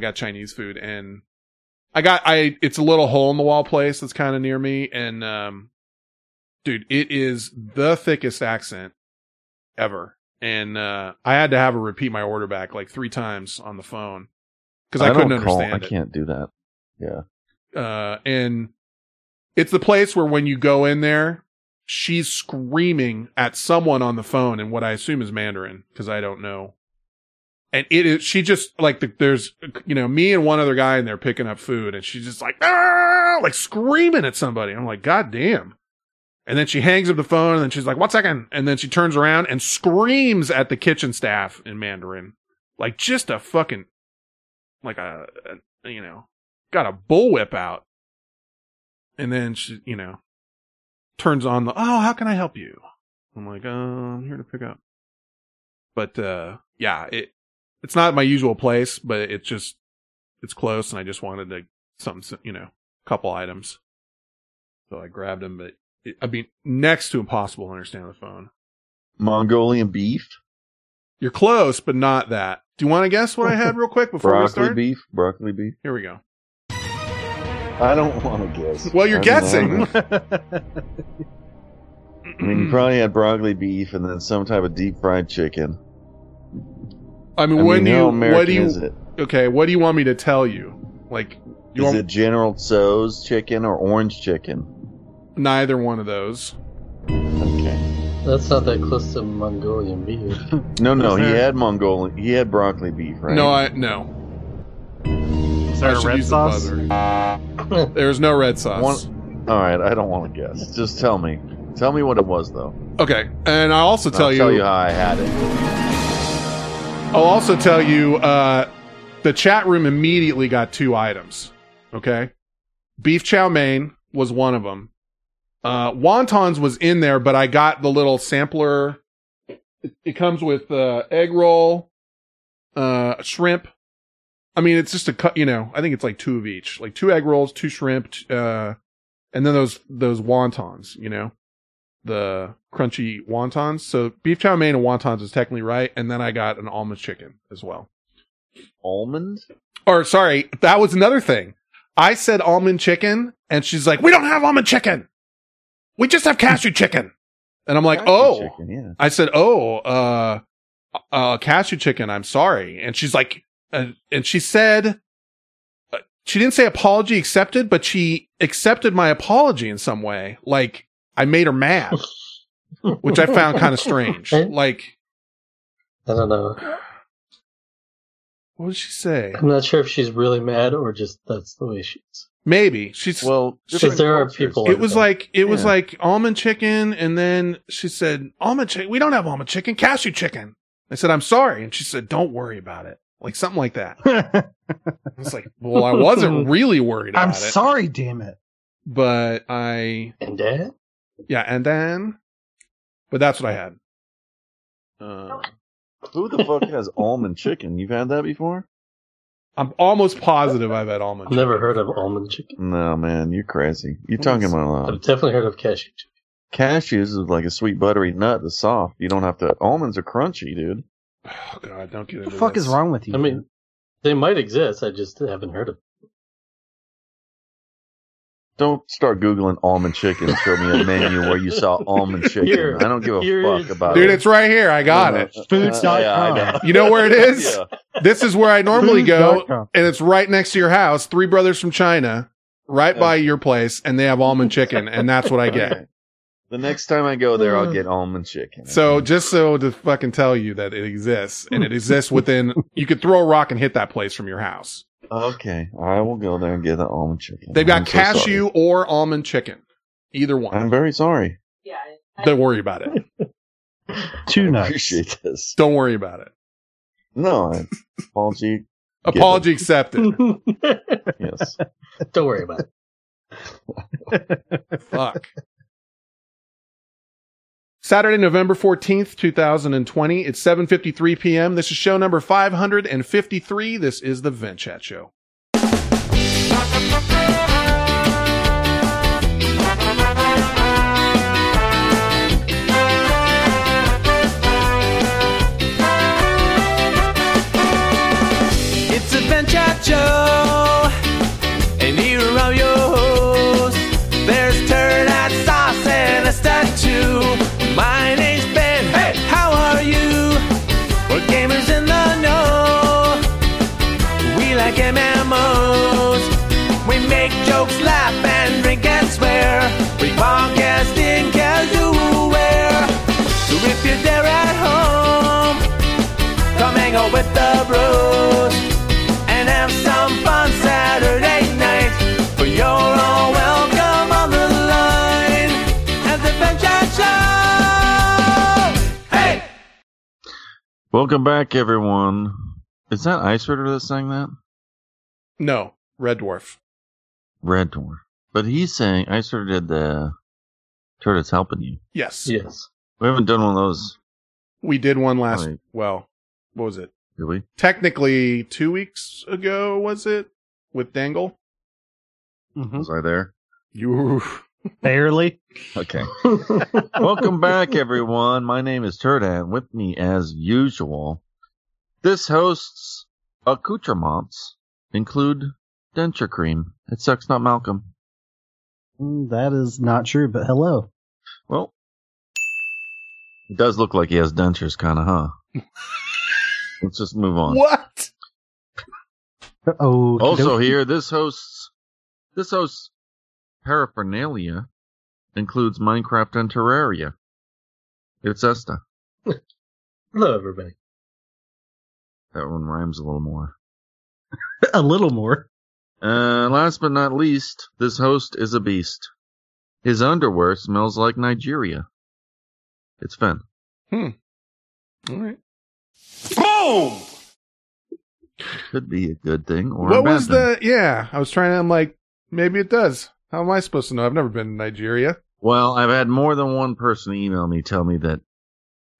I got Chinese food and I got I it's a little hole in the wall place that's kind of near me and um dude, it is the thickest accent ever. And uh I had to have her repeat my order back like 3 times on the phone cuz I, couldn't don't call- understand I can't do that. Yeah. uh, and it's the place where when you go in there, she's screaming at someone on the phone in what I assume is Mandarin because I don't know. And it is, she just like the, there's, you know, me and one other guy in there picking up food and she's just like, ah, like screaming at somebody. I'm like, God damn. And then she hangs up the phone and then she's like, one second. And then she turns around and screams at the kitchen staff in Mandarin. Like just a fucking, like a, a you know, got a bullwhip out. And then she, you know, turns on the, oh, how can I help you? I'm like, uh, I'm here to pick up. But, uh, yeah, it, it's not my usual place, but it's just, it's close and I just wanted to, some you know, couple items. So I grabbed them, but it, I mean, next to impossible to understand the phone. Mongolian beef, You're close, but not that. Do you want to guess what I had real quick before we broccoli start? beef, broccoli beef. Here we go. I don't want to guess. Well, you're I guessing. I mean, you probably had broccoli beef and then some type of deep fried chicken. I mean, I when mean, do you, American what do you, is it? okay, what do you want me to tell you? Like, you Is want it General Tso's chicken or orange chicken? neither one of those? Okay. That's not that close to Mongolian beef. No, no, he had Mongolian. He had broccoli beef, right? No, I no. Is there I a red use the sauce? There's no red sauce. All right, I don't want to guess. Just tell me. Tell me what it was, though. Okay, and I'll also tell I'll you, tell you how I had it. I'll also tell you, uh, the chat room immediately got two items. Okay, beef chow mein was one of them. Uh, wontons was in there, but I got the little sampler. It, it comes with uh, egg roll, uh, shrimp. I mean, it's just a cut. You know, I think it's like two of each, like two egg rolls, two shrimp, uh, and then those those wontons. You know, the crunchy wontons. So beef chow mein and wontons is technically right, and then I got an almond chicken as well. Almond? Or sorry, that was another thing. I said almond chicken, and she's like, "We don't have almond chicken. We just have cashew chicken." And I'm like, Cashew "Oh." chicken, yeah. I said, "Oh, uh, uh, cashew chicken. I'm sorry." And she's like, uh, and she said, uh, she didn't say apology accepted, but she accepted my apology in some way. Like I made her mad, which I found kind of strange. Like, I don't know. what did she say? I'm not sure if she's really mad or just that's the way she's. Maybe she's Well, Because different there are people. it was that. like it was like almond chicken and then she said almond chicken we don't have almond chicken cashew chicken i said i'm sorry and she said don't worry about it like something like that i was like well i wasn't really worried about I'm it sorry, damn it. but i And dad? Yeah and then but that's what i had uh, Who the fuck has almond chicken? You've had that before? i'm almost positive i've had almond I've never heard of almond chicken. No, man, you're crazy. You're talking about uh, I've definitely heard of cashew chicken. cashews is like a sweet buttery nut that's soft. You don't have to. Almonds are crunchy, dude. oh god don't get What into the fuck this. is wrong with you? I mean, they might exist. I just haven't heard of. Don't start googling almond chicken. and Show me a menu where you saw almond chicken. Here- I don't give a fuck about dude it. Dude, it's right here i got it Foods.com. yeah, I know. you know where it is Yeah. this is where i normally go and it's right next to your house. Three brothers from China, right by your place, and they have almond chicken, and that's what I get. The next time I go there, I'll uh, get almond chicken. So just so to fucking tell you that it exists, and it exists within, you could throw a rock and hit that place from your house. Okay, I will go there and get the almond chicken. They've got I'm cashew sorry. or almond chicken, either one. I'm very sorry. Yeah. I- Don't worry about it. Two I nuts. appreciate this. Don't worry about it. No, I, apology. Apology accepted. Yes. Don't worry about it. Fuck. Saturday, November 14th, 2020. It's 7.53 p.m. This is show number 553. This is the Vent Chat Show. Welcome back, everyone. Is that Ice Ritter that sang that? No, Red Dwarf. Red Dwarf. But he's saying Ice Ritter did the Turtles helping you. Yes. Yes. We haven't done one of those, We did one last, Right. well, what was it? did we? Technically two weeks ago, was it? With Dangle? Mhm. Was I there? You, Barely. Okay. Welcome back, everyone. My name is Turdan. With me, as usual, this host's accoutrements include denture cream. It sucks, not Malcolm. Mm, That is not true, but hello. Well, it does look like he has dentures, kind of, huh? Let's just move on. what? Oh, Also here, this host's this host's paraphernalia includes Minecraft and Terraria. It's Esta. Hello, everybody. That one rhymes a little more. a little more. Uh, last but not least, this host is a beast. His underwear smells like Nigeria. It's Finn. Hmm. All right. Boom! Could be a good thing or a What bad was thing. the, yeah, I was trying to, I'm like, maybe it does. How am I supposed to know? I've never been to Nigeria. Well, I've had more than one person email me tell me that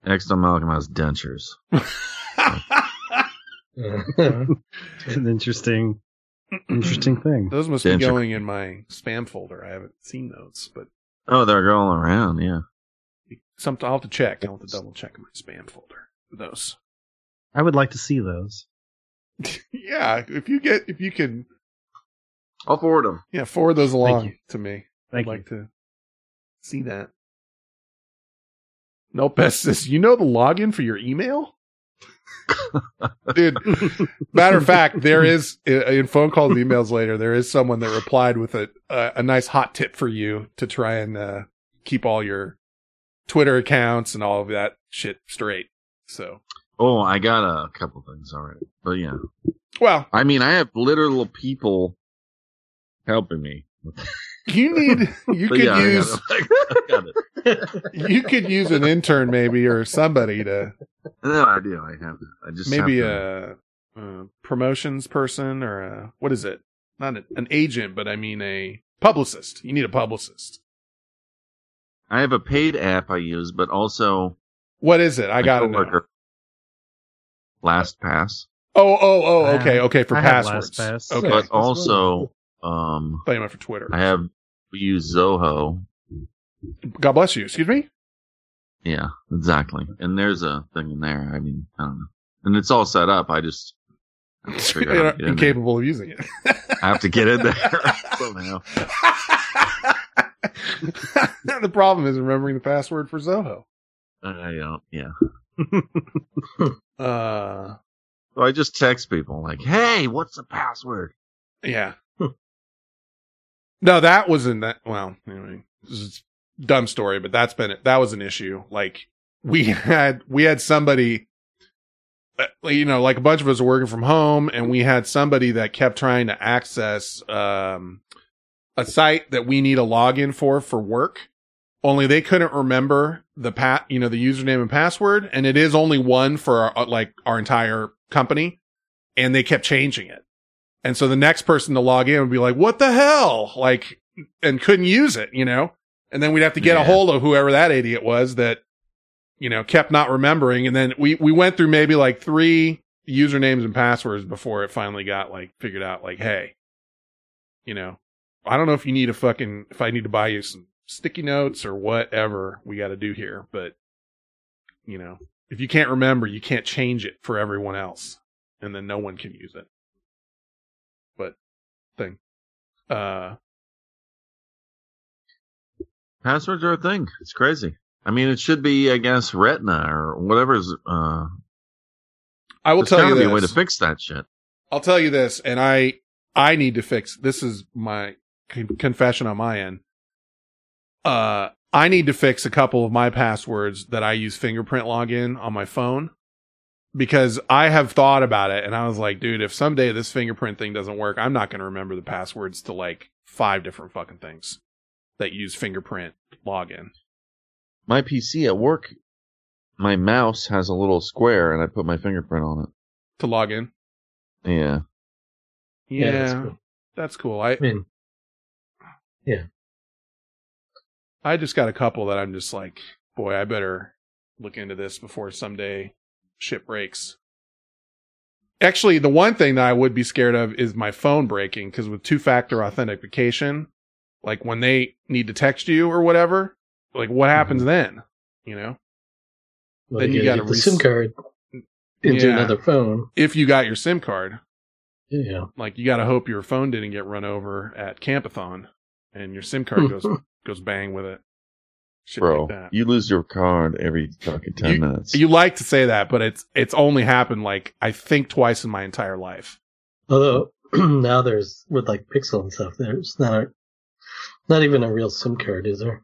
Exton Malcolm has dentures. An interesting, interesting thing. Those must Denture. be going in my spam folder. I haven't seen those, but Oh, they're going around, yeah. some, I'll have to check. I'll have to double check my spam folder for those. I would like to see those. yeah, if you get, if you can, I'll forward them. yeah, forward those along to me. Thank I'd you. like to see that. No pest says, you know the login for your email? Dude, matter of fact, there is in phone calls, emails later, there is someone that replied with a, a, a nice hot tip for you to try and uh, keep all your Twitter accounts and all of that shit straight. So, Oh, I got a couple things already. But yeah. well, I mean, I have literal people helping me. you need, you could yeah, I use, got it. I got it. you could use an intern maybe or somebody to No, I do. I have. I just maybe have a, a promotions person or a what is it? Not a, an agent, but I mean a publicist. You need a publicist. I have a paid app I use, but also What is it? I my got to know. coworker, LastPass, Oh, oh, oh. Okay, okay. For I have passwords. LastPass. Okay. but also um, Thought you meant for Twitter. I have we use Zoho. God bless you. Excuse me. Yeah, exactly. And there's a thing in there. I mean, I don't know. And it's all set up. I just I have to figure out how You're to get in there. incapable of using it. I have to get in there somehow. the problem is remembering the password for Zoho. I don't. Yeah. Uh, So I just text people like, "Hey, what's the password?" yeah. No, that wasn't that. Well, anyway, this is a dumb story, but that's been that was an issue. Like we had we had somebody, uh, you know, like a bunch of us were working from home, and we had somebody that kept trying to access um a site that we need a login for for work. Only they couldn't remember the pat, you know, the username and password, and it is only one for our, like our entire company, and they kept changing it. And so the next person to log in would be like, "What the hell?" Like, and couldn't use it, you know. And then we'd have to get a hold of whoever that idiot was that, you know, kept not remembering. And then we we went through maybe like three usernames and passwords before it finally got like figured out. Like, hey, you know, I don't know if you need a fucking if I need to buy you some sticky notes or whatever we got to do here, but you know, if you can't remember, you can't change it for everyone else, and then no one can use it. Thing, uh, Passwords are a thing. It's crazy. I mean, it should be, I guess, Retina or whatever's. Uh, I will tell you be this. a way to fix that shit. I'll tell you this, and I I need to fix. This is my con- confession on my end. Uh, I need to fix a couple of my passwords that I use fingerprint login on my phone because I have thought about it and I was like, dude, if someday this fingerprint thing doesn't work, I'm not going to remember the passwords to like five different fucking things that use fingerprint login. My PC at work, my mouse has a little square, and I put my fingerprint on it To log in. it. Yeah. Yeah, that's cool. that's cool. I I mean, yeah. I just got a couple that I'm just like, boy, I better look into this before someday shit breaks. Actually, the one thing that I would be scared of is my phone breaking because with two factor authentication, like when they need to text you or whatever, like what happens mm-hmm. then? You know, well, Then you, you the res- SIM card into Yeah. another phone. if you got your SIM card, Yeah. like you got to hope your phone didn't get run over at Campathon and your SIM card goes goes bang with it. Shit Bro, like that. you lose your card every fucking 10 minutes. You like to say that, but it's it's only happened like I think twice in my entire life. Although now there's with like Pixel and stuff, there's not not even a real SIM card, is there?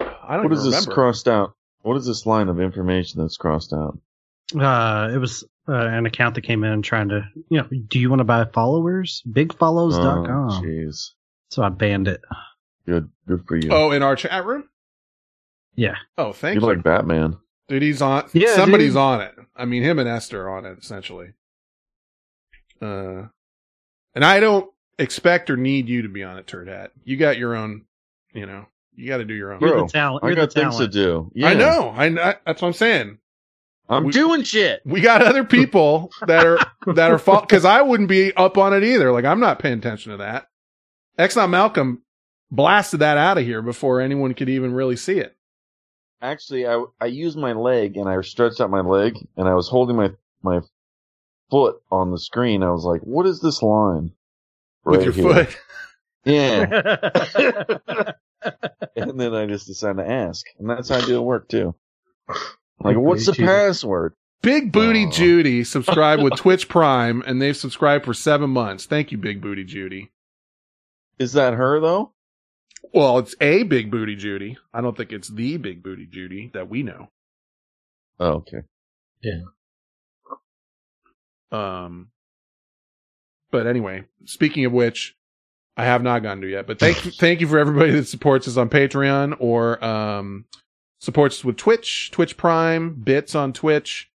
I don't what even is this crossed out? What is this line of information that's crossed out? Uh, it was uh, an account that came in trying to, you know, do you want to buy followers? Bigfollows.com. Oh, jeez. so I banned it. Good, good for you. oh, in our chat room. Yeah. Oh, thank You're you, like Batman. dude. He's on. Yeah, somebody's dude. on it. I mean, him and Esther are on it essentially. Uh, and I don't expect or need you to be on it, Turd Hat. You got your own. You know, you got to do your own. You're the talent. I You're got the things to do. Yeah, I know. I, I that's what I'm saying. I'm We- doing shit. We got other people that are that are fault because I wouldn't be up on it either. Like I'm not paying attention to that. Exxon Malcolm blasted that out of here before anyone could even really see it. Actually, I I used my leg and I stretched out my leg and I was holding my my foot on the screen. I was like, "What is this line?" with your here. foot. Yeah, and then I just decided to ask, and that's how I do it work too. Like, what's the password? Big Booty. Judy subscribed with Twitch Prime and they've subscribed for seven months. Thank you, Big Booty Judy. Is that her though? Well, it's a Big Booty Judy. I don't think it's the Big Booty Judy that we know. Oh, okay. Yeah. Um, but anyway, speaking of which, I have not gotten to yet. But thank thank you for everybody that supports us on Patreon or um supports us with Twitch, Twitch Prime, bits on Twitch,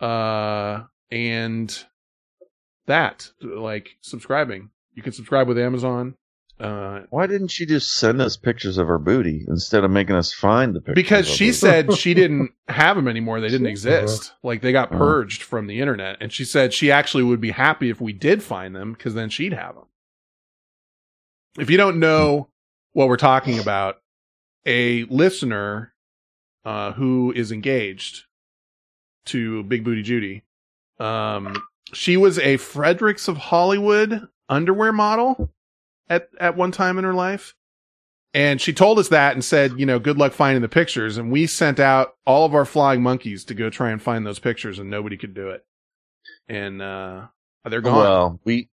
uh, and that like subscribing. You can subscribe with Amazon. Uh, Why didn't she just send us pictures of her booty instead of making us find the pictures? because she booty? said she didn't have them anymore. They didn't exist. Like they got Uh-huh. purged from the internet. And she said she actually would be happy if we did find them because then she'd have them. If you don't know what we're talking about, a listener uh, who is engaged to Big Booty Judy, um, she was a Fredericks of Hollywood underwear model at at one time in her life. And she told us that and said, you know, good luck finding the pictures. And we sent out all of our flying monkeys to go try and find those pictures, and nobody could do it. And uh they're gone. Well, we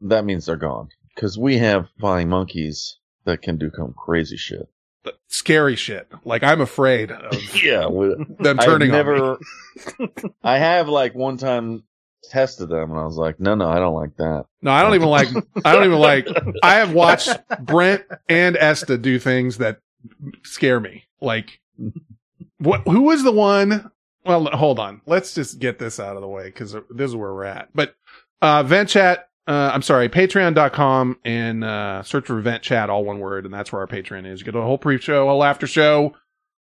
that means they're gone because we have flying monkeys that can do some crazy shit. But scary shit. Like I'm afraid of Yeah, we, them I've turning on me. I have like one time tested them and I was like, no, no, I don't like that. No, I don't even like. I don't even like. I have watched Brent and Esta do things that scare me. Like, what? Who was the one? Well, hold on. Let's just get this out of the way because this is where we're at. But uh, vent chat. Uh, I'm sorry, patreon.com and uh, search for vent chat, all one word, and that's where our Patreon is. You get a whole pre show, a whole after show,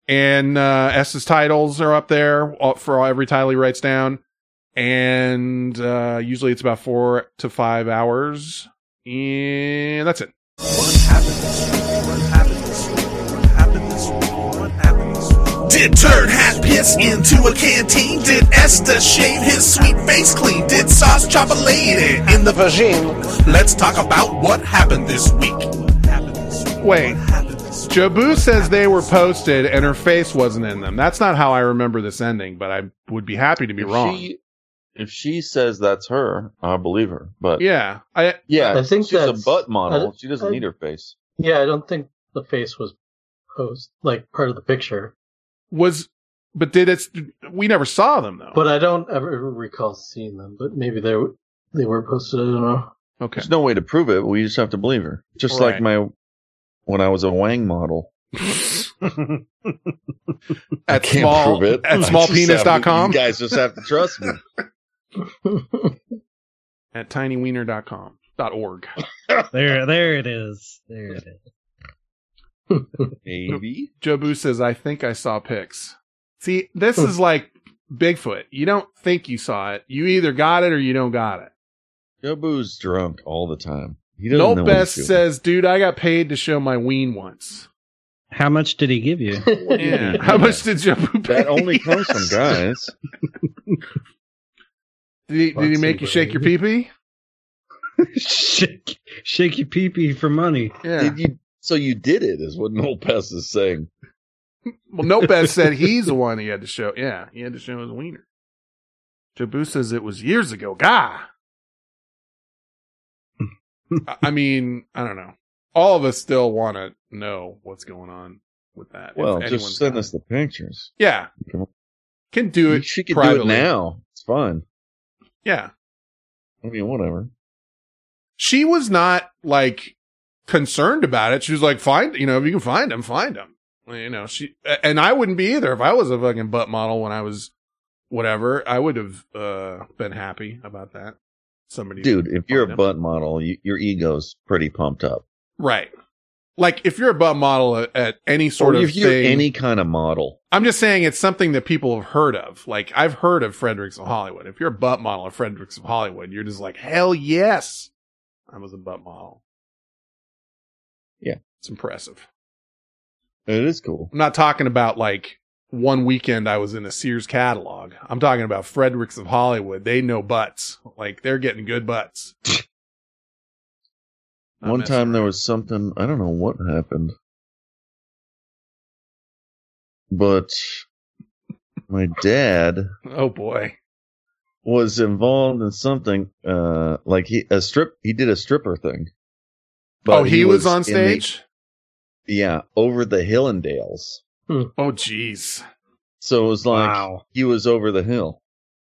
and uh, S's titles are up there for every title he writes down and uh, usually it's about four to five hours, and that's it. What happened this week? What happened this week? What happened this week? What happened this week? Did Turd Hat piss into a canteen? Did Esther shave his sweet face clean? Did Sauce chop a lady in the vagine? Let's talk about what happened this week. What happened this week? Wait. What happened this week? Jabu says they were posted and her face wasn't in them. That's not how I remember this ending, but I would be happy to be If wrong. She, If she says that's her, I'll believe her. But yeah, Yeah, I I think she's a butt model. I- she doesn't I- need her face. Yeah, I don't think the face was posed like part of the picture, was, but did it? We never saw them though. but I don't ever recall seeing them. But maybe they were they were posted. I don't know. okay, There's no way to prove it. We just have to believe her. Just like my when I was a Wang model. I at can't small prove it. at I just have smallpenis.com You guys just have to trust me. at tinywiener.com dot org. there, there it is. There it is. Maybe. Joe Boo says, I think I saw pics. See, this is like Bigfoot. You don't think you saw it. You either got it or you don't got it. Joe Boo's drunk all the time. He doesn't know what Lopez he's doing. says, dude, I got paid to show my ween once. How much did he give you? Yeah. How much did Joe Boo pay? that only comes from guys. Did he, did he make you shake your pee pee? shake, shake your pee pee for money. Yeah. Did you? So you did it, is what Lopez is saying. Well, Lopez said he's the one he had to show. Yeah, he had to show his wiener. Jabu says it was years ago. Gah. I- I mean, I don't know. All of us still want to know what's going on with that. Well, just send got us the pictures. Yeah. Can do it. She can privately. do it now. It's fine. Yeah. I mean, whatever. She was not like concerned about it. She was like, find, you know, if you can find him, find him. You know, she, and I wouldn't be either. If I was a fucking butt model when I was whatever, I would have, uh, been happy about that. Somebody, Dude, if you're a him. butt model, you, your ego's pretty pumped up. right. Like if you're a butt model at, at any sort or of if you're thing, any kind of model. I'm just saying it's something that people have heard of. Like I've heard of Fredericks of Hollywood. If you're a butt model at Fredericks of Hollywood, you're just like, hell yes, I was a butt model. Yeah. It's impressive. It is cool. I'm not talking about like one weekend I was in a Sears catalog. I'm talking about Fredericks of Hollywood. They know butts. Like they're getting good butts. One time there was something, I don't know what happened. But my dad Oh boy. was involved in something, uh, like he, a strip, he did a stripper thing. oh, he, was, on in the- stage? yeah, over the Hillendales. oh jeez. So it was like wow. he was over the hill,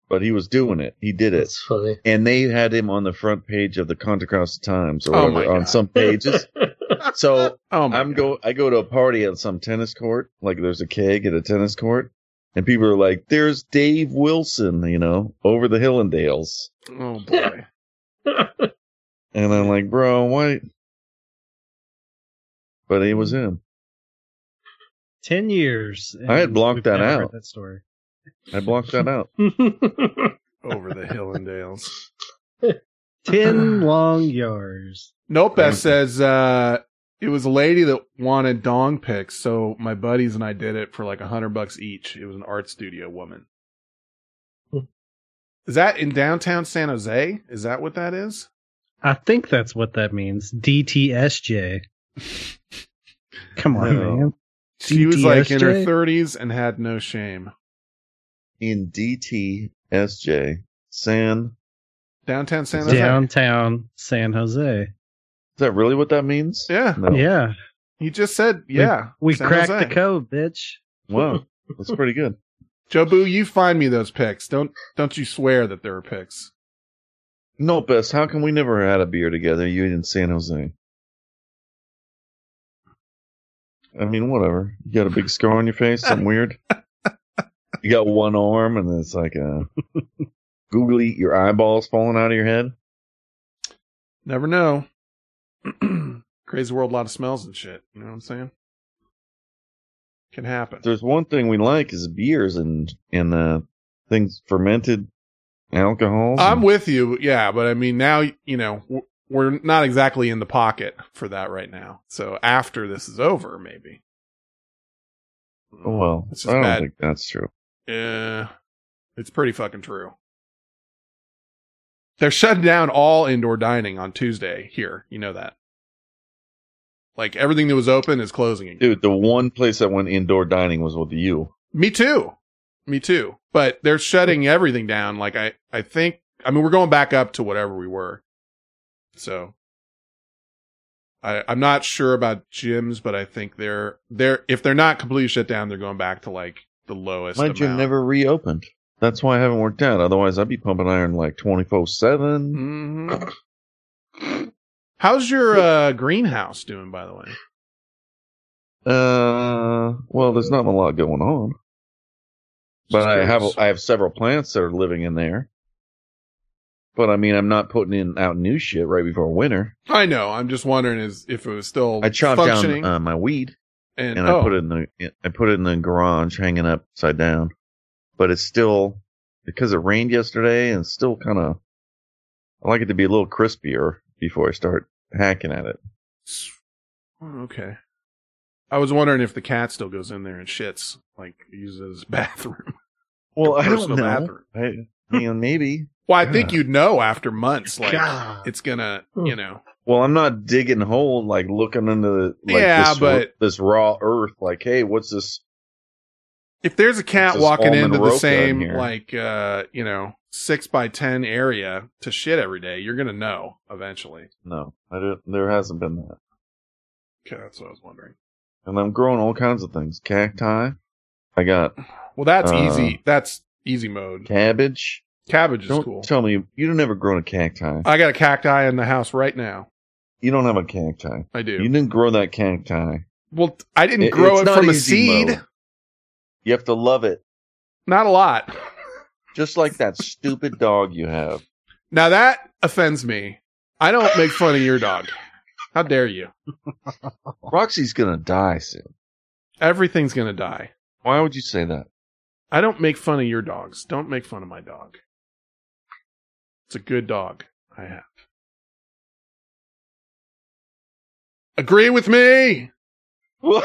but he was doing it. He did it. It's funny. And they had him on the front page of the Contra Costa Times or Oh whatever, my on some pages. so Oh my I'm God. go I go to a party at some tennis court, like there's a keg at a tennis court, and people are like, "There's Dave Wilson," you know, over the Hillendales, Oh boy. and I'm like, "Bro, why?" But it was him. Ten years. I had blocked that out. That story. I blocked that out. Over the hill and dales. Ten long yards. Nope, that says uh it was a lady that wanted dong pics, so my buddies and I did it for like a hundred bucks each. It was an art studio woman. Is that in downtown San Jose? Is that what that is? I think that's what that means. DTSJ. Come on, No. man. She was like in her thirties and had no shame. In DTSJ, San. Downtown San Jose. Downtown San Jose. Is that really what that means? Yeah. No. Yeah. He just said, yeah. We San cracked Jose. the code, bitch. Wow, that's pretty good. Joe Boo, you find me those pics. Don't don't you swear that there are pics. No, Bess, how come we never had a beer together? You in San Jose. I mean, whatever. You got a big scar on your face, something weird. You got one arm, and it's like a googly. Your eyeballs falling out of your head. Never know. Crazy world, a lot of smells and shit. You know what I'm saying? Can happen. There's one thing we like is beers and and uh, things fermented alcohols. I'm with you, yeah, but I mean now you know we're not exactly in the pocket for that right now. So after this is over, maybe. Oh, well, It's I don't bad. think that's true. Yeah, it's pretty fucking true. They're shutting down all indoor dining on Tuesday here. You know that. Like everything that was open is closing again. Dude, the one place I went indoor dining was with you. Me too. Me too. But they're shutting everything down. Like I, I think, I mean, we're going back up to whatever we were. So I, I'm not sure about gyms, but I think they're, they're, if they're not completely shut down, they're going back to like the lowest. My gym amount. never reopened. That's why I haven't worked out. Otherwise, I'd be pumping iron like 24 7. Mhm. How's your uh, greenhouse doing, by the way? Uh, well, there's not a lot going on. But I have. I have several plants that are living in there. But I mean, I'm not putting in out new shit right before winter. I know. I'm just wondering is if it was still I chopped functioning down uh, my weed and, and oh, I put oh. it in the I put it in the garage, hanging upside down. But it's still because it rained yesterday, and it's still kind of. I like it to be a little crispier before I start hacking at it. Oh, okay. I was wondering if the cat still goes in there and shits, like uses bathroom. Well, I don't know. bathroom. I, I mean, maybe. Well, I think you'd know after months, like God. it's gonna, you know. Well, I'm not digging hole like looking into like Yeah, this, but- this raw earth. Like, hey, what's this? If there's a cat walking into the roca in same like uh, you know, six by ten area to shit every day, you're gonna know eventually. No, I didn't, there hasn't been that. Okay, that's what I was wondering. And I'm growing all kinds of things. Cacti. I got Well, that's Uh, easy. That's easy mode. cabbage. Cabbage is Don't cool. tell me you don't ever grown a cacti. I got a cacti in the house right now. You don't have a cacti. I do. You didn't grow that cacti. well, I didn't It- grow it from a seed. mode. You have to love it, Not a lot. just like that stupid dog you have. Now that offends me. I don't make fun of your dog. How dare you? Roxy's gonna die soon. Everything's gonna die. Why would you say that? I don't make fun of your dogs. Don't make fun of my dog. It's a good dog I have. Agree with me. Uh,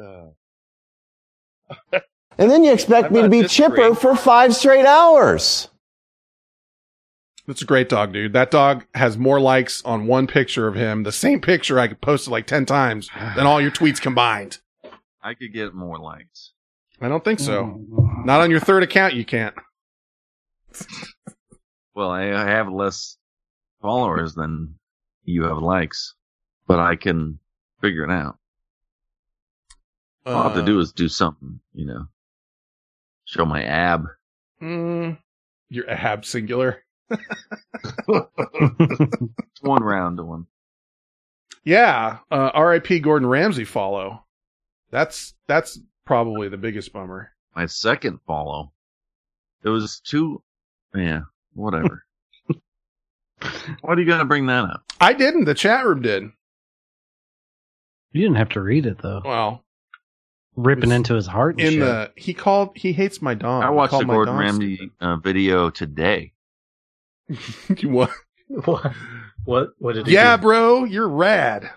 And then you expect I'm me to be disagreeing. chipper for five straight hours. That's a great dog, dude. That dog has more likes on one picture of him, the same picture I could post it like 10 times, than all your tweets combined. I could get more likes. I don't think so. Not on your third account, you can't. Well, I I have less followers than you have likes, but I can figure it out. All I have to Uh, do is do something, you know. Show my ab. Mm, your ab singular. One round to one. Yeah. Uh, R.I.P. Gordon Ramsay follow. That's that's probably the biggest bummer. My second follow. It was two. Yeah, whatever. Why do you gotta bring that up? I didn't. The chat room did. You didn't have to read it though. Well, Ripping into his heart. And in shit. the he called he hates my dog. I watched the Gordon Ramsay uh, video today. what? What? What? What did he Yeah, do? bro, you're rad.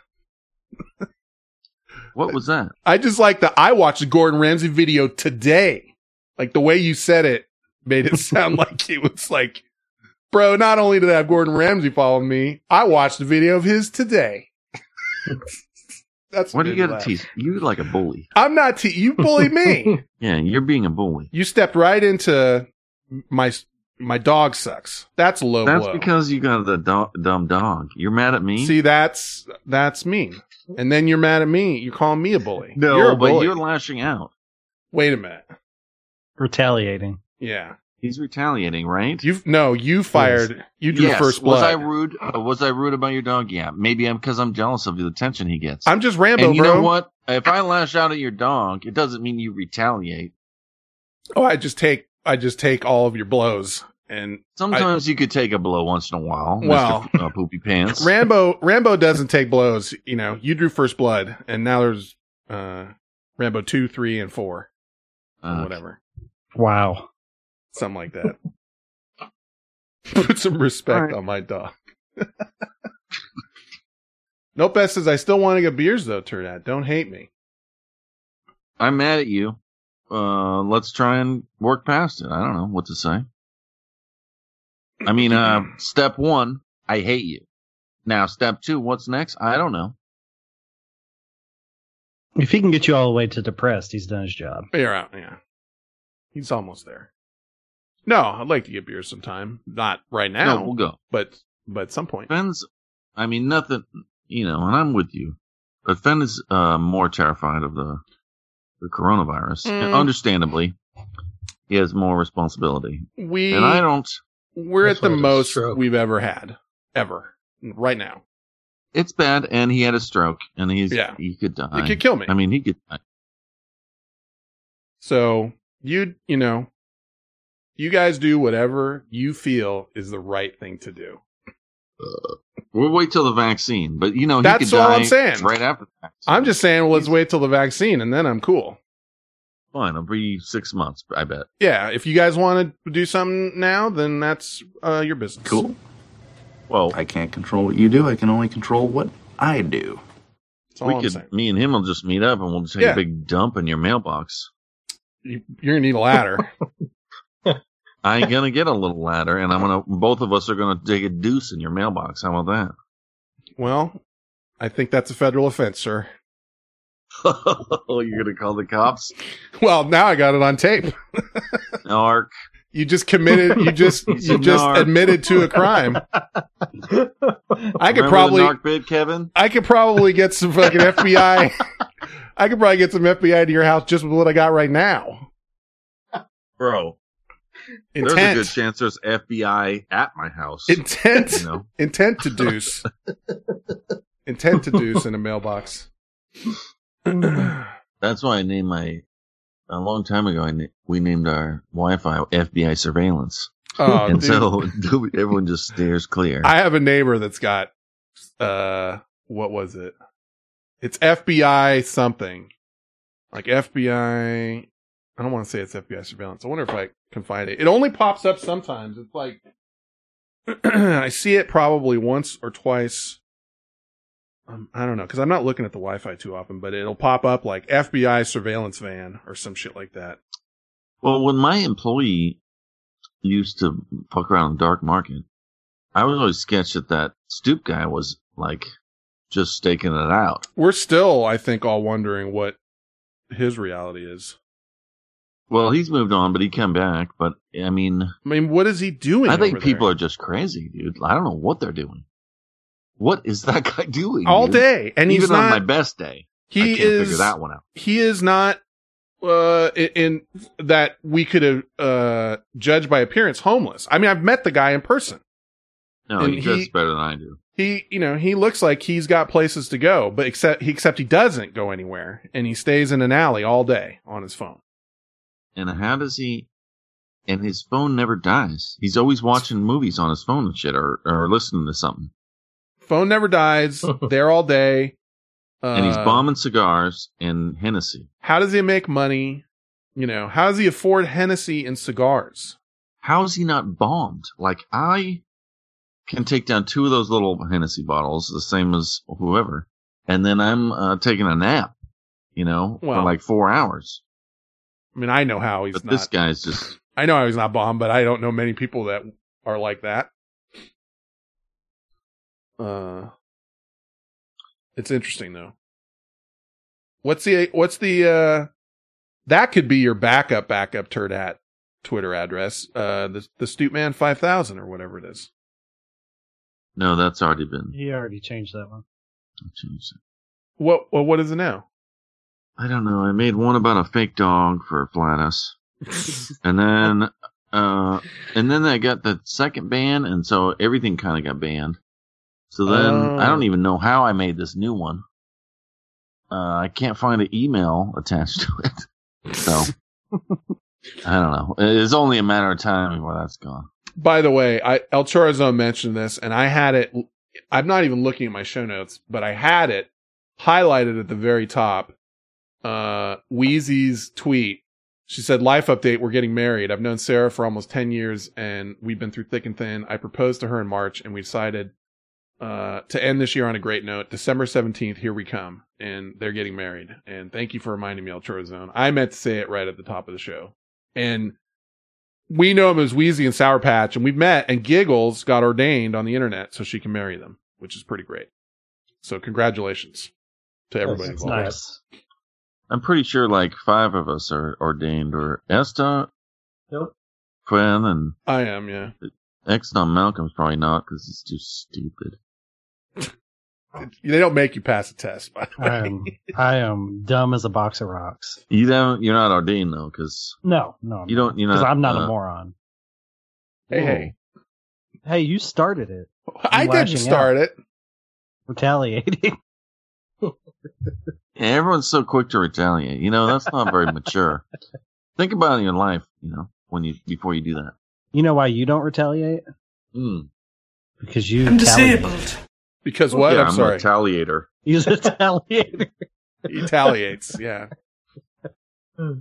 What was that? I just like that. I watched the Gordon Ramsay video today. Like the way you said it made it sound like it was like, bro. Not only did I have Gordon Ramsay follow me, I watched a video of his today. That's Why do you gotta laugh. tease? You like a bully. I'm not. Te- you bully me. Yeah, you're being a bully. you stepped right into my my dog sucks. That's low That's blow. because you got the do- dumb dog. You're mad at me? See, that's that's mean. And then you're mad at me. You're calling me a bully. no, you're a but bully. you're lashing out. Wait a minute. retaliating. Yeah, He's retaliating, right? you no, you fired. You drew yes. first Was I rude? Uh, was I rude about your dog? Yeah. Maybe I'm because I'm jealous of the attention he gets. I'm just Rambo, and you bro. know what? If I lash out at your dog, it doesn't mean you retaliate. Oh, I just take I just take all of your blows. And Sometimes you could take a blow once in a while, Well- Mr. Uh, Poopy Pants. Rambo Rambo doesn't take blows. You know, you drew first blood, and now there's uh Rambo two, three, and four, or Uh, whatever, Wow. Something like that. Put some respect All right. on my dog. Nopes says I still want to get beers though. Turdat, don't hate me. I'm mad at you. Uh, let's try and work past it. I don't know what to say. I mean, uh, step one, I hate you. Now, step two, what's next? I don't know. If he can get you all the way to depressed, he's done his job. You're out. Yeah. He's almost there. No, I'd like to get beer sometime. Not right now, No, we'll go. but but at some point. Fenn's, I mean, nothing, you know, and I'm with you. But Fenn is uh, more terrified of the the coronavirus. Mm. And understandably, he has more responsibility. We And I don't. we're at the why I had a most stroke. we've ever had ever right now. It's bad, and he had a stroke, and he's Yeah. he could die. It could kill me. I mean, he could. die. So you you know, you guys do whatever you feel is the right thing to do. We'll wait till the vaccine, but you know, he That's could all die I'm saying. right after the vaccine. I'm just saying, well, let's wait till the vaccine and then I'm cool. fine. It'll be six months, I bet. Yeah, if you guys want to do something now, then that's uh, your business. Cool. Well, I can't control what you do. I can only control what I do. That's all we I'm could, saying. me and him will just meet up, and we'll take Yeah. a big dump in your mailbox. You're gonna need a ladder. I ain't gonna get a little ladder, and I'm gonna. Both of us are gonna dig a deuce in your mailbox. How about that? well, I think that's a federal offense, sir. oh, you're gonna call the cops? Well, now I got it on tape. Ark. You just committed. You just you just Narc. admitted to a crime. I could Remember probably narc bid, Kevin. I could probably get some fucking FBI. I could probably get some FBI to your house just with what I got right now. Bro, there's a good chance there's FBI at my house. Intent. you know, Intent to deuce. Intent to deuce in a mailbox. that's why I named my. A long time ago, I na- we named our Wi-Fi FBI surveillance, oh, and dude. so everyone just stares clear. I have a neighbor that's got uh what was it? It's FBI something. Like FBI I don't want to say it's FBI surveillance. I wonder if I can find it. It only pops up sometimes. It's like I see it probably once or twice. Um, I don't know because I'm not looking at the Wi-Fi too often, but it'll pop up like FBI surveillance van or some shit like that. Well, when my employee used to fuck around in the dark market, I was always sketched that that stoop guy was like just staking it out. We're still, I think, all wondering what his reality is. Well, he's moved on, but he came back. But I mean, I mean, what is he doing? I think people there? are just crazy, dude. I don't know what they're doing. What is that guy doing all dude? day, and Even he's on my best day, I He can't is. figure that one out. He is not. Uh, in, in that we could have uh judged by appearance homeless. I mean, I've met the guy in person. No, And he he- better than I do. He, you know, he looks like he's got places to go, but except he except he doesn't go anywhere, and he stays in an alley all day on his phone. And how does he? And his phone never dies. He's always watching movies on his phone and shit, or or listening to something. Phone never dies. there all day. Uh, and he's bombing cigars and Hennessy. How does he make money? You know, how does he afford Hennessy and cigars? How is he not bombed? Like I can take down two of those little Hennessy bottles, the same as whoever, and then I'm uh, taking a nap. You know, Well, for like four hours. I mean, I know how he's But not. this guy's just I know how he's not bomb, but I don't know many people that are like that. Uh, it's interesting though. What's the what's the uh that could be your backup backup turd at Twitter address. Uh, the the Stoopman five thousand or whatever it is. no, that's already been He already changed that one. I changed. it. What what what is it now? I don't know. I made one about a fake dog for Flatus, and then uh, and then I got the second ban, and so everything kind of got banned. So then I don't Oh. even know how I made this new one. Uh, I can't find an email attached to it, so I don't know. It's only a matter of time before that's gone. By the way, I El Chorazone mentioned this, and I had it. I'm not even looking at my show notes, but I had it highlighted at the very top. Uh, Wheezy's tweet. She said, "Life update: We're getting married. I've known Sarah for almost ten years, and we've been through thick and thin. I proposed to her in March, and we decided uh, to end this year on a great note. December seventeenth, here we come, and they're getting married. And thank you for reminding me, El Chorazone. I meant to say it right at the top of the show, and." we know him as Wheezy and Sour Patch, and we've met, and Giggles got ordained on the internet so she can marry them, which is pretty great. So congratulations to everybody That's. Nice. I'm pretty sure like five of us are ordained, or Esta, Nope. Quinn, and I am, yeah. Exton Malcolm's probably not because he's too stupid. They don't make you pass a test, by the way. I am I am dumb as a box of rocks. You don't. You're not ordained though, because No, no, you don't. You know, because. I'm not uh, a moron. hey, hey. Hey, you started it. I didn't lashing start it. Retaliating. Yeah, everyone's so quick to retaliate. You know, that's not very mature. Think about it in your life, you know, when you before you do that. You know why you don't retaliate? Hmm. Because you I'm retaliate. disabled. Because what? yeah, I'm I'm sorry. a retaliator. He's a retaliator. he retaliates, yeah. Hmm.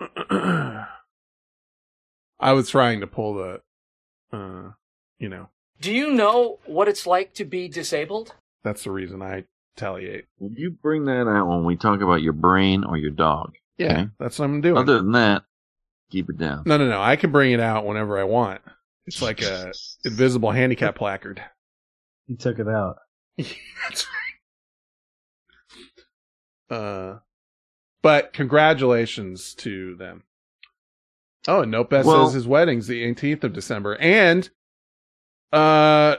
I was trying to pull the, uh, you know, Do you know what it's like to be disabled? That's the reason I retaliate. Will you bring that out when we talk about your brain or your dog? Yeah, Okay. that's what I'm doing. Other than that, keep it down. no, no, no. I can bring it out whenever I want. It's like a invisible handicap placard. He took it out. That's right. Uh, but congratulations to them. Oh, and Nopes Well- says his wedding's the 18th of December, and uh,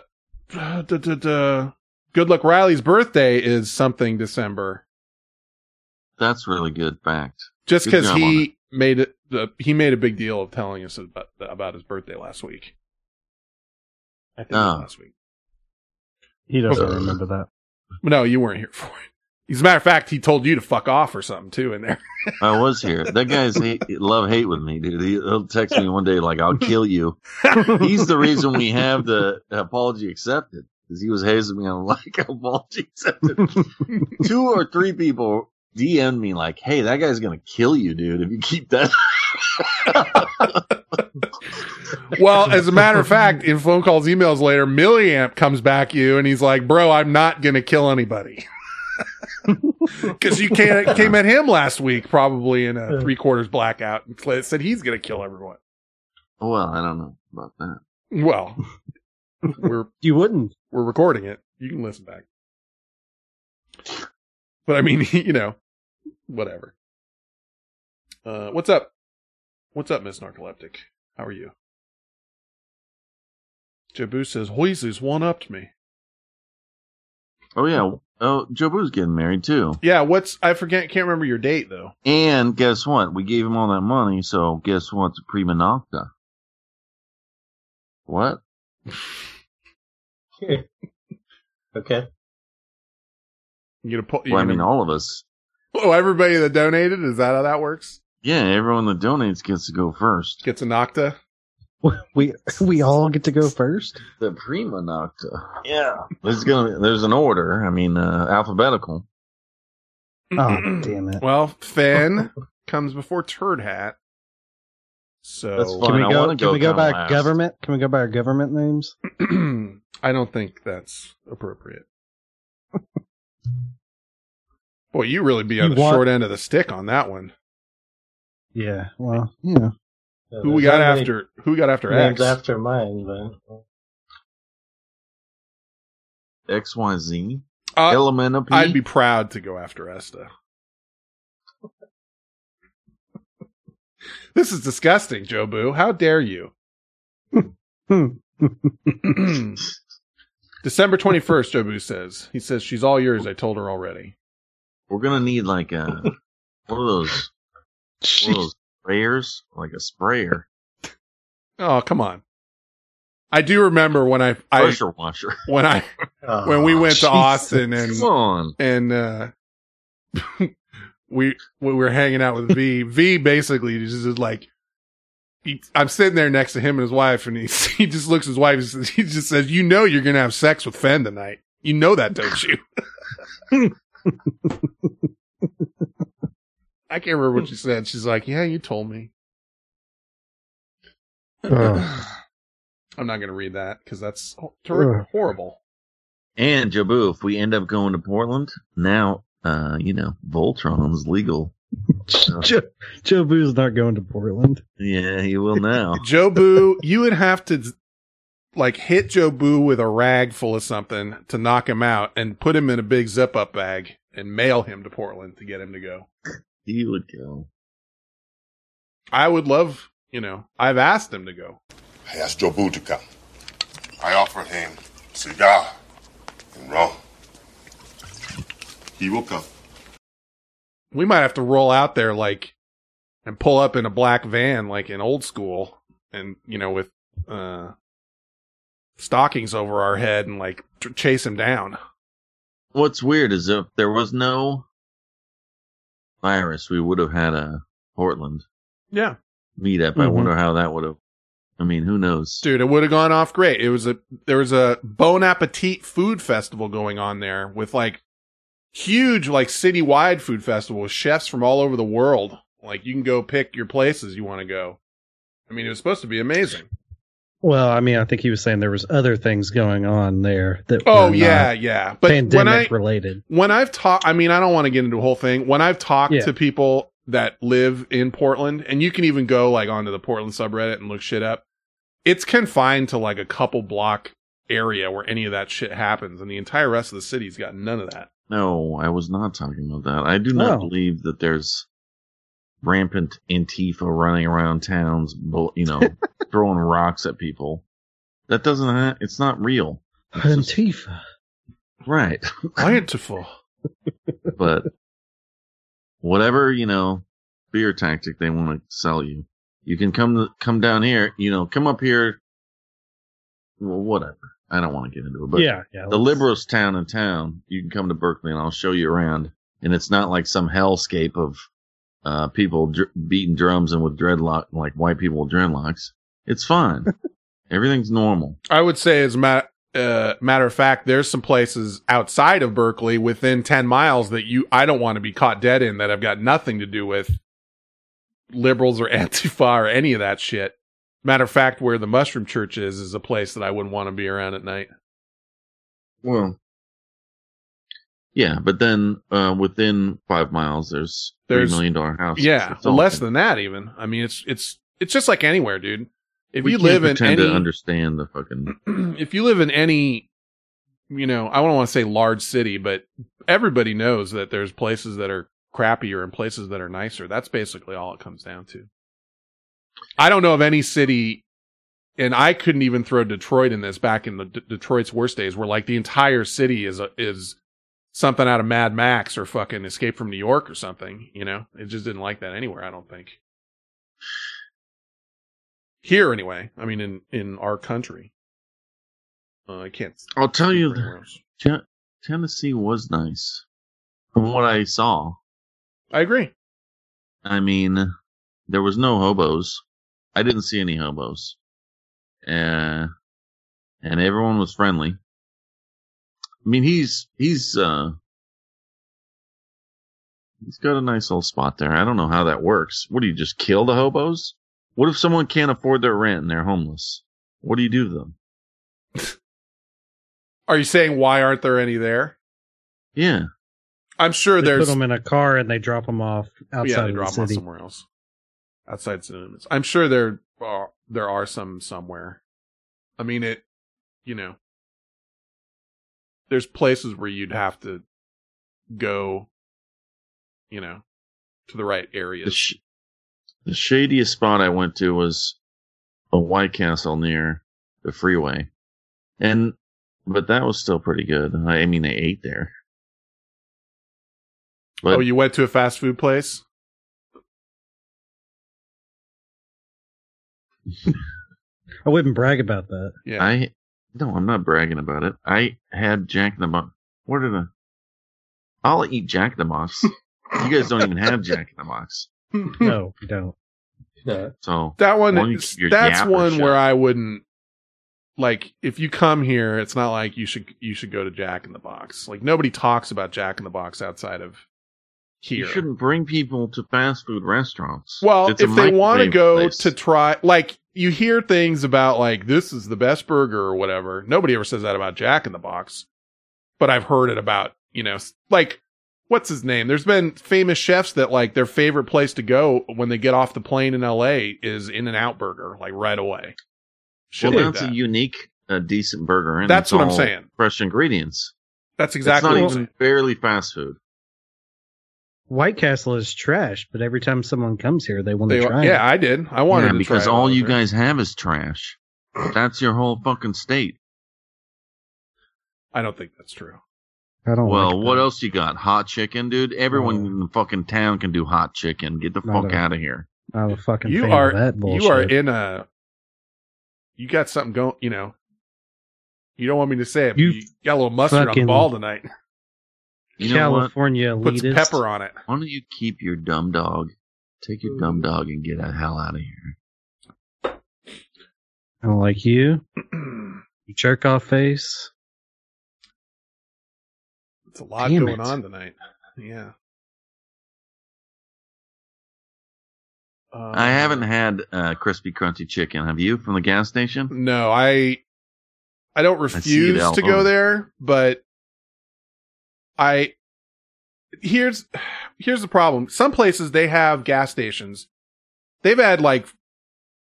duh, duh, duh, Good Luck Riley's birthday is something December. That's really good fact. Just because job on he made it, the, he made a big deal of telling us about about his birthday last week. I think Oh. last week. He doesn't Uh. remember that. No, you weren't here for it. As a matter of fact, he told you to fuck off or something too in there. I was here. That guy's hate, love hate with me, dude. He'll text me one day like, "I'll kill you." He's the reason we have the apology accepted because he was hazing me on like apology accepted. Two or three people DM'd me like, "Hey, that guy's gonna kill you, dude. If you keep that." well, as a matter of fact, in phone calls, emails later, Milliamp comes back you and he's like, "Bro, I'm not gonna kill anybody." Because you can't came at him last week, probably in a three quarters blackout, and said he's gonna kill everyone. well, I don't know about that. Well, we're You wouldn't. we're recording it. You can listen back. But I mean, you know, whatever. Uh, what's up? What's up, Miss Narcoleptic? How are you? Jobu says, Hoises one upped me. Oh yeah. Oh, Boo's getting married too. Yeah, what's, I forget, can't remember your date though. And guess what? We gave him all that money, so guess what's prima nocta? What? Okay. You're gonna put, Well, I gonna, mean, all of us. oh, everybody that donated, is that how that works? Yeah, everyone that donates gets to go first. Gets a nocta? We we all get to go first. The prima nocta. Yeah. There's gonna there's an order. I mean, uh, alphabetical. Oh damn it! Well, Finn comes before Turd Hat. So That's Can we I go? wanna Can go we go kinda by last. government? Can we go by our government names? I don't think that's appropriate. Boy, you really be on You the want- short end of the stick on that one. Yeah. Well, you know. Yeah, Who we got after? Who we got after Names X? after mine, but X Y Z. Uh, Elemental. I'd be proud to go after Esta. this is disgusting, Joe Jobu. How dare you? December 21st, Jobu says. He says, she's all yours. I told her already. We're gonna need like a one of those one of those sprayers, like a sprayer, Oh, come on. I do remember when I, I pressure washer. when I oh, when we went to Jesus. Austin and Come on. and uh we we were hanging out with V. V basically just is like he, I'm sitting there next to him and his wife, and he he just looks at his wife. He says- He just says, "You know you're gonna have sex with Fen tonight. You know that, don't you?" I can't remember what she said. She's like, "Yeah, you told me." Ugh. I'm not gonna read that because that's ho- terrific, Ugh. horrible. And Jobu, if we end up going to Portland, now uh, you know, Voltron's legal. Joe, Joe Boo's not going to Portland. Yeah, he will now. Joe Boo, you would have to like hit Joe Boo with a rag full of something to knock him out and put him in a big zip up bag and mail him to Portland to get him to go. He would go. I would love, you know, I've asked him to go. I asked Jobu to come. I offered him cigar and rum. He will come. We might have to roll out there like and pull up in a black van like in old school and you know with uh stockings over our head and like t- chase him down. What's weird is if there was no virus, we would have had a Portland Yeah. meetup. I Mhm. wonder how that would have. I mean, who knows? Dude, it would have gone off great. It was a there was a Bon Appetit food festival going on there with like huge like citywide food festival with chefs from all over the world. Like you can go pick your places you want to go. I mean, it was supposed to be amazing. Well, I mean, I think he was saying there was other things going on there that Oh were yeah, yeah. But when pandemic I related. when I've talked, I mean, I don't want to get into a whole thing. When I've talked Yeah. to people that live in Portland, and you can even go like onto the Portland subreddit and look shit up, it's confined to like a couple block area where any of that shit happens, and the entire rest of the city's got none of that. No, I was not talking about that. I do not Oh. believe that there's rampant Antifa running around towns, you know, throwing rocks at people. That doesn't. Ha- it's not real. It's just- Antifa. right? Antifa. but whatever you know, fear tactic they want to sell you, you can come come down here. You know, come up here. Well, whatever. I don't want to get into it, but yeah, yeah. the let's- liberalist town in town, you can come to Berkeley and I'll show you around. And it's not like some hellscape of uh, people dr- beating drums and with dreadlock, like white people with dreadlocks. It's fine. Everything's normal. I would say, as a matter, uh, matter of fact, there's some places outside of Berkeley within 10 miles that you, I don't want to be caught dead in that I've got nothing to do with liberals or Antifa or any of that shit. Matter of fact, where the Mushroom Church is, is a place that I wouldn't want to be around at night. Well, yeah, but then uh, within five miles, there's three There's- million dollar house. Yeah, less than that even. I mean, it's, it's, it's just like anywhere, dude. If you live in any, to understand the fucking if you live in any, you know, I don't want to say large city, but everybody knows that there's places that are crappier and places that are nicer. That's basically all it comes down to. I don't know of any city, and I couldn't even throw Detroit in this back in the D- Detroit's worst days, where like the entire city is a, is something out of Mad Max or fucking Escape from New York or something. You know, it just didn't like that anywhere. I don't think. Here, anyway. I mean, in in our country, uh, I can't. I'll tell you. Ten- Tennessee was nice from what I saw. I agree. I mean, there was no hobos. I didn't see any hobos. Uh, and everyone was friendly. I mean, he's, he's, uh, he's got a nice little spot there. I don't know how that works. What do you just kill the hobos? What if someone can't afford their rent and they're homeless? What do you do to them? Are you saying why aren't there any there? Yeah. I'm sure They there's put them in a car and they drop them off outside yeah, they of the drop them somewhere else. Outside limits. I'm sure there are there are some somewhere. I mean it you know there's places where you'd have to go you know to the right The, areas. sh- the shadiest spot I went to was a White Castle near the freeway. And, but that was still pretty good. I, I mean, they ate there. Oh, but oh, you went to a fast food place? I wouldn't brag about that. Yeah. I, no, I'm not bragging about it. I had Jack in the Box. Where did I? I'll eat Jack in the Box. you guys don't even have Jack in the Box. No, you don't. Yeah. So, That one, Why is- that's one shut? where I wouldn't like. If you come here, it's not like you should you should go to Jack in the Box. Like nobody talks about Jack in the Box outside of here. you shouldn't bring people to fast food restaurants. Well, It's if they want to go place. to try, like you hear things about like this is the best burger or whatever. Nobody ever says that about Jack in the Box, but I've heard it about you know like what's his name. There's been famous chefs that like their favorite place to go when they get off the plane in L.A. is In and Out Burger, like right away. Shit well, like that's that. a unique, uh, decent burger. And That's what I'm saying. Fresh ingredients. That's exactly it's what not I'm even saying. barely fast food. White Castle is trash, but every time someone comes here, they want to They, try yeah, it. I did. I wanted Yeah, to because try it all you guys have is trash. That's your whole fucking state. I don't think that's true. I don't Well, like what else you got? Hot chicken, dude. Everyone Oh. in the fucking town can do hot chicken. Get the Not fuck a- out of here. I'm a fucking You fan are of that bullshit. you are in a. You got something going. You know. You don't want me to say it. But You you, got a little mustard on the ball tonight. You know what? California Put some elitist. pepper on it. Why don't you keep your dumb dog? Take your dumb dog and get the hell out of here. I don't like you. You jerk off face. It's a lot Damn going it. on tonight. Yeah. Uh, I haven't had uh, crispy crunchy chicken. Have you from the gas station? No, I. I don't refuse out to go there, but I. Here's here's the problem. Some places they have gas stations. They've had like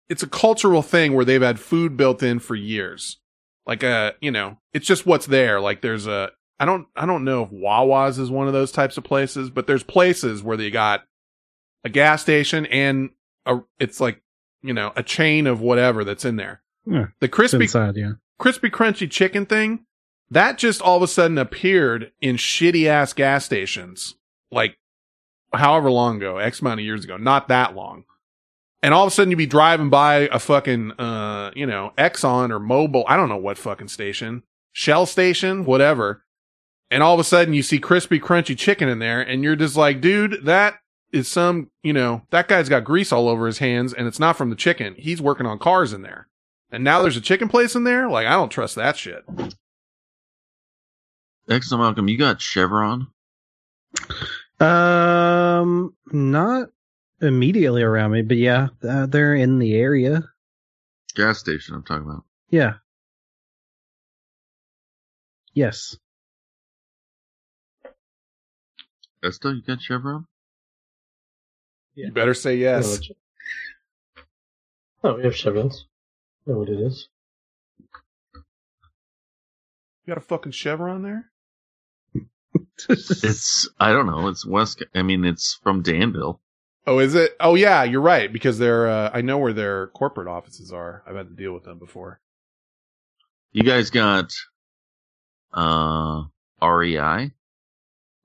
it's a cultural thing where they've had food built in for years. Like a, you know, it's just what's there. Like there's a I don't I don't know if Wawa's is one of those types of places, but there's places where they got a gas station and a it's like, you know, a chain of whatever that's in there. Yeah, The crispy inside, yeah. crispy crunchy chicken thing, that just all of a sudden appeared in shitty ass gas stations, like however long ago, X amount of years ago, not that long. And all of a sudden you'd be driving by a fucking, uh, you know, Exxon or Mobil, I don't know what fucking station, Shell station, whatever. And all of a sudden you see crispy crunchy chicken in there and you're just like, dude, that is some, you know, that guy's got grease all over his hands and it's not from the chicken. He's working on cars in there. And now there's a chicken place in there? Like, I don't trust that shit. Excellent, Malcolm. You got Chevron? Um, not immediately around me, but yeah, uh, they're in the area. Gas station, I'm talking about. Yeah. Yes. Esther, you got Chevron? You better say yes. Oh, we have Chevrons. Know what it is. You got a fucking Chevron there? It's, I don't know. It's West, I mean, it's from Danville. Oh, is it? Oh, yeah, you're right. Because they're, uh, I know where their corporate offices are. I've had to deal with them before. You guys got, uh, REI?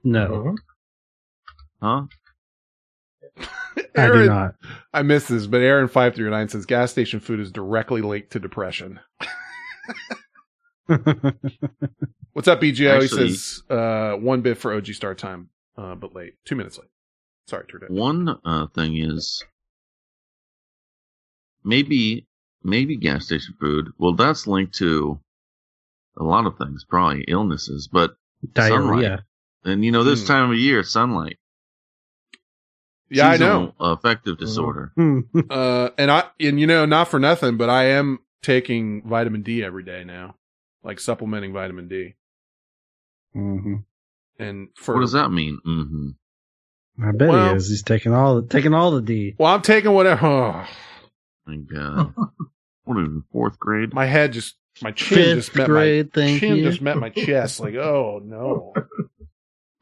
no. Huh? I do not. I missed this, but Aaron five three nine says gas station food is directly linked to depression. What's up, BGO? Actually- he says uh, one bit for OG start time, uh, but late, two minutes late. Sorry, Turdette. One, uh, thing is, maybe, maybe gas station food. Well, that's linked to a lot of things, probably illnesses, but, Diarrhea. and you know, this Hmm. time of year, sunlight. Yeah, I know. Affective disorder. Hmm. Uh, and I and you know, not for nothing, but I am taking vitamin D every day now, like supplementing vitamin D. hmm And for What does that mean? Mm-hmm. I bet Well- he is. He's taking all the taking all the D. well, I'm taking whatever. Oh, My God. what in fourth grade? my head just, my chin Fifth just met grade, my thank chin you. just met my chest. Like, oh no,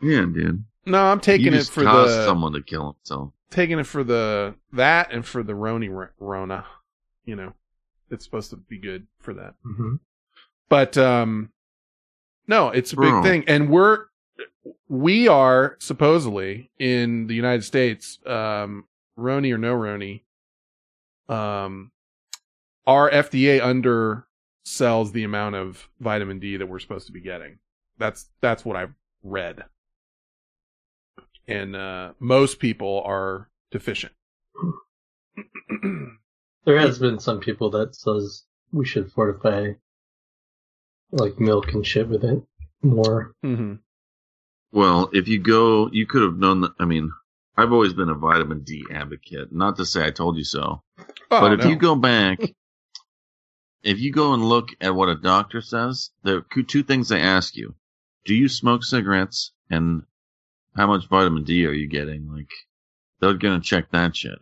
Yeah, dude. no, I'm taking you it for the someone to kill himself. taking it for the that and for the Roni Rona. You know, it's supposed to be good for that. Mm-hmm. But um no, it's a big Bro. thing and we're we are supposedly in the United States um Roni or no Roni um our FDA undersells the amount of vitamin D that we're supposed to be getting. That's that's what I've read. And uh most people are deficient. There has been some people that says we should fortify like milk and shit with it more. hmm Well, if you go, you could have known that. I mean, I've always been a vitamin D advocate. Not to say I told you so, Oh, but if no. you go back, if you go and look at what a doctor says, there are two things they ask you: Do you smoke cigarettes, and how much vitamin D are you getting? Like, they're gonna check that shit.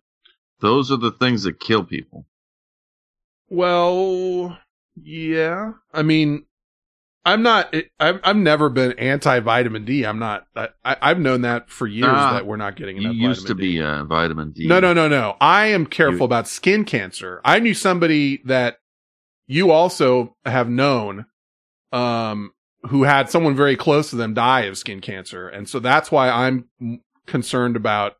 Those are the things that kill people. Well, yeah. I mean, I'm not. I've I've never been anti vitamin D. I'm not. I, I've known that for years Nah, that we're not getting enough. You used to D. be uh, vitamin D. No, no, no, no. I am careful You- about skin cancer. I knew somebody that you also have known, um, who had someone very close to them die of skin cancer, and so that's why I'm concerned about.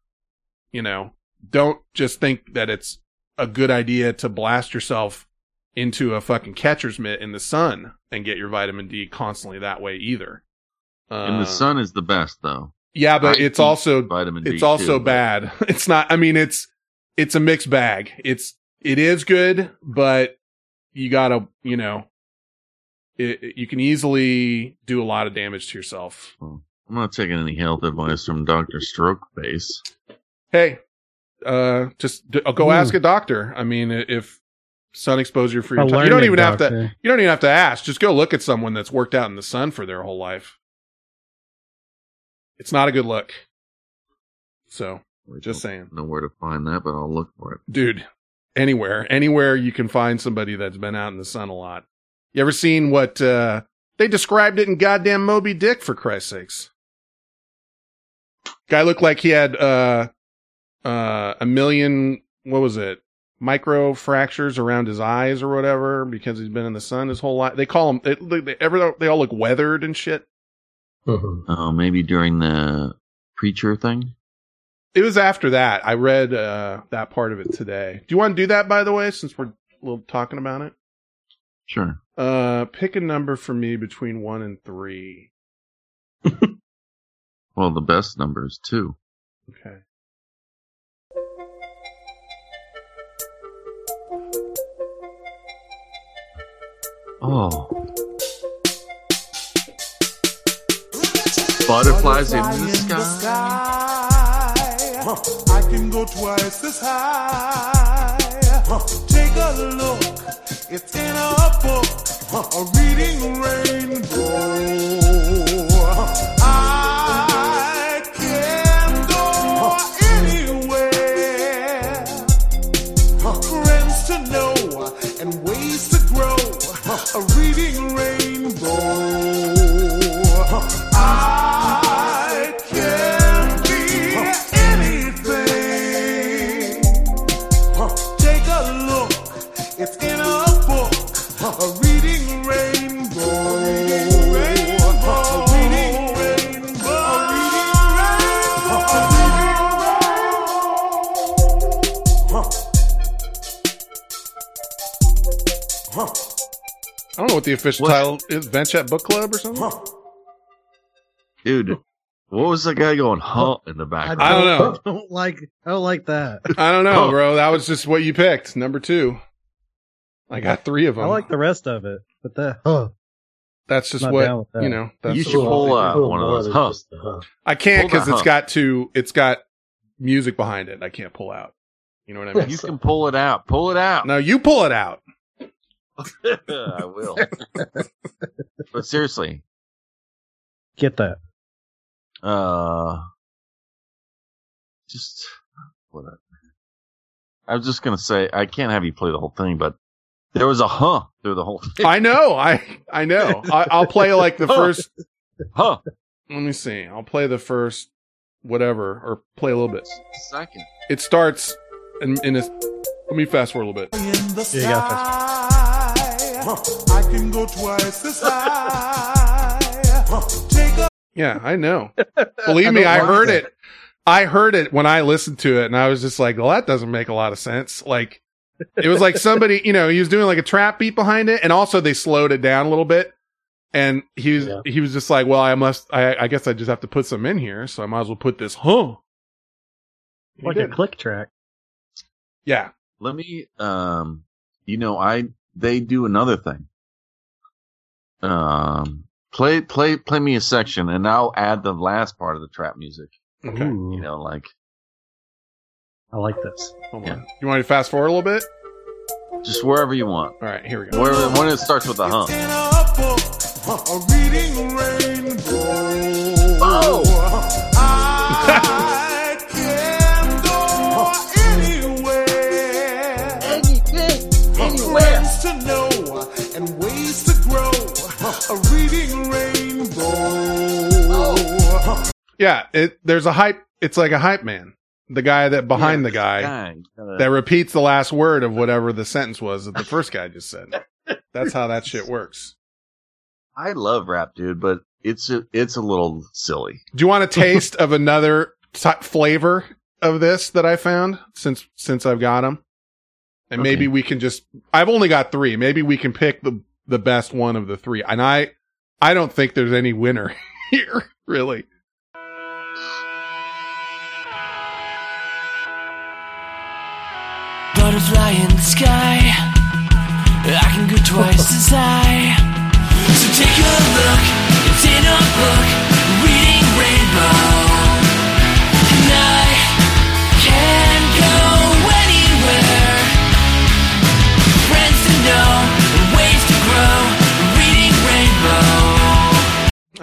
You know, don't just think that it's a good idea to blast yourself into a fucking catcher's mitt in the sun and get your vitamin D constantly that way either. And Uh, the sun is the best, though. yeah, but I it's also vitamin D. it's also but- bad. It's not. I mean, it's it's a mixed bag. It's it is good, but you gotta you know, it, it- you can easily do a lot of damage to yourself. I'm not taking any health advice from Doctor Stroke Face. Hey, uh, just d- go Ooh. ask a doctor. I mean, if sun exposure for your A time, you don't learned even have to. You don't even have to ask. Just go look at someone that's worked out in the sun for their whole life. It's not a good look. So, I just saying. know where to find that, but I'll look for it. dude anywhere anywhere you can find somebody that's been out in the sun a lot you ever seen what uh they described it in goddamn moby dick for christ's sakes guy looked like he had uh uh a million what was it micro fractures around his eyes or whatever because he's been in the sun his whole life they call him they, they, they, ever, they all look weathered and shit Mhm. Oh, maybe during the preacher thing. it was after that i read uh that part of it today do you want to do that by the way since we're a little talking about it Sure. Uh, pick a number for me between one and three. Well, the best number is two. Okay. Oh. Butterflies in the sky. I can go twice as high. Take a look, it's in a book, a reading rainbow. The official What? title is. Venture Book Club or something? Dude, what was that guy going, huh, in the back? I don't know. I don't like. I don't like that. I don't know, Huh. bro. That was just what you picked. Number two. I got three of them. I like the rest of it, but that. Huh. that's just what that. you know. That's You should pull uh, Little one of those, huh? just huh. I can't because that it's hump. got to. It's got music behind it. I can't pull out. You know what I mean? You can pull it out. Pull it out. no, you pull it out. I will. but seriously, Get that. uh, just what? I was just gonna say I can't have you play the whole thing, but there was a huh through the whole thing. I know. I I know. I, I'll play like the Huh. first. huh. Let me see. I'll play the first whatever, or play a little bit. Second. It starts in, in a. Let me fast forward a little bit. Yeah, you got sky. I can go twice as high. Take a Yeah, I know. Believe me, don't I heard that. it. I heard it when I listened to it, and I was just like, "Well, that doesn't make a lot of sense." Like, it was like somebody, you know, he was doing like a trap beat behind it, and also they slowed it down a little bit. And he was Yeah. he was just like, "Well, I must. I, I guess I just have to put some in here, so I might as well put this." Huh? He Like a click track. yeah. Let me, um, you know, I, they do another thing. Um, play, play, play me a section and I'll add the last part of the trap music. Okay. Ooh, You know, like, I like this. Hold on. You want me to fast forward a little bit? just wherever you want. All right, here we go. Wherever, when it starts with a huh. in a book, a reading rainbow. Oh! and ways to grow. A reading rainbow. Yeah, it, there's a hype. It's like a hype man, the guy that behind yeah, the guy, guy that repeats the last word of whatever the sentence was that the first guy just said. That's how that shit works. I love rap, dude, but it's a, it's a little silly. Do you want a taste of another t- flavor of this that I found since since I've got them? And Okay. maybe we can just I've only got 3. Maybe we can pick the the best one of the 3. And I I don't think there's any winner here, really. Butterfly in the sky. I can go twice as high. So take a look. It's in a book. Reading Rainbow.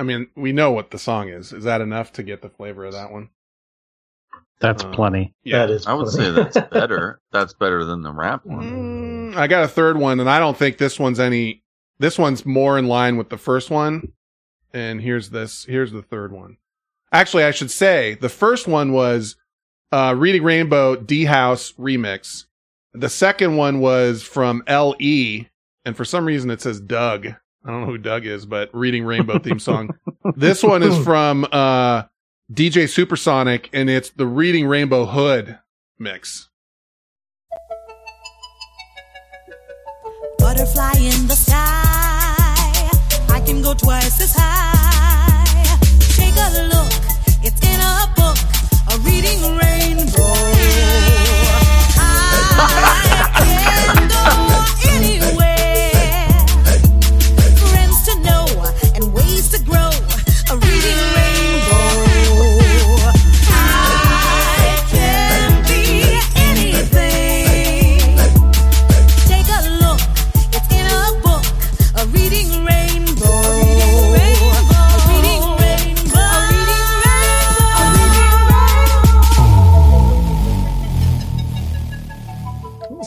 I mean, we know what the song is. Is that enough to get the flavor of that one? That's Uh, plenty. Yeah. That is. I would funny. say that's better. That's better than the rap one. Mm, I got a third one, and I don't think this one's any. This one's more in line with the first one. And here's this. Here's the third one. Actually, I should say the first one was uh, Reading Rainbow D House remix. The second one was from L E, and for some reason it says Doug. I don't know who Doug is, but Reading Rainbow theme song. this one is from uh, DJ Supersonic, and it's the Reading Rainbow Hood mix. Butterfly in the sky. I can go twice as high. Take a look. It's in a book. A reading rainbow.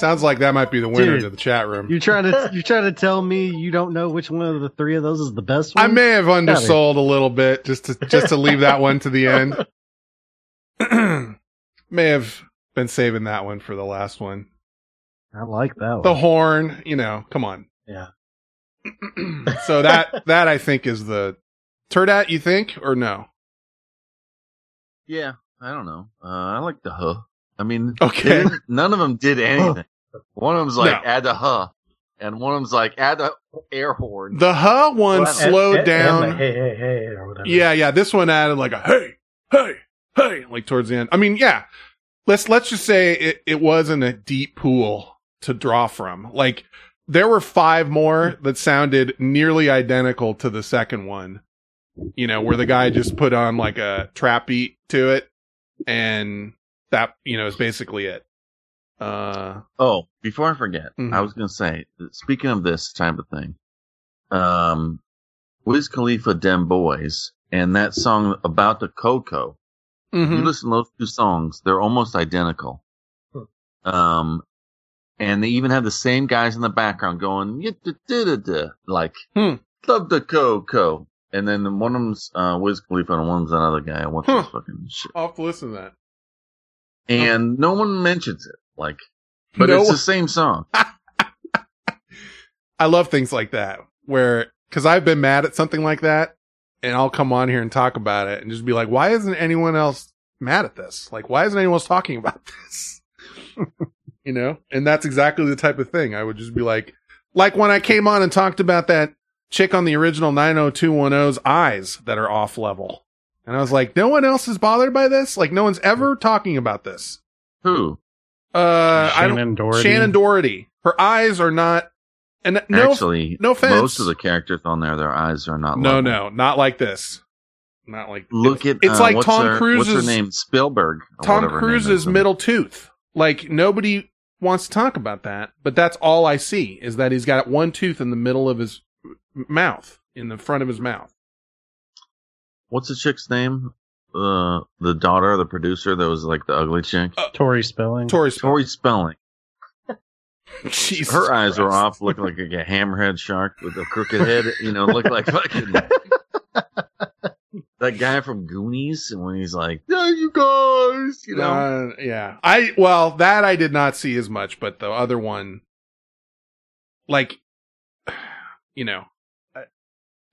Sounds like that might be the winner Dude, to the chat room. You trying to you trying to tell me you don't know which one of the three of those is the best one? I may have undersold a little bit just to just to leave that one to the end. may have been saving that one for the last one. I like that one. The horn, you know, come on. Yeah. so that that I think is the turdat. You think or no? Yeah, I don't know. Uh, I like the huh. I mean, Okay. none of them did anything. One of them's like No. add the huh, and one of them's like add the air horn. The huh one Well, slowed and- down. and the hey, hey, hey, or whatever. Yeah, yeah. This one added like a hey, hey, hey, like towards the end. I mean, yeah. Let's let's just say it, it wasn't a deep pool to draw from. Like there were five more that sounded nearly identical to the second one. You know, where the guy just put on like a trap beat to it, and that you know is basically it. Uh, Oh, before I forget, Mhm. I was gonna say, speaking of this type of thing, um, Wiz Khalifa Dem Boys and that song about the Coco. If you listen to those two songs, they're almost identical. Um, and they even have the same guys in the background going, like, Hmm. love the Coco. And then one of them's, uh, Wiz Khalifa and one's another guy. What's Huh. this fucking shit? I'll have to listen to that. And no one mentions it. Like, but No it's the same song. I love things like that where, cause I've been mad at something like that and I'll come on here and talk about it and just be like, why isn't anyone else mad at this? Like, why isn't anyone else talking about this? you know? And that's exactly the type of thing I would just be like, like when I came on and talked about that chick on the original 90210's eyes that are off level. And I was like, no one else is bothered by this? Like, no one's ever talking about this. Who? Uh, Shannen Doherty. Shannen Doherty. Her eyes are not, and no, Actually, no offense. most of the characters on there, their eyes are not. no, level. no, not like this. Not like Look it's, at it's uh, like what's Tom her, Cruise's What's her name? Spielberg. or Tom whatever her name Cruise's middle tooth. Like nobody wants to talk about that, but that's all I see is that he's got one tooth in the middle of his mouth, in the front of his mouth. What's the chick's name? Uh, the daughter of the producer that was like the ugly chick. Tori Spelling. Tori Tori Spelling. Jesus Her eyes are Christ. off, look like a hammerhead shark with a crooked head. You know, look like fucking. That guy from Goonies, and when he's like, "Yeah, you guys," you know, Uh, yeah. I well, that I did not see as much, but the other one, like, you know, I-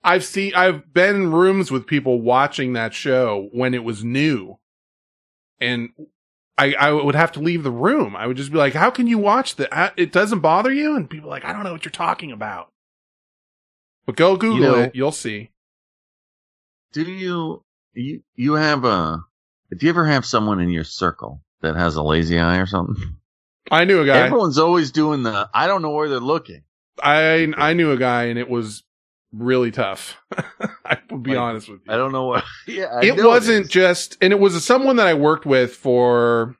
I've seen, I've been in rooms with people watching that show when it was new, and I I would have to leave the room. I would just be like, "How can you watch that? Uh, it doesn't bother you?" And people are like, "I don't know what you're talking about." But go Google know- it, you'll see. do you you you have a? Do you ever have someone in your circle that has a lazy eye or something? I knew a guy. Everyone's always doing the. I don't know where they're looking. I I knew a guy, and it was really tough. I will be Like, honest with you. I don't know what. Yeah, I it wasn't is. just, and it was someone that I worked with for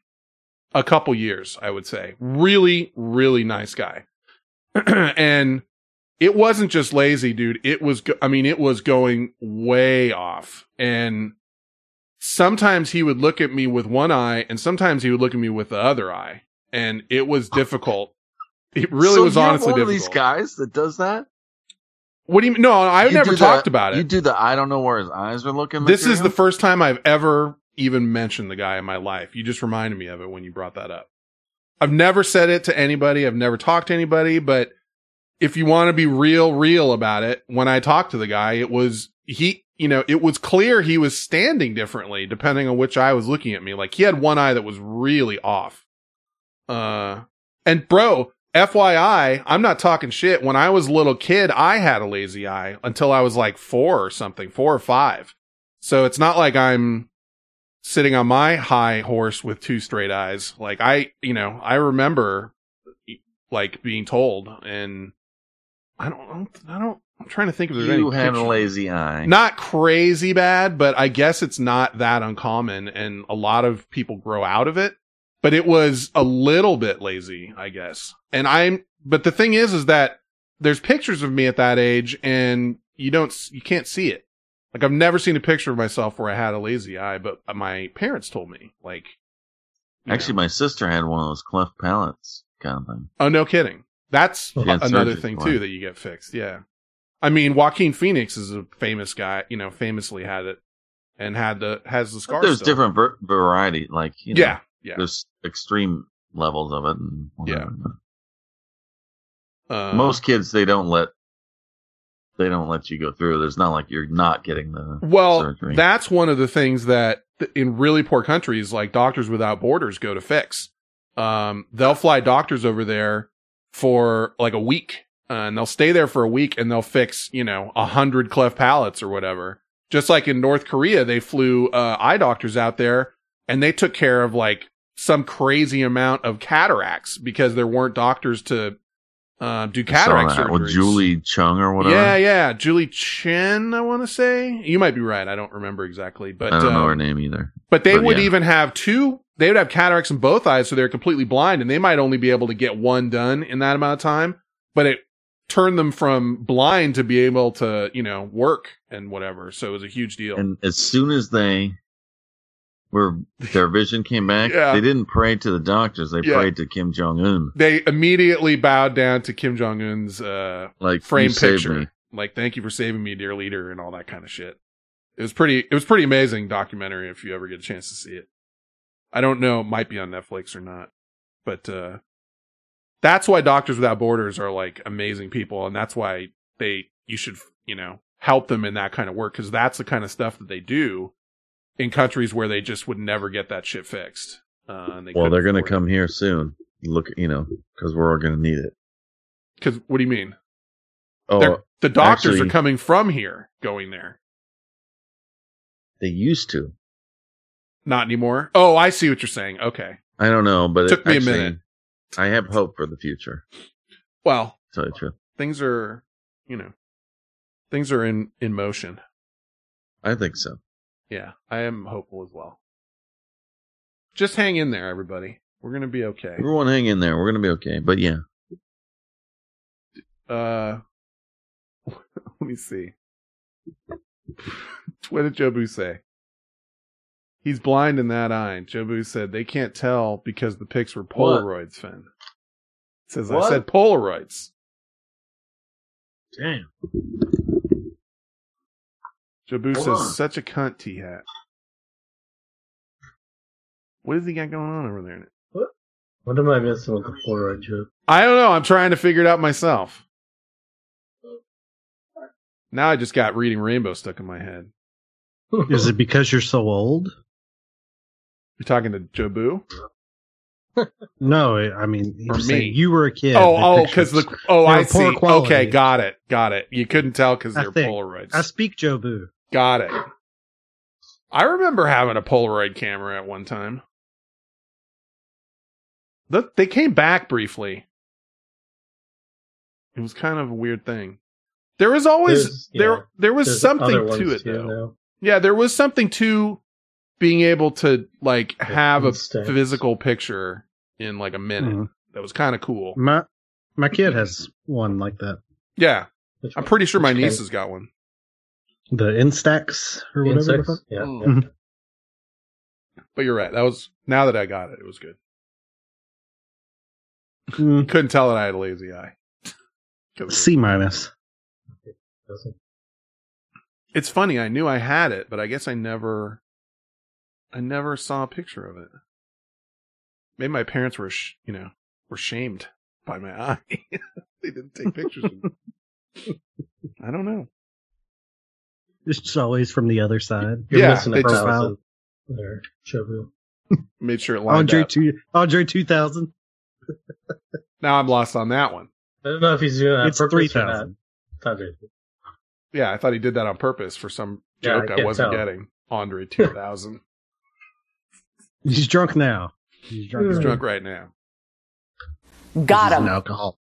a couple years. I would say really, really nice guy, and it wasn't just lazy, dude. It was, go- I mean, it was going way off, and sometimes he would look at me with one eye, and sometimes he would look at me with the other eye, and it was difficult. It really So was honestly one difficult. of these guys that does that. What do you mean? No, I You never talked the- about it. You do the. I don't know where his eyes are looking. This is the first time I've ever even mentioned the guy in my life. You just reminded me of it when you brought that up. I've never said it to anybody. I've never talked to anybody, but if you want to be real, real about it, when I talked to the guy, it was he, you know, it was clear he was standing differently depending on which eye was looking at me. Like he had one eye that was really off. Uh, and bro, FYI, I'm not talking shit. When I was a little kid, I had a lazy eye until I was like four or something, four or five. So it's not like I'm sitting on my high horse with two straight eyes. Like I, you know, I remember like being told and I don't, I don't, I don't I'm trying to think if there's any You had a lazy eye. Not crazy bad, but I guess it's not that uncommon and a lot of people grow out of it. But it was a little bit lazy, I guess. And I'm, but the thing is, is that there's pictures of me at that age and you don't, you can't see it. Like I've never seen a picture of myself where I had a lazy eye, but my parents told me, like, Actually, know. my sister had one of those cleft palates kind of thing. oh, no kidding. That's another thing too that you get fixed. Yeah. I mean, Joaquin Phoenix is a famous guy, you know, famously had it and had the, has the scar. There's still. different ver- variety, like you know, Yeah. Yeah. There's extreme levels of it. And Yeah. whatever. Uh, Most kids they don't let they don't let you go through. There's not like you're not getting the Well, surgery. that's one of the things that in really poor countries like Doctors Without Borders go to fix. Um, they'll fly doctors over there for like a week, uh, and they'll stay there for a week, and they'll fix you know a hundred cleft palates or whatever. Just like in North Korea, they flew uh, eye doctors out there, and they took care of like some crazy amount of cataracts because there weren't doctors to uh, do cataract surgeries. with Julie Chung or whatever. Yeah, yeah, Julie Chen. I want to say you might be right. I don't remember exactly, but I don't know uh, her name either. But they But would yeah. even have two. They would have cataracts in both eyes, so they're completely blind, and they might only be able to get one done in that amount of time. But it turned them from blind to be able to, you know, work and whatever. So it was a huge deal. And as soon as they were their vision came back, Yeah. they didn't pray to the doctors. They Yeah. prayed to Kim Jong Un. they immediately bowed down to Kim Jong Un's uh, Like frame picture. Like, thank you for saving me, dear leader, and all that kind of shit. It was pretty. It was pretty amazing documentary. If you ever get a chance to see it, I don't know. It might be on Netflix or not, but uh, that's why Doctors Without Borders are like amazing people, and that's why they you should you know help them in that kind of work because that's the kind of stuff that they do in countries where they just would never get that shit fixed. Uh, they Well, they're going to come here soon. Look, you know, because we're all going to need it. because what do you mean? Oh, They're- the doctors actually- are coming from here, going there. they used to. Not anymore. Oh, I see what you're saying. Okay. I don't know, but Took it took me a minute. I have hope for the future. Well, tell you the truth, things are, you know, things are in in motion. I think so. Yeah, I am hopeful as well. Just hang in there, everybody. We're gonna be okay. Everyone, hang in there. We're going to be okay. But yeah, Uh, let me see. what did Jobu say? He's blind in that eye. Jobu said they can't tell because the pics were What? Polaroids, Finn. says I said Polaroids. damn. Jobu Hold says, on. such a cunt T hat. What has he got going on over there? What What am I missing with the Polaroid joke? I don't know. I'm trying to figure it out myself. Now I just got reading Rainbow stuck in my head. Is it because you're so old? You're talking to Jobu? No, I mean, he Or was me. saying you were a kid. oh, oh, because the oh, oh I poor see. quality. Okay, got it, got it. You couldn't tell because they're think. Polaroids. I speak Jobu. Got it. I remember having a Polaroid camera at one time. The, they came back briefly. It was kind of a weird thing. There was always There's- there there was something to it too though. now. Yeah, there was something to being able to like have a physical picture in like a minute. Mhm. That was kind of cool. My my kid has one like that. Yeah, Which I'm pretty sure my niece has got one. The Instax or whatever. the Insects? fuck. Yeah. Mm. yeah. But you're right. That was now that I got it, it was good. Mm, Couldn't tell that I had a lazy eye. 'Cause C minus. Doesn't- It's funny. I knew I had it, but I guess I never, I never saw a picture of it. Maybe my parents were, sh- you know, were shamed by my eye. they didn't take pictures. of me. I don't know. It's always from the other side. You're Yeah, missing they a just- there, Jobu. Made sure it lined Andre up. two Andre two thousand. Now I'm lost on that one. I don't know if he's doing that on It's three or not. Yeah, I thought he did that on purpose for some Yeah, joke I, can't wasn't tell. getting. Andre 2000. He's drunk now. He's drunk. He's drunk right now. Got He's an him. alcohol.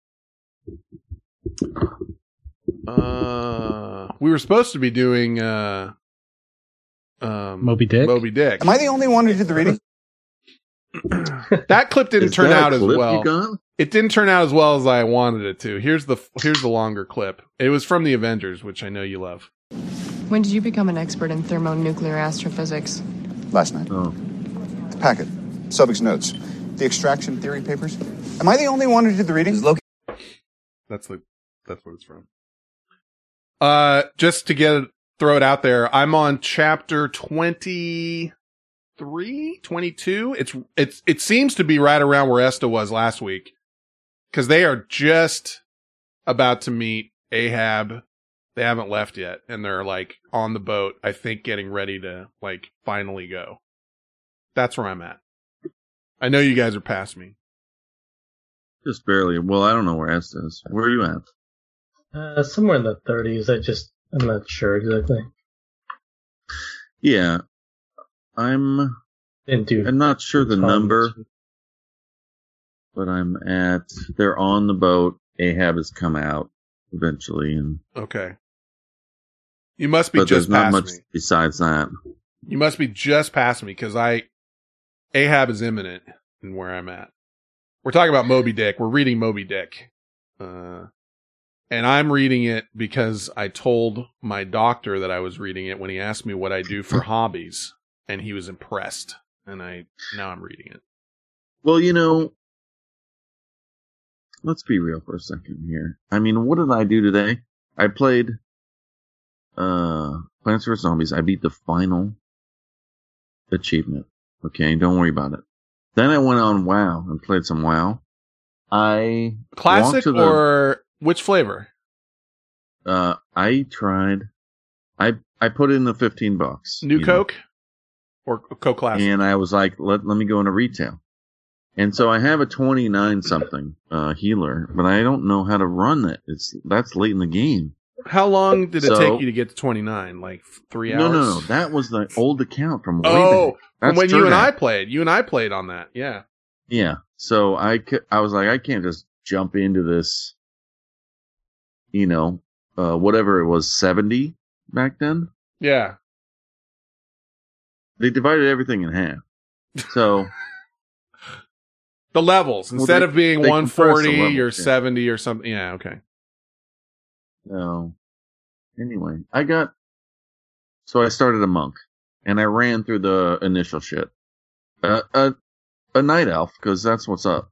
Uh, we were supposed to be doing uh, um, Moby Dick. Moby Dick. Am I the only one who did the reading? that clip didn't Is turn out as well. It didn't turn out as well as I wanted it to. Here's the here's the longer clip. It was from the Avengers, which I know you love. When did you become an expert in thermonuclear astrophysics? Last night. Oh, The packet. Subject's notes. The extraction theory papers. Am I the only one who did the reading? That's the that's what it's from. Uh, just to get it, throw it out there, I'm on chapter 23, 22. It's it's it seems to be right around where Esta was last week, because they are just about to meet Ahab. They haven't left yet, and they're like on the boat. I think getting ready to like finally go. That's where I'm at. I know you guys are past me. just barely. Well, I don't know where Esta is. Where are you at? Uh, somewhere in the 30s. I just, I'm not sure exactly. Yeah, I'm. Didn't do. I'm not sure the number, but I'm at. They're on the boat. Ahab has come out eventually, and Okay. You must be but there's just not much me. besides that. You must be just past me because I Ahab is imminent in where I'm at. We're talking about Moby Dick. We're reading Moby Dick. Uh, and I'm reading it because I told my doctor that I was reading it when he asked me what I do for hobbies and he was impressed. And I, now I'm reading it. Well, you know, let's be real for a second here. I mean, what did I do today? I played uh Plants vs Zombies. I beat the final achievement. Okay, don't worry about it. Then I went on WoW and played some WoW. I Classic the- or which flavor? uh I tried I I put in the 15 bucks. New you know, Coke or Coke Classic? and I was like, let let me go into retail. And so I have a 29 something uh healer, but I don't know how to run that. It's that's late in the game. How long did it So- take you to get to 29? Like three hours? No, no, no. That was the old account from way Oh, back. That's when you and. I played. You and I played on that. Yeah. Yeah. So I I was like, I can't just jump into this, you know, uh, whatever it was, 70 back then. Yeah. They divided everything in half. So The levels. Well, Instead they- of being they compressed the 140 levels, or yeah. 70 or something. Yeah, okay. So anyway, I got so I started a monk and I ran through the initial shit. Uh, a a night elf because that's what's up.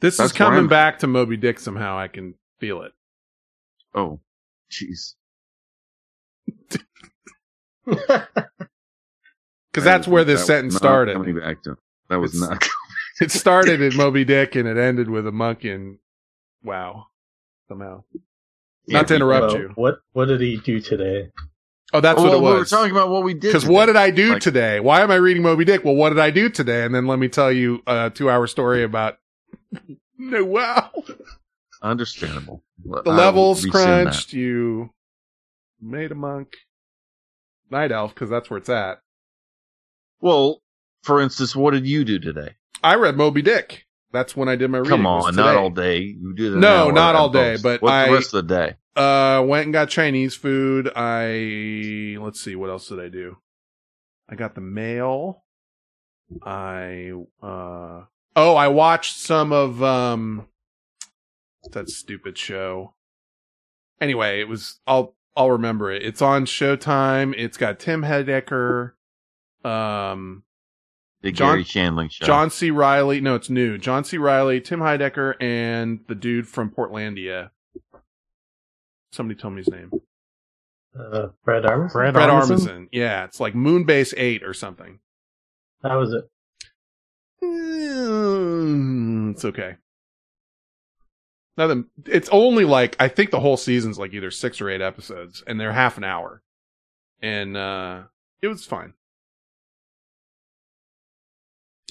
This That's is coming back to Moby Dick somehow. I can feel it. Oh, jeez. Because that's where this That sentence not started. coming back to- That was It's- not. It started in Moby Dick and it ended with a monkey and wow. Somehow. Not to interrupt Well, you. What What did he do today? Oh, that's well, what it was. we were talking about what we did. Because what did I do Like, today? Why am I reading Moby Dick? Well, what did I do today? And then let me tell you a two hour story about no wow. Understandable. The levels crunched, you made a monk. Night elf, because that's where it's at. Well, for instance, what did you do today? I read Moby Dick. That's when I did my reading. Come on, not all day. You did No, not all day, most. but What's I- the rest of the day? Uh, went and got Chinese food. I let's see, what else did I do? I got the mail. I uh oh, I watched some of um that stupid show. Anyway, it was I'll I'll remember it. It's on Showtime. It's got Tim Heidecker, um, The John- Garry Shandling show. John C. Reilly. No, it's new. John C. Reilly, Tim Heidecker, and the dude from Portlandia. Somebody tell me his name. Uh, Brad Armisen. Brad Fred Armisen? Armisen. Yeah, it's like Moonbase 8 or something. How was it? Mm, It's okay. Nothing. It's only like I think the whole season's like either six or eight episodes, and they're half an hour, and uh it was fine.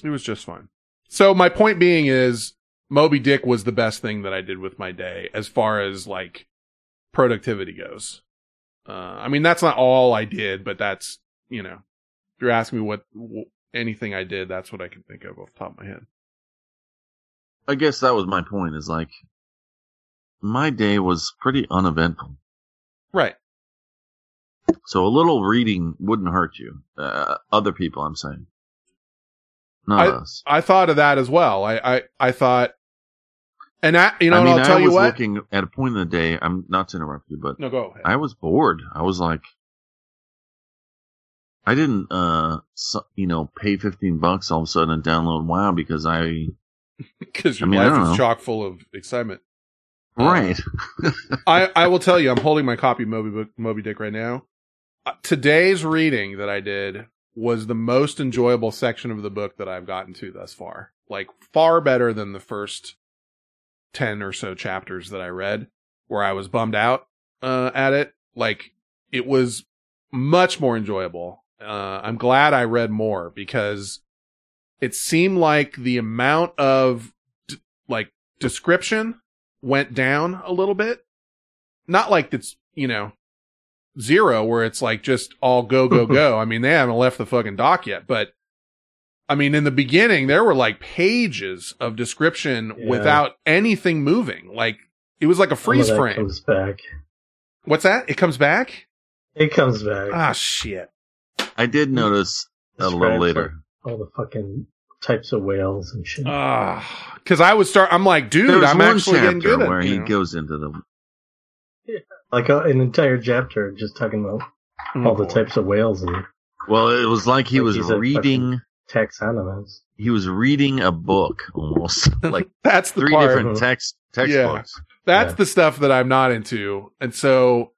It was just fine. So my point being is, Moby Dick was the best thing that I did with my day as far as like productivity goes. Uh, I mean that's not all I did, but that's you know, if you're asking me what w- anything I did, that's what I can think of off the top of my head. I guess that was my point. Is like my day was pretty uneventful, Right. so a little reading wouldn't hurt you. Uh, other people, I'm saying, not I, us. I thought of that as well. I, I, I thought, and I, you know, I mean, I'll tell I you was what. looking at a point in the day. I'm not to interrupt you, but no, go ahead. I was bored. I was like, I didn't, uh, so, you know, pay 15 bucks all of a sudden and download WoW because I, Because your I mean, life is know. chock full of excitement. Right. I, I will tell you, I'm holding my copy of Moby, Book, Moby Dick right now. Uh, today's reading that I did was the most enjoyable section of the book that I've gotten to thus far. Like far better than the first 10 or so chapters that I read where I was bummed out, uh, at it. Like it was much more enjoyable. Uh, I'm glad I read more because it seemed like the amount of d- like description went down a little bit. Not like it's, you know, zero where it's like just all go, go, go. I mean, they haven't left the fucking dock yet, but I mean, in the beginning, there were like pages of description Yeah. without anything moving. Like it was like a freeze that frame. comes back. What's that? It comes back? It comes back. Ah, shit. I did notice a little later. like, all the fucking types of whales and shit. Ah, cause I would start, I'm like, dude, There was I'm one actually getting chapter good at where you he know. goes into the. like uh, an entire chapter just talking about all the boy. types of whales and Well, it was like he Like was he's a reading. taxonomist. He was reading a book almost, like That's the three part. different text textbooks. That's Yeah. the stuff that I'm not into. And so,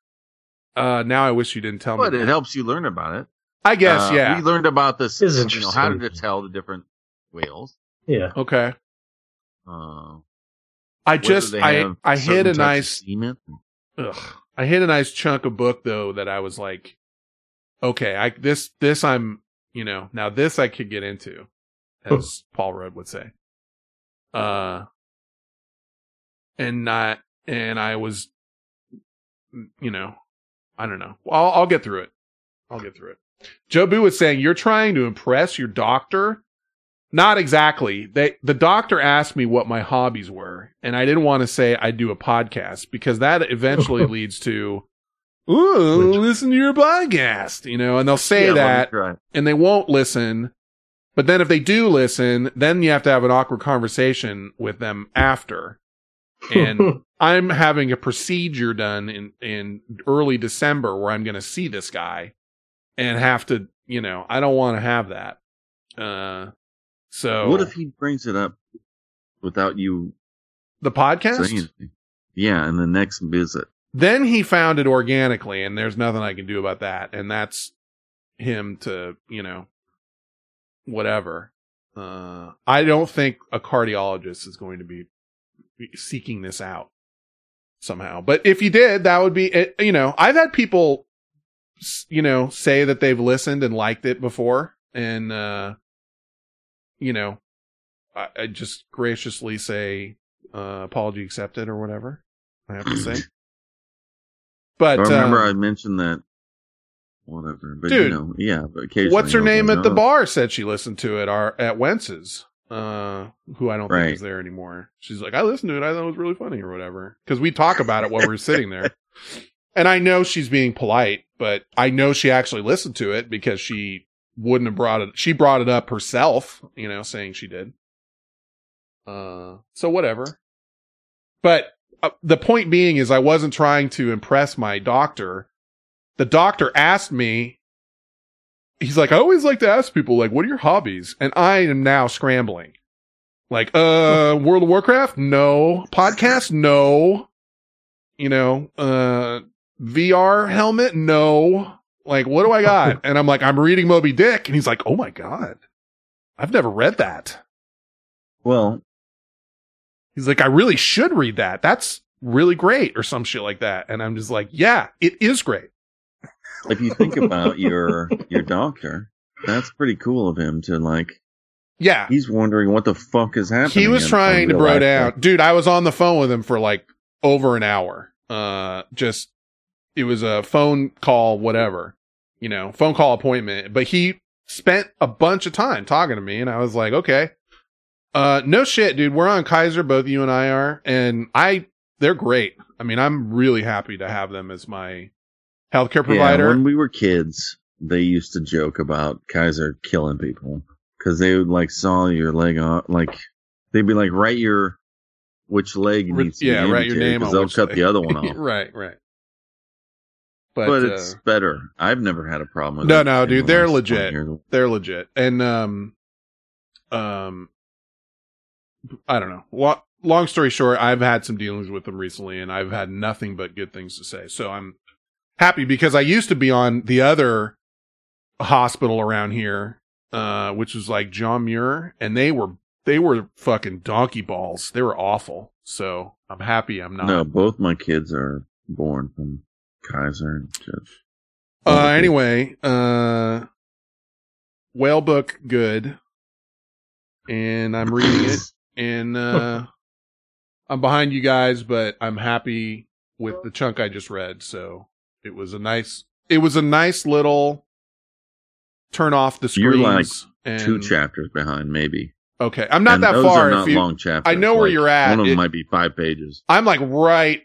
uh, now I wish you didn't tell But me. But it helps you learn about it. I guess, Uh, yeah. We learned about this. It's You know, how interesting. did it tell the different whales? Yeah. okay. Uh, I just, I, I hit a nice, semen. ugh, I hit a nice chunk of book though that I was like, okay, I, this, this I'm, you know, now this I could get into, as Paul Rudd would say. Uh, and not, and I was, you know, I don't know. Well, I'll, I'll get through it. I'll get through it. Jobu was saying, you're trying to impress your doctor? Not exactly. They, the doctor asked me what my hobbies were, and I didn't want to say I do a podcast because that eventually leads to, ooh, listen to your podcast, you know, and they'll say Yeah, that and they won't listen. But then if they do listen, then you have to have an awkward conversation with them after. And I'm having a procedure done in, in early December where I'm going to see this guy and have to, you know, I don't want to have that. Uh, so What if he brings it up without you the podcast? Yeah, in the next visit. Then he found it organically and there's nothing I can do about that. And that's, him to, you know, whatever. Uh, I don't think a cardiologist is going to be seeking this out somehow. But if you did, that would be, it- you know, I've had people, you know, say that they've listened and liked it before. And, uh, you know, I, I just graciously say, uh, apology accepted or whatever I have to say. But, I remember uh, I mentioned that. Whatever, but Dude, you know, yeah. But What's her name like, at the bar said she listened to it our, at Wentz's, uh, who I don't Right. think is there anymore. She's like, I listened to it. I thought it was really funny or whatever. Cause we talk about it while we're sitting there. And I know she's being polite, but I know she actually listened to it because she wouldn't have brought it. She brought it up herself, you know, saying she did. Uh, so whatever. But uh, the point being is I wasn't trying to impress my doctor. The doctor asked me he's like, I always like to ask people, like, what are your hobbies? And I am now scrambling. Like, uh, World of Warcraft? No. Podcast? No. You know, uh, VR helmet? No. Like, what do I got? and I'm like, I'm reading Moby Dick. And he's like, oh my God. I've never read that. Well, He's like, I really should read that. That's really great or some shit like that. And I'm just like, yeah, it is great. if you think about your your doctor, that's pretty cool of him to like. Yeah. He's wondering what the fuck is happening. He was trying to bro down. Dude, I was on the phone with him for like over an hour. Uh, just, it was a phone call, whatever, you know, phone call appointment, but he spent a bunch of time talking to me and I was like, okay, uh, no shit, dude. We're on Kaiser. Both you and I are. And I, they're great. I mean, I'm really happy to have them as my healthcare provider. Yeah, when we were kids, they used to joke about Kaiser killing people because they would like saw your leg on, like they'd be like, write your which leg needs to yeah, be write your name 'cause on they'll cut leg. the other one off. right, right. But, But, it's uh, better. I've never had a problem with no, it. no, in dude, they're legit. They're legit. And um, um, I don't know. Lo- long story short, I've had some dealings with them recently, and I've had nothing but good things to say. So I'm happy because I used to be on the other hospital around here, uh, which was like John Muir, and they were they were fucking donkey balls. They were awful. So I'm happy I'm not. No, both my kids are born from Kaiser and Judge. Uh, anyway, uh, whale book good, and I'm reading it, and uh, I'm behind you guys, but I'm happy with the chunk I just read. So it was a nice, it was a nice little turn off the You're screens. like and, two chapters behind, maybe. Okay, I'm not And that far. Not you, long chapters. I know where Like, you're at. One of them It- might be five pages. I'm like right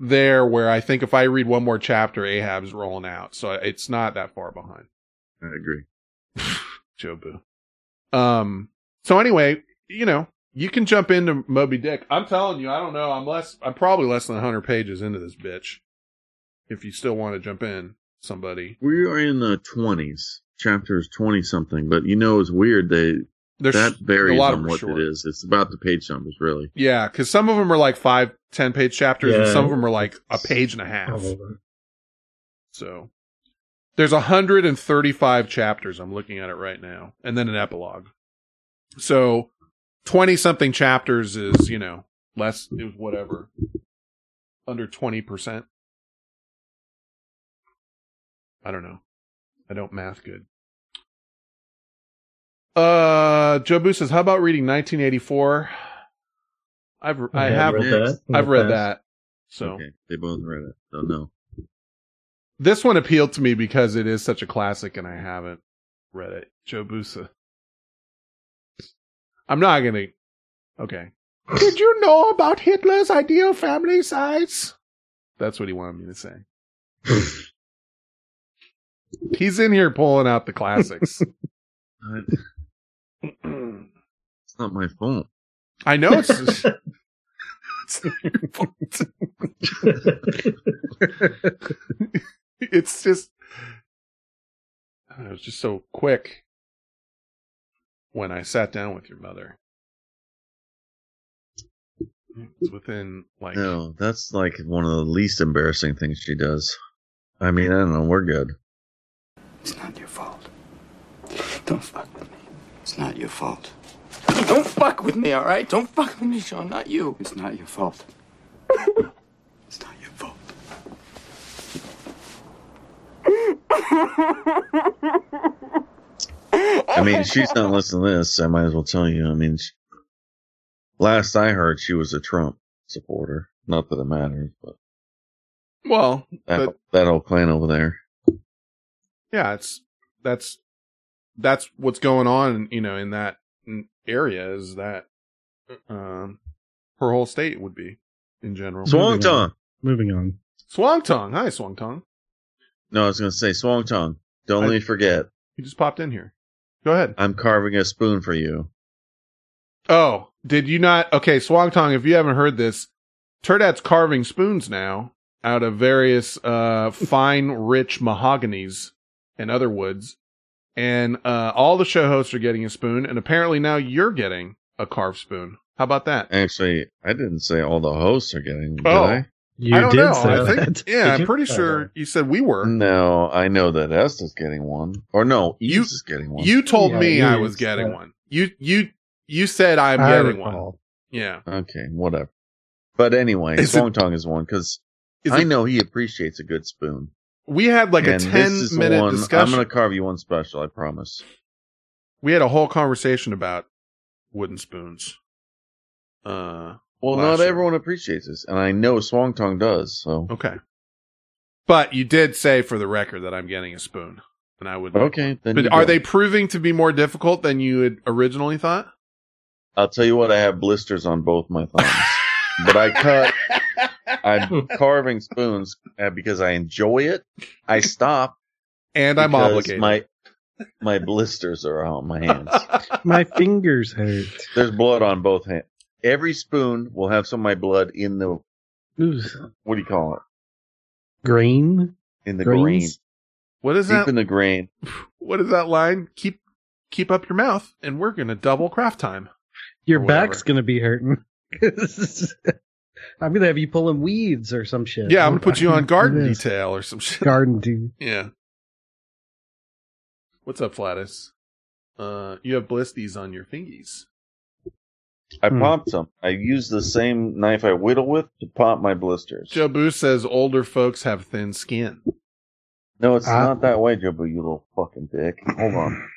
there where I think if I read one more chapter, Ahab's rolling out. So it's not that far behind. I agree. Jobu. Um. So anyway, you know, you can jump into Moby Dick. I'm telling you, I don't know. I'm less. I'm probably less than 100 pages into this bitch. If you still want to jump in, somebody. We are in the twenties, chapters twenty something. But you know, it's weird. They There's that a varies lot on what short. it is. It's about the page numbers, really. Yeah, because some of them are like five, ten page chapters, and some of them are like a page and a half. So there's 135 chapters. I'm looking at it right now, and then an epilogue. So 20 something chapters is, you know, less, is whatever, under 20%. I don't know. I don't math good. Uh, Jobu says, how about reading 1984? I've, I, I have, read that I've read past. that. So Okay, they both read it. Don't know. this one appealed to me because it is such a classic and I haven't read it. Joe Busa. I'm not gonna. Okay. Did you know about Hitler's ideal family size? That's what he wanted me to say. He's in here pulling out the classics. It's not my fault. I know it's. it's your fault. it's just. It was just so quick when I sat down with your mother. It's within like No, that's like one of the least embarrassing things she does. I mean, I don't know. We're good. It's not your fault. Don't fuck with me. It's not your fault. Don't fuck with me, all right? Don't fuck with me, Sean. Not you. It's not your fault. it's not your fault. I mean, she's not listening to this. I might as well tell you. I mean, she, last I heard, she was a Trump supporter. Not that it matters, but Well, that but that old clan over there. yeah, it's that's that's what's going on. You know, in that area is that um, her whole state would be in general. Swang Tong. Moving on. Swang Tong. Hi, Swang Tong. No, I was going to say Swang Tong. Don't I- let me forget. You just popped in here. Go ahead. I'm carving a spoon for you. Oh, did you not? Okay, Swang Tong, if you haven't heard this, Turdat's carving spoons now out of various uh, fine, rich mahoganies and other woods. And uh, all the show hosts are getting a spoon, and apparently now you're getting a carved spoon. How about that? Actually, I didn't say all the hosts are getting. Did Oh. I? You I don't did know. say I think, that. yeah, Did I'm pretty sure you said we were. No, I know that Esther's getting one. Or no, You- is getting one. You told Yeah, me I was getting but- one. You you you said I'm I getting one. Yeah. Okay, whatever. But anyway, Is it- Tong is one because Is I it- know he appreciates a good spoon. We had like a 10 this is minute one, discussion. I'm going to carve you one special, I promise. we had a whole conversation about wooden spoons. Uh, Well, not year. everyone appreciates this, and I know Swang Tong does. So Okay. But you did say for the record that I'm getting a spoon, and I would. okay, then But are go. they proving to be more difficult than you had originally thought? I'll tell you what. I have blisters on both my thumbs, but I cut. I'm carving spoons uh, because I enjoy it. I stop And I'm obligated. My my blisters are on my hands. My fingers hurt. There's blood on both hands. Every spoon will have some of my blood in the Ooh, what do you call it? Grain. In the Grains? grain, what is deep that? in the grain. what is that line? Keep keep up your mouth, and we're gonna double craft time. Your back's gonna be hurting. I'm gonna have you pulling weeds or some shit. Yeah, I'm gonna put you on garden detail or some shit. Garden dude. Yeah. What's up, Flatus? Uh, you have blisties on your fingies. I Hmm. popped some. I used the same knife I whittle with to pop my blisters. Jobu says older folks have thin skin. No, it's Ah. not that way, Joe. But you little fucking dick. Hold on.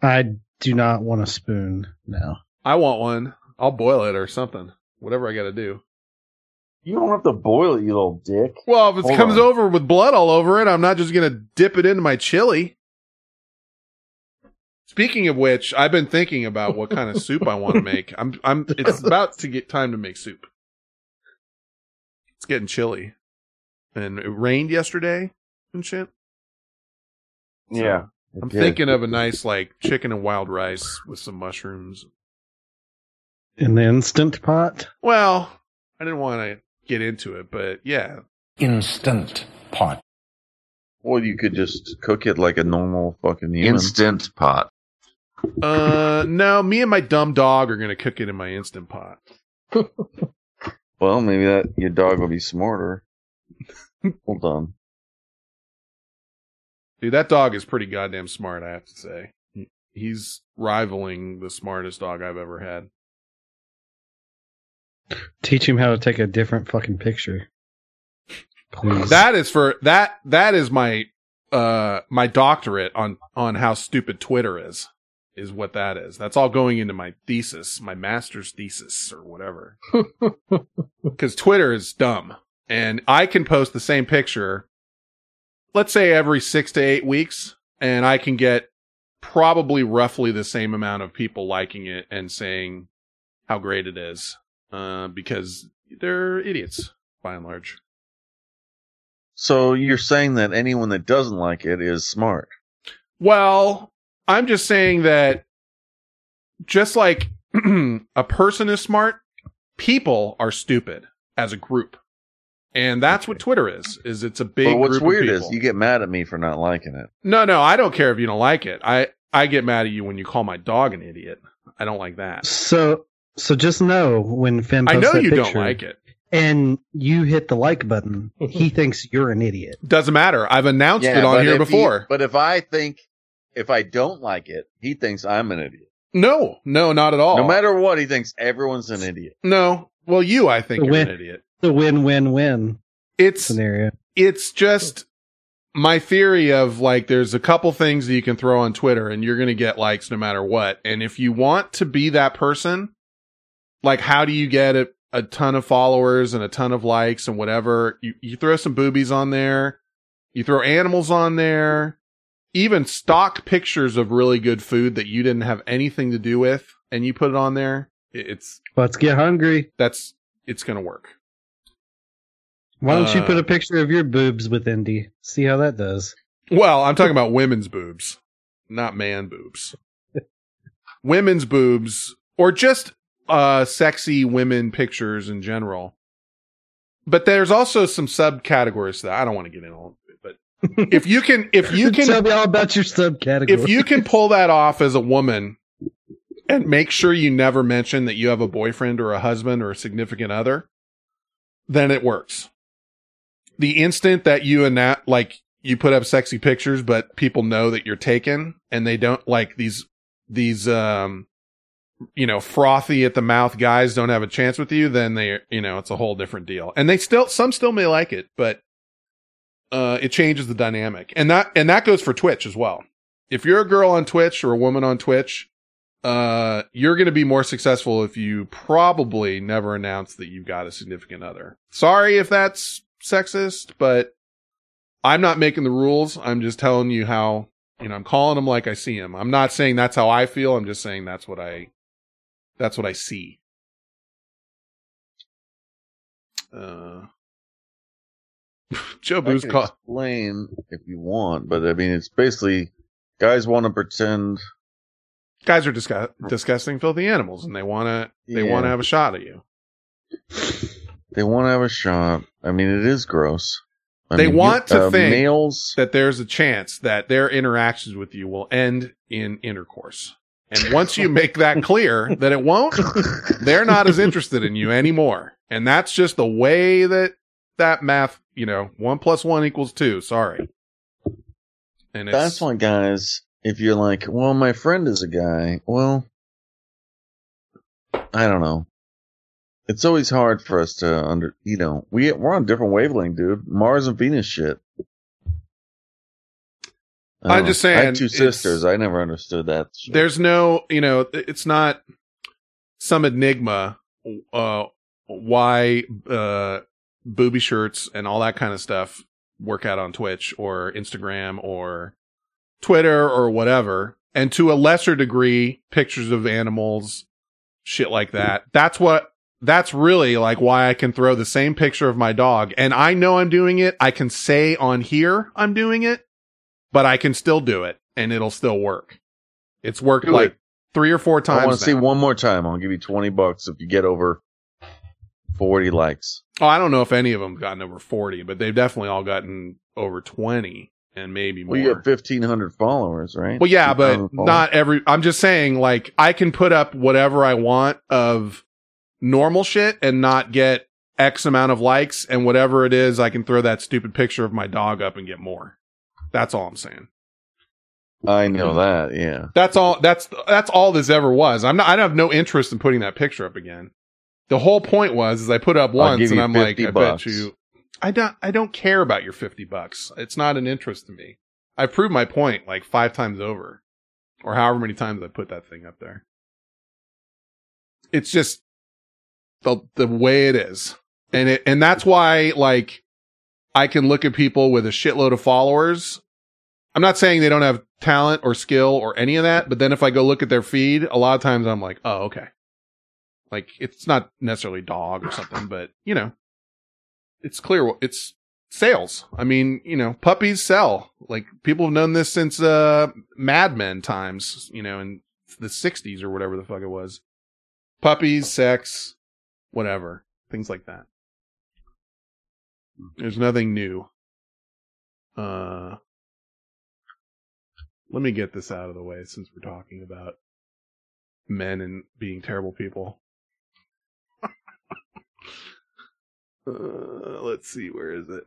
I do not want a spoon now. I want one. I'll boil it or something. Whatever I got to do. You don't have to boil it, you little dick. Well, if it Hold comes on. over with blood all over it, I'm not just gonna dip it into my chili. Speaking of which, I've been thinking about what kind of soup I want to make. I'm I'm it's about to get time to make soup. It's getting chilly. And it rained yesterday and shit. Yeah. I'm thinking of a nice like chicken and wild rice with some mushrooms. In the instant pot. Well, I didn't want to get into it, but yeah. Instant pot. Or you could just cook it like a normal fucking human. Instant pot. Uh no, me and my dumb dog are gonna cook it in my instant pot. Well, maybe that your dog will be smarter. Hold on. Dude, that dog is pretty goddamn smart, I have to say. He's rivaling the smartest dog I've ever had. Teach him how to take a different fucking picture. Please. That is for that that is my uh my doctorate on on how stupid Twitter is. Is what that is. That's all going into my thesis, my master's thesis or whatever. Cuz Twitter is dumb and I can post the same picture let's say every 6 to 8 weeks and I can get probably roughly the same amount of people liking it and saying how great it is uh because they're idiots by and large. So you're saying that anyone that doesn't like it is smart. Well, I'm just saying that just like a person is smart, people are stupid as a group. And that's what Twitter is. Is it's a big but what's group weird of is you get mad at me for not liking it. No, no, I don't care if you don't like it. I I get mad at you when you call my dog an idiot. I don't like that. So, so just know when Finn I posts know that you don't picture like it. and you hit the like button, he thinks you're an idiot. Doesn't matter. I've announced it on here if he- before. but if I think if I don't like it, he thinks I'm an idiot. No, no, not at all. No matter what, he thinks everyone's an idiot. No. Well, you, I think, The you're win- an idiot. The win-win-win It's scenario. it's just my theory of like there's a couple things that you can throw on Twitter and you're going to get likes no matter what. And if you want to be that person, like how do you get a, a ton of followers and a ton of likes and whatever? You you throw some boobies on there, you throw animals on there, even stock pictures of really good food that you didn't have anything to do with and you put it on there. It's Let's get hungry. that's it's going to work. Why don't you Uh, put a picture of your boobs with Indy? See how that does. Well, I'm talking about women's boobs, not man boobs. women's boobs, or just uh, sexy women pictures in general. But there's also some subcategories that I don't want to get into, all it. But if you can, if you can, tell me all about your subcategory. if you can pull that off as a woman and make sure you never mention that you have a boyfriend or a husband or a significant other, then it works. The instant that you and that, like, you put up sexy pictures, but people know that you're taken and they don't like these, these, um, you know, frothy at the mouth guys don't have a chance with you, then they, you know, it's a whole different deal. And they still, some still may like it, but, uh, it changes the dynamic. And that, and that goes for Twitch as well. If you're a girl on Twitch or a woman on Twitch, uh, you're going to be more successful if you probably never announce that you've got a significant other. Sorry if that's sexist, but I'm not making the rules. I'm just telling you how, you know, I'm calling them like I see them. I'm not saying that's how I feel. I'm just saying that's what I, that's what I see. Uh, Jobu's can call. explain if you want, but I mean, it's basically guys want to pretend. Guys are disgu- disgusting, filthy animals, and they want to, they Yeah. want to have a shot at you. They want to have a shot. I mean, it is gross. I they mean, want to uh, think males. that there's a chance that their interactions with you will end in intercourse. And once you make that clear that it won't, they're not as interested in you anymore. And that's just the way that that math, you know, one plus one equals two. Sorry. And That's why, guys, if you're like, well, my friend is a guy, well, I don't know. It's always hard for us to under, you know, we we're on different wavelength, dude. Mars and Venus shit. I'm just saying. I had two sisters. I never understood that. shit. there's no, you know, it's not some enigma, uh, why, uh, booby shirts and all that kind of stuff work out on Twitch or Instagram or Twitter or whatever. And to a lesser degree, pictures of animals, shit like that. That's what, that's really like why I can throw the same picture of my dog and I know I'm doing it. I can say on here I'm doing it, but I can still do it and it'll still work. It's worked Do like it. three or four times. I want to see one more time. I'll give you 20 bucks if you get over 40 likes. Oh, I don't know if any of them gotten over 40, but they've definitely all gotten over 20 and maybe more. Well, you got 1,500 followers, right? Well, yeah, but followers. not every, I'm just saying, like, I can put up whatever I want of normal shit and not get X amount of likes and whatever it is, I can throw that stupid picture of my dog up and get more. That's all I'm saying. I know that, yeah. That's all, that's, that's all this ever was. I'm not, I have no interest in putting that picture up again. The whole point was, is I put up once and I'm like, 50 I bet you, I don't, I don't care about your 50 bucks. It's not an interest to me. I've proved my point like five times over or however many times I put that thing up there. It's just the, the way it is. And it, and that's why like I can look at people with a shitload of followers. I'm not saying they don't have talent or skill or any of that, but then if I go look at their feed, a lot of times I'm like, oh, okay. Like it's not necessarily dog or something, but you know, it's clear. It's sales. I mean, you know, puppies sell. Like people have known this since, uh, Mad Men times, you know, in the sixties or whatever the fuck it was. Puppies, sex, whatever, things like that. There's nothing new. Uh, let me get this out of the way since we're talking about men and being terrible people. uh, let's see, where is it?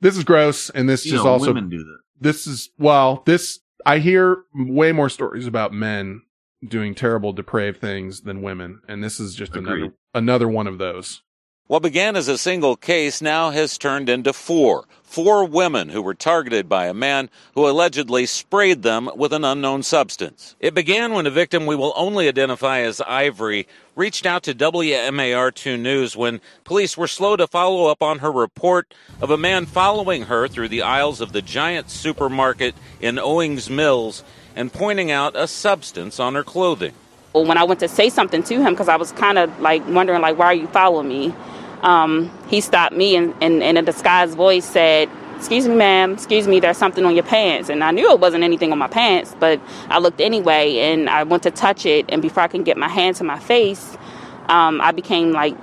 this is gross, and this You just know, also women do that. this is well this i hear way more stories about men doing terrible depraved things than women and this is just another another one of those What began as a single case now has turned into four. Four women who were targeted by a man who allegedly sprayed them with an unknown substance. It began when a victim we will only identify as Ivory reached out to WMAR2 News when police were slow to follow up on her report of a man following her through the aisles of the giant supermarket in Owings Mills and pointing out a substance on her clothing. Well, when I went to say something to him, because I was kind of like wondering, like, why are you following me? Um, he stopped me and, and in a disguised voice said, "Excuse me, ma'am. Excuse me. There's something on your pants." And I knew it wasn't anything on my pants, but I looked anyway, and I went to touch it, and before I can get my hand to my face, um, I became like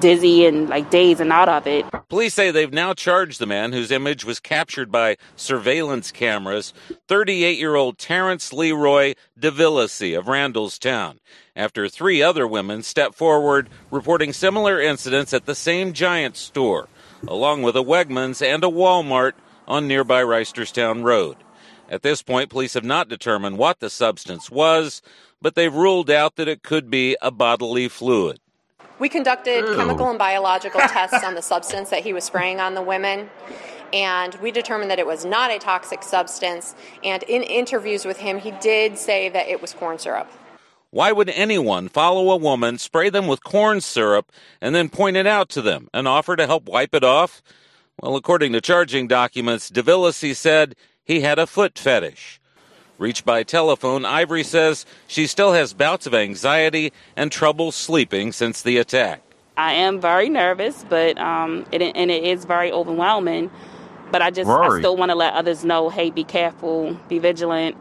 dizzy and like dazed and out of it. Police say they've now charged the man whose image was captured by surveillance cameras, 38 year old Terrence Leroy DeVillacy of Randallstown, after three other women stepped forward reporting similar incidents at the same giant store, along with a Wegmans and a Walmart on nearby Reisterstown Road. At this point, police have not determined what the substance was, but they've ruled out that it could be a bodily fluid. We conducted Ew. chemical and biological tests on the substance that he was spraying on the women, and we determined that it was not a toxic substance. And in interviews with him, he did say that it was corn syrup. Why would anyone follow a woman, spray them with corn syrup, and then point it out to them and offer to help wipe it off? Well, according to charging documents, DeVillacy said he had a foot fetish. Reached by telephone, Ivory says she still has bouts of anxiety and trouble sleeping since the attack. I am very nervous, but um, it, and it is very overwhelming. But I just I still want to let others know, hey, be careful, be vigilant,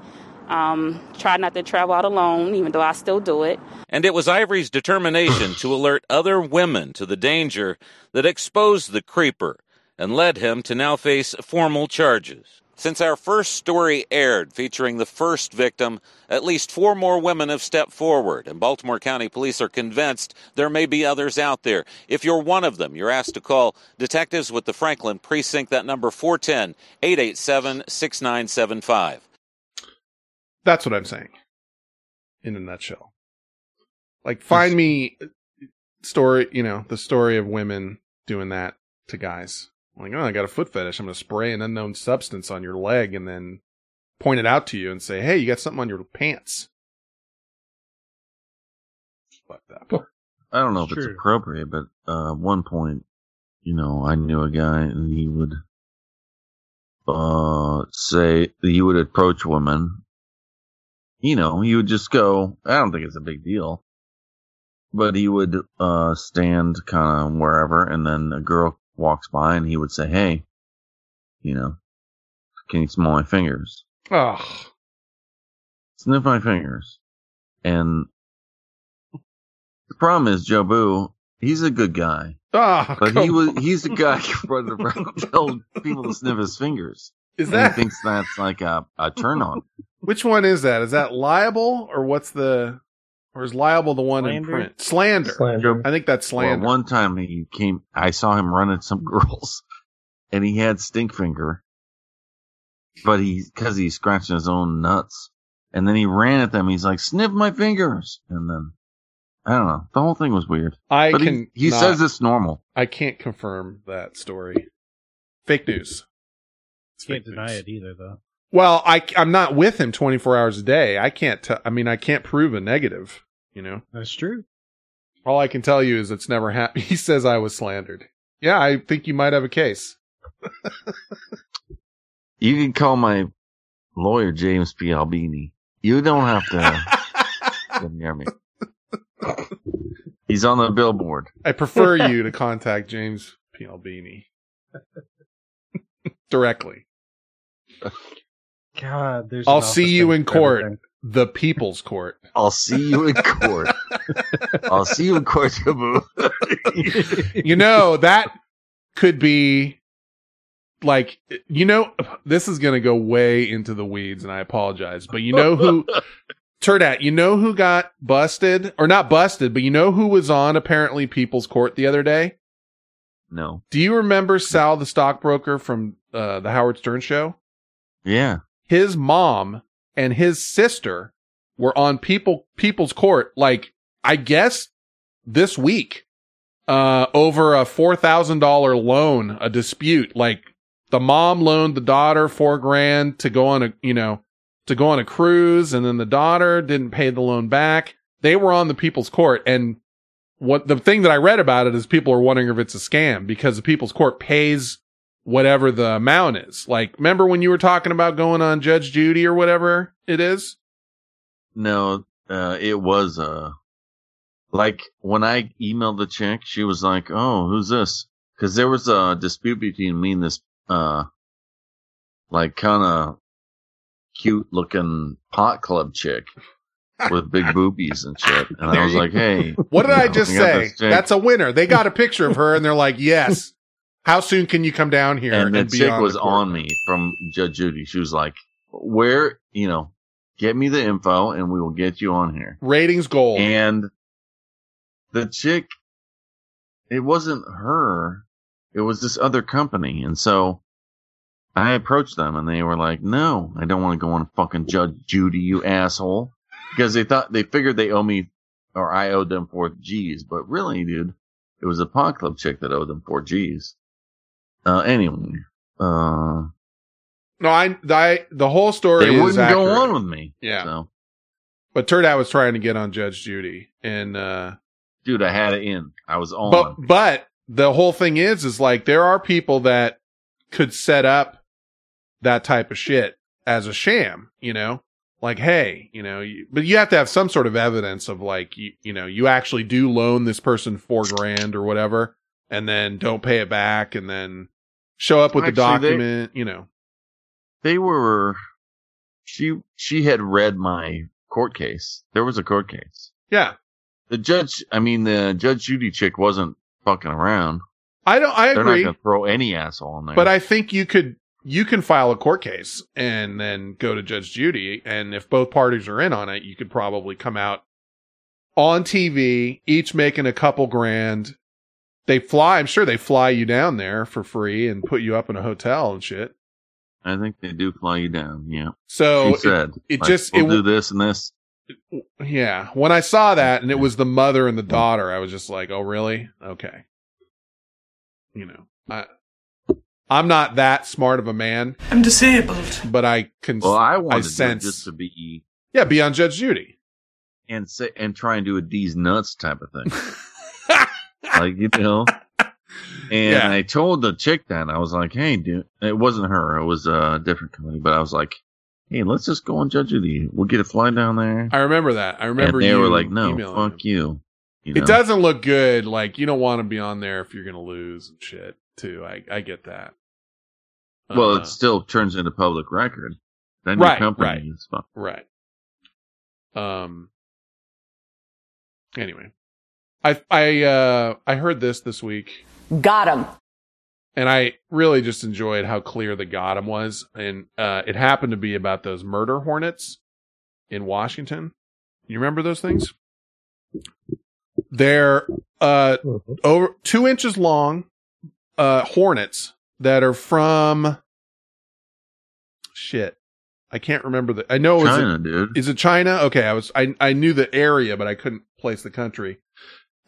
um, try not to travel out alone, even though I still do it. And it was Ivory's determination to alert other women to the danger that exposed the creeper and led him to now face formal charges. Since our first story aired featuring the first victim, at least four more women have stepped forward, and Baltimore County Police are convinced there may be others out there. If you're one of them, you're asked to call detectives with the Franklin Precinct, that number 410 887 6975. that's what i'm saying in a nutshell like find me story you know the story of women doing that to guys like oh i got a foot fetish i'm gonna spray an unknown substance on your leg and then point it out to you and say hey you got something on your pants fucked up I don't know if it's appropriate, but uh, at one point, you know, I knew a guy and he would uh, say he would approach women. You know, he would just go, I don't think it's a big deal. But he would uh, stand kind of wherever, and then a girl walks by and he would say, Hey, you know, can you smell my fingers? oh Sniff my fingers. And the problem is Jobu, he's a good guy. Ah, but he come was he's the guy who running around telling people to sniff his fingers. Is And that- he thinks that's like a, a turn on. Which one is that? Is that liable or what's the or is liable the one in Slander? print? Slander. I think that's Well, slander. one time he came I saw him running some girls and he had stink finger. But he cause he's scratching his own nuts. And then he ran at them. He's like, sniff my fingers. And then I don't know. The whole thing was weird. I but he- can he, not- says it's normal. I can't confirm that story. Fake news. Can't deny it either, though. Well, I I'm not with him 24 hours a day. I can't t- I mean I can't prove a negative, you know. That's true. All I can tell you is it's never happened. He says I was slandered. Yeah, I think you might have a case. You can call my lawyer James P. Albini. You don't have to come near me. He's on the billboard. I prefer you to contact James P. Albini directly. God, there's. I'll see you in court, everything. the People's Court. I'll see you in court. I'll see you in court, Jobu. you know that could be like you know this is going to go way into the weeds and i apologize but you know who turdat you know who got busted or not busted but you know who was on apparently people's court the other day No. Do you remember Sal the stockbroker from uh, the Howard Stern show? Yeah. His mom and his sister were on people people's court like I guess this week uh over a $4,000 loan, a dispute like the mom loaned the daughter 4 grand to go on a, you know, to go on a cruise and then the daughter didn't pay the loan back. They were on the people's court and what the thing that I read about it is people are wondering if it's a scam because the people's court pays whatever the amount is. Like, remember when you were talking about going on Judge Judy or whatever it is? No, uh, it was, uh, like when I emailed the chick, she was like, Oh, who's this? Cause there was a dispute between me and this, uh, like kind of cute looking pot club chick with big boobies and shit. And I was like, Hey, What did you I just say? That's a winner. They got a picture of her and they're like, yes. How soon can you come down here? and the be chick on was the on me from Judge Judy. She was like, "Where, you know, get me the info, and we will get you on here." ratings gold. And the chick, it wasn't her; it was this other company, and so I approached them, and they were like, "No, I don't want to go on fucking Judge Judy, you asshole," because they thought they figured they owe me or I owed them four G's, but really, dude, it was a pot club chick that owed them four G's. Uh, anyway, uh, no, I, I, the whole story They wouldn't go on with me. Yeah. So, But Turdat was trying to get on Judge Judy and, uh, dude, I had it in. I was on. but, but the whole thing is, is like there are people that could set up that type of shit as a sham, you know? Like, hey, you know, you, but you have to have some sort of evidence of like, you, you know, you actually do loan this person four grand or whatever and then don't pay it back and then show up with the Actually, they- document, you know. they were. She she had read my court case. There was a court case. Yeah. The judge, I mean, the Judge Judy chick wasn't fucking around. I don't, I They're agree. not going to throw any asshole in there. But I think you could you can file a court case and then go to Judge Judy, and if both parties are in on it, you could probably come out on TV, each making a couple grand. They fly, I'm sure they fly you down there for free and put you up in a hotel and shit. I think they do fly you down. Yeah. So she it- said it like, just- we'll it do this and this. Yeah, when I saw that and it was the mother and the daughter, I was just like, "Oh, really? Okay." You know, I I'm not that smart of a man, I'm disabled. but I can Well, I wanted sense just to be yeah, be on Judge Judy. and say and try and do a D's nuts type of thing. like you know. And Yeah. I told the chick that I was like, "Hey, dude, it wasn't her. It was a different company." But I was like, "Hey, let's just go on Judge Judy. We'll get a fly down there." I remember that. I remember and they you were like, "No, fuck him. you." you know? It doesn't look good. Like you don't want to be on there if you're gonna lose and shit. Too. I I get that. Well, Uh, it still turns into public record. Then Right, your company right. is fucked. right. Um. Anyway, I I uh I heard this this week. Got him. and I really just enjoyed how clear the got him was. And uh, it happened to be about those murder hornets in Washington. You remember those things? They're uh, over two inches long uh, hornets that are from shit. I can't remember the. I know it was China, dude. is it China? Okay, I was I I knew the area, but I couldn't place the country.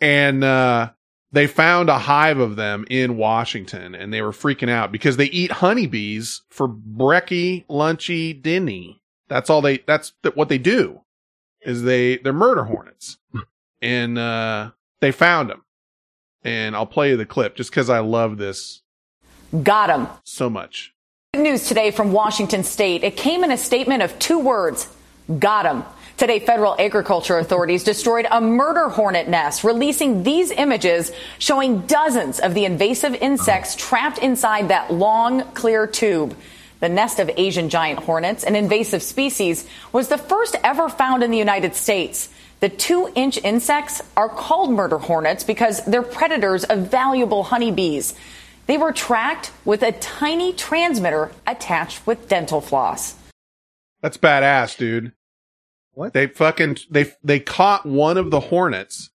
And uh they found a hive of them in Washington and they were freaking out because they eat honeybees for brekkie, lunchy, dinny. That's all they that's what they do. Is they they're murder hornets. and uh they found them. And I'll play you the clip just cuz I love this Got him. so much. Good news today from Washington State. It came in a statement of two words got him. Today, federal agriculture authorities destroyed a murder hornet nest, releasing these images showing dozens of the invasive insects trapped inside that long, clear tube. The nest of Asian giant hornets, an invasive species, was the first ever found in the United States. The two inch insects are called murder hornets because they're predators of valuable honeybees. They were tracked with a tiny transmitter attached with dental floss. That's badass, dude. What? They fucking they they caught one of the hornets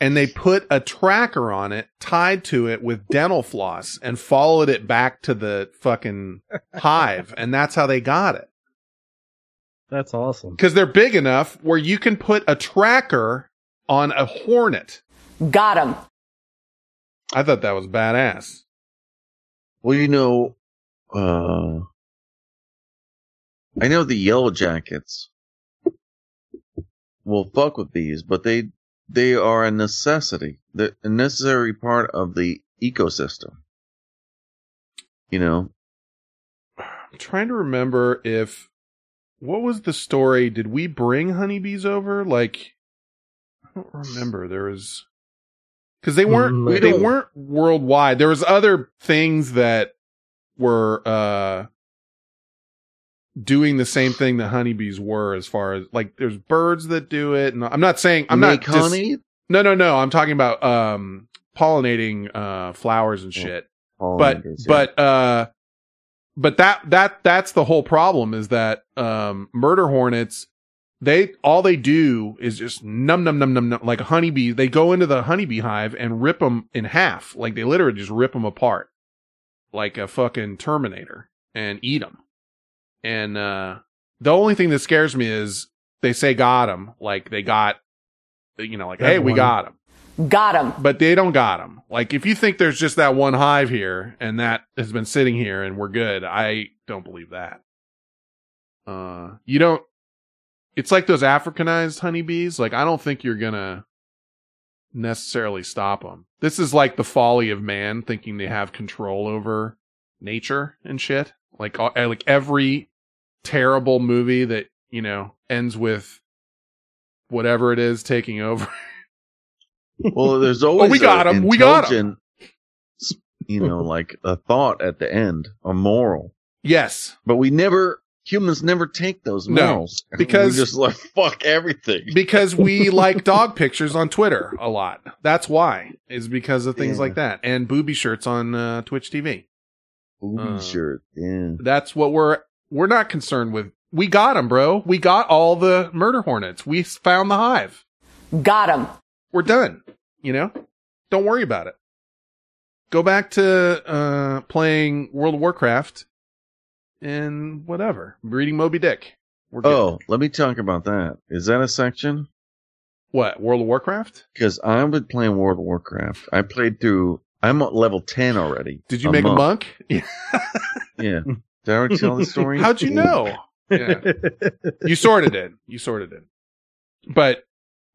and they put a tracker on it tied to it with dental floss and followed it back to the fucking hive and that's how they got it That's awesome. because they're big enough where you can put a tracker on a hornet Got him. i thought that was badass Well, you know, uh, I know the yellow jackets will fuck with these, but they, they are a necessity. They're a necessary part of the ecosystem. You know, i'm trying to remember if what was the story did we bring honeybees over like i don't remember there was because they weren't Mm, I they weren't worldwide there was other things that were uh doing the same thing that honeybees were as far as like there's birds that do it and i'm not saying i'm Make not dis- honey? no no no i'm talking about um pollinating uh flowers and shit but yeah. but uh but that that that's the whole problem is that um murder hornets they all they do is just num num num num num like a honeybee they go into the honeybee hive and rip them in half like they literally just rip them apart like a fucking terminator and eat them and uh the only thing that scares me is they say got him like they got you know like Got hey we got him Got him. but they don't got them. Like if you think there's just that one hive here and that has been sitting here and we're good, I don't believe that. Uh, you don't. It's like those Africanized honeybees. Like I don't think you're gonna necessarily stop them. This is like the folly of man thinking they have control over nature and shit. Like like every terrible movie that you know ends with whatever it is taking over. well, there's always Oh, we got a 'em, we got intelligent, You know, like a thought at the end, a moral. Yes. But we never, humans never take those No, morals. because- we just like fuck everything. because we like dog pictures on Twitter a lot. That's why. Is because of things Yeah. like that and booby shirts on uh, Twitch TV. Booby Uh, shirt, yeah. That's what we're we're not concerned with. We got them, bro. We got all the murder hornets. We found the hive. Got him. We're done. You know, don't worry about it. Go back to uh, playing World of Warcraft and whatever, reading Moby Dick. We're good. Oh, let me talk about that. Is that a section? what World of Warcraft? Because I've been playing World of Warcraft. I played through. I'm at level ten already. Did you make a monk? Yeah. Did I already tell the story? How'd you know? Yeah. you sorted did. You sorted did. But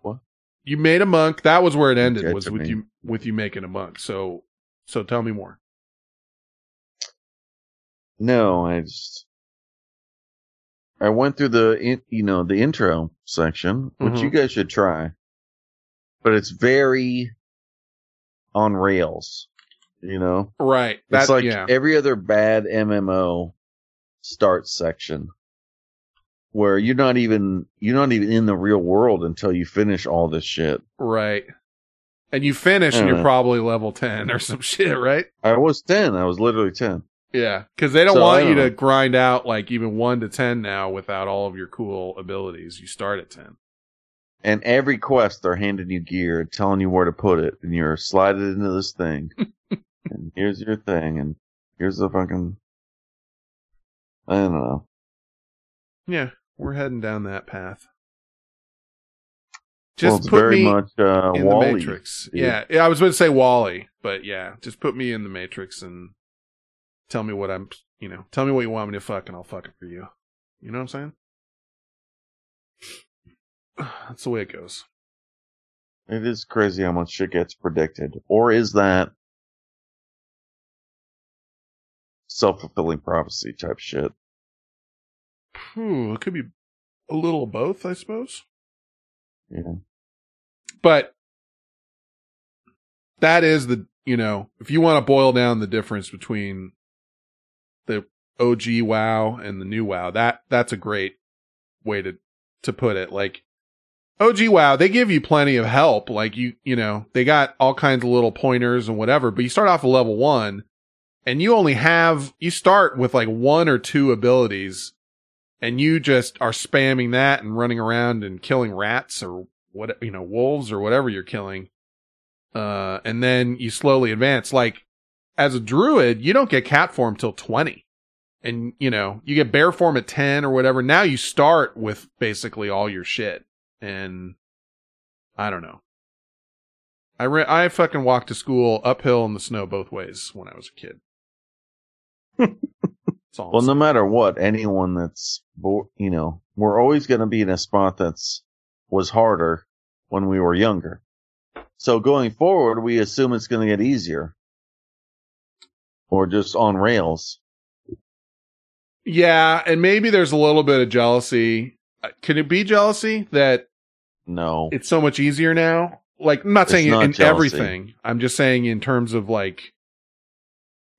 What? you made a monk. That was where it ended. Was with me. you with you making a monk. So so tell me more. No, I just I went through the in, you know the intro section, which Mhm. you guys should try, but it's very on rails. You know, Right. it's like yeah. every other bad MMO start section where you're not even you're not even in the real world until you finish all this shit. right. And you finish and you're probably level 10 or some shit, right? I was ten. I was literally ten. Yeah, cuz they don't So, want you don't to know. grind out like even 1 to 10 now without all of your cool abilities. You start at 10. And every quest, they're handing you gear, telling you where to put it, and you're slided into this thing. and here's your thing, and here's the fucking. I don't know. Yeah, we're heading down that path. well, Just it's put very me much uh, in Wall-E. the Matrix. Yeah, yeah, I was going to say Wally, but yeah, just put me in the Matrix and tell me what I'm, you know, tell me what you want me to fuck, and I'll fuck it for you. You know what I'm saying? That's the way it goes. It is crazy how much shit gets predicted, or is that self fulfilling prophecy type shit? Phew, it could be a little of both, I suppose. Yeah. But that is the, you know, if you want to boil down the difference between the OG WoW and the new WoW, that that's a great way to to put it. Like OG WoW, they give you plenty of help. Like you, you know, they got all kinds of little pointers and whatever, but you start off at level 1 and you only have you start with like one or two abilities and you just are spamming that and running around and killing rats or what you know wolves or whatever you're killing Uh, and then you slowly advance. Like as a druid, you don't get cat form till 20. And you know, you get bear form at 10 or whatever. Now you start with basically all your shit. And I don't know. I re- I fucking walked to school uphill in the snow both ways when I was a kid. That's all I'm Well, no matter what, anyone that's, bo- you know, we're always going to be in a spot that's was harder when we were younger. So going forward, we assume it's going to get easier, or just on rails. Yeah, and maybe there's a little bit of jealousy. Uh, Can it be jealousy that No, it's so much easier now? Like, I'm not It's saying not in jealousy. everything. I'm just saying in terms of like,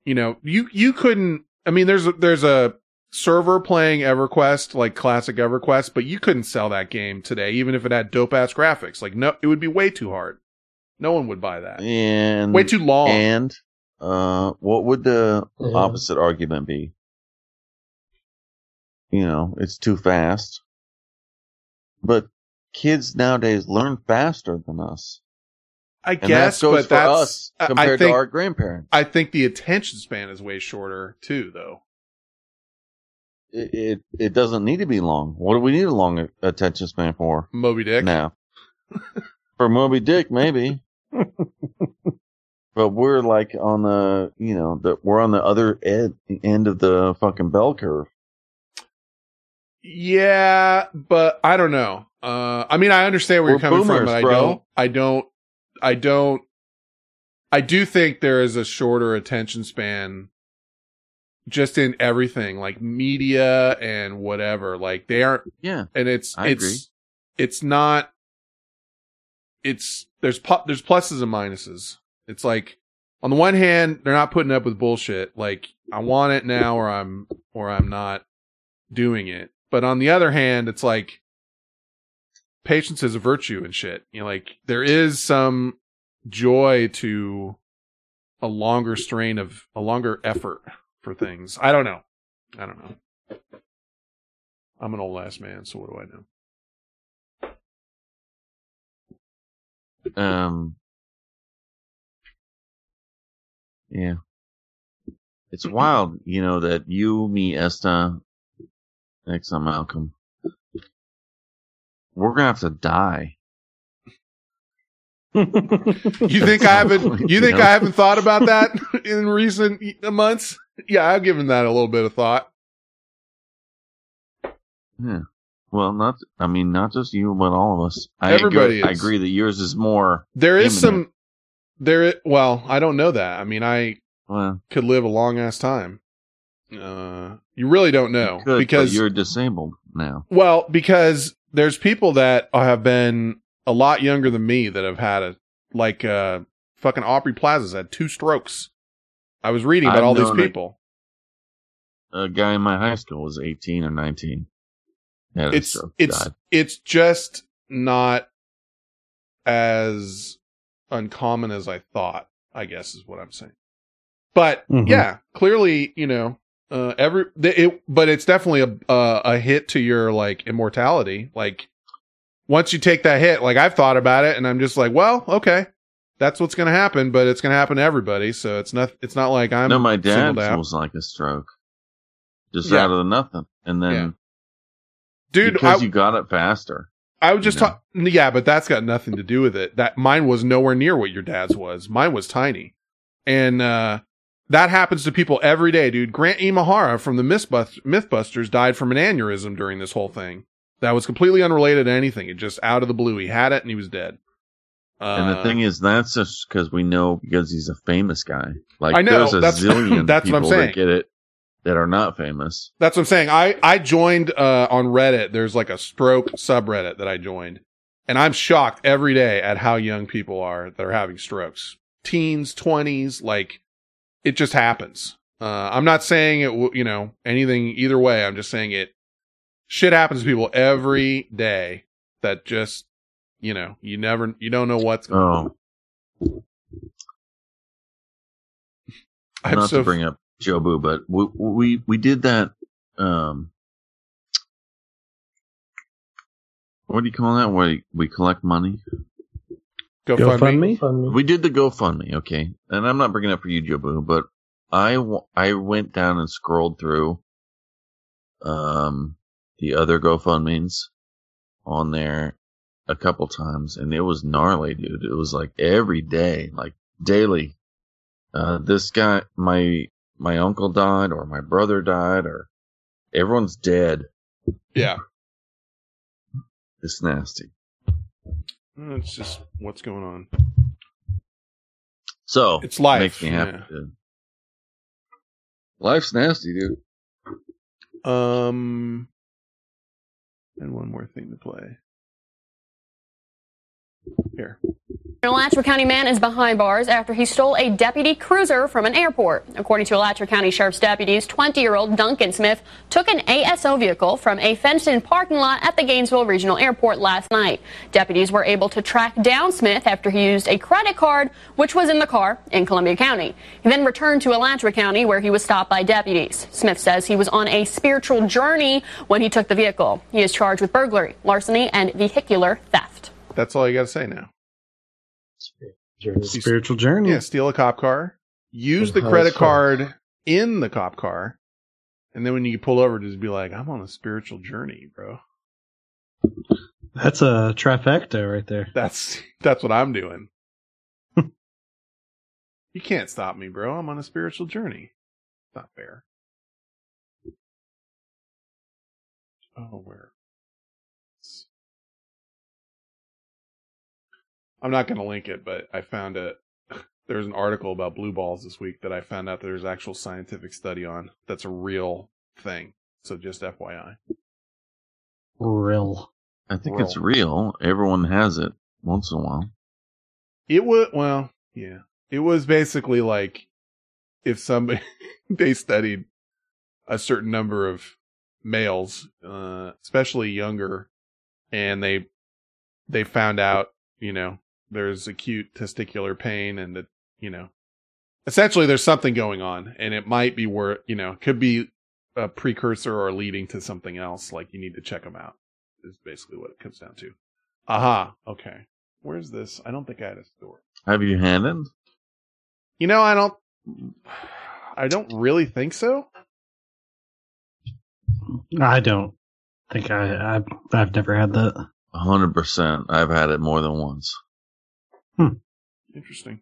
you know, you you couldn't. I mean, there's a, there's a server playing EverQuest, like classic EverQuest, but you couldn't sell that game today, even if it had dope ass graphics. Like, no, it would be way too hard. No one would buy that. and Way too long. And uh, what would the Yeah. opposite argument be? You know, it's too fast. But kids nowadays learn faster than us. I And guess, that goes but for that's us compared think, to our grandparents. I think the attention span is way shorter too, though. It, it it doesn't need to be long. What do we need a long attention span for? Moby Dick. Now, for Moby Dick, maybe. but we're like on the, you know, the, we're on the other ed, end of the fucking bell curve. Yeah, but I don't know. Uh, I mean, I understand where We're you're coming from, but I bro. don't, I don't, I don't, I do think there is a shorter attention span just in everything, like media and whatever. Like they aren't, Yeah. and it's, I it's, agree. it's not, it's, there's, pu- there's pluses and minuses. It's like, on the one hand, they're not putting up with bullshit. Like, I want it now or I'm, or I'm not doing it. But on the other hand, it's like patience is a virtue and shit. You know, like there is some joy to a longer strain of a longer effort for things. I don't know. I don't know. I'm an old ass man, so what do I know? Um, yeah. It's wild, you know, that you, me, Esta, X, and Malcolm, we're gonna have to die. You think I haven't? You think I haven't thought about that in recent months? Yeah, I've given that a little bit of thought. Yeah. Well, not, I mean, not just you, but all of us. I Everybody agree, I agree that yours is more. There is imminent. some. There. Well, I don't know that. I mean, I Well, could live a long ass time. Uh, you really don't know good, because but you're disabled now. Well, because there's people that have been a lot younger than me that have had a like uh fucking Aubrey Plaza's had two strokes. I was reading about I've all these known a- people. A guy in my high school was 18 or 19. Had It's it's died. it's just not as uncommon as I thought, I guess is what I'm saying. But Mhm. yeah, clearly, you know, uh every it but it's definitely a a, a hit to your like immortality. Like once you take that hit, like I've thought about it and I'm just like, well, okay. That's what's going to happen, but it's going to happen to everybody, so it's not it's not like I'm no, my out. was like a stroke. Just Yeah. out of the nothing. And then, Yeah. Dude, because I- you got it faster. I was just talk. Yeah, but that's got nothing to do with it. That mine was nowhere near what your dad's was. Mine was tiny, and uh, that happens to people every day, dude. Grant Imahara from the Mythbusters died from an aneurysm during this whole thing. That was completely unrelated to anything. It just out of the blue. He had it and he was dead. Uh, and the thing is, that's just because we know because he's a famous guy. Like, I know, there's a that's- zillion that's what I'm people saying. that get it that are not famous. That's what I'm saying. I, I joined, uh, on Reddit. There's like a stroke subreddit that I joined and I'm shocked every day at how young people are that are having strokes. Teens, twenties, like it just happens. Uh, I'm not saying it, w- you know, anything either way. I'm just saying it, shit happens to people every day that just, you know, you never, you don't know what's going on. Oh, I'm not so- to bring up Jobu, but we, we we did that. Um, what do you call that? Where we collect money? GoFundMe? We did the GoFundMe, okay. And I'm not bringing it up for you, Jobu, but I, w- I went down and scrolled through um the other GoFundMe's on there a couple times, and it was gnarly, dude. It was like every day, like daily. Uh, this guy, my my uncle died, or my brother died, or everyone's dead. Yeah. It's nasty. It's just what's going on. So It's life, Makes me happy. yeah. Life's nasty, dude. Um, and one more thing to play. Here. An Alachua County man is behind bars after he stole a deputy cruiser from an airport. According to Alachua County Sheriff's deputies, 20-year-old Duncan Smith took an ASO vehicle from a fenced-in parking lot at the Gainesville Regional Airport last night. Deputies were able to track down Smith after he used a credit card, which was in the car in Columbia County. He then returned to Alachua County, where he was stopped by deputies. Smith says he was on a spiritual journey when he took the vehicle. He is charged with burglary, larceny, and vehicular theft. That's all you got to say now. Spiritual journey. Yeah, steal a cop car, use the How credit fun. card in the cop car, and then when you pull over, just be like, "I'm on a spiritual journey, bro." That's a trifecta right there. That's that's what I'm doing. you can't stop me, bro. I'm on a spiritual journey. It's Not fair. Oh, where? I'm not going to link it, but I found a there's an article about blue balls this week that I found out there's actual scientific study on. That's a real thing. So just FYI. Real. I think it's real. Everyone has it once in a while. It was well, yeah. It was basically like if somebody they studied a certain number of males, uh, especially younger, and they they found out, you know, there's acute testicular pain and that, you know, essentially there's something going on and it might be where, you know, could be a precursor or leading to something else. Like you need to check them out is basically what it comes down to. Aha. Okay. Where's this? I don't think I had a store. Have you handed? You know, I don't. I don't really think so. I don't think I, I've, I've never had that. A hundred percent. I've had it more than once. Interesting.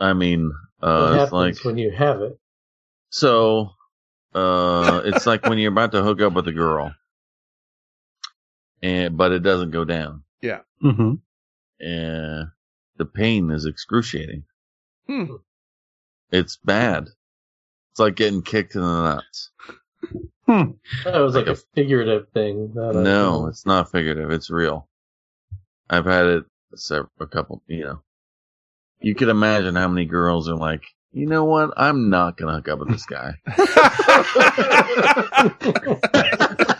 I mean, what uh, it's like when you have it? so. Uh, it's like when you're about to hook up with a girl, and but it doesn't go down, Yeah. Mm-hmm. and the pain is excruciating. Hmm. It's bad. It's like getting kicked in the nuts. That was like a figurative thing. not a- No, it's not figurative. It's real. I've had it several, a couple, you know. You could imagine how many girls are like, you know what? I'm not going to hook up with this guy.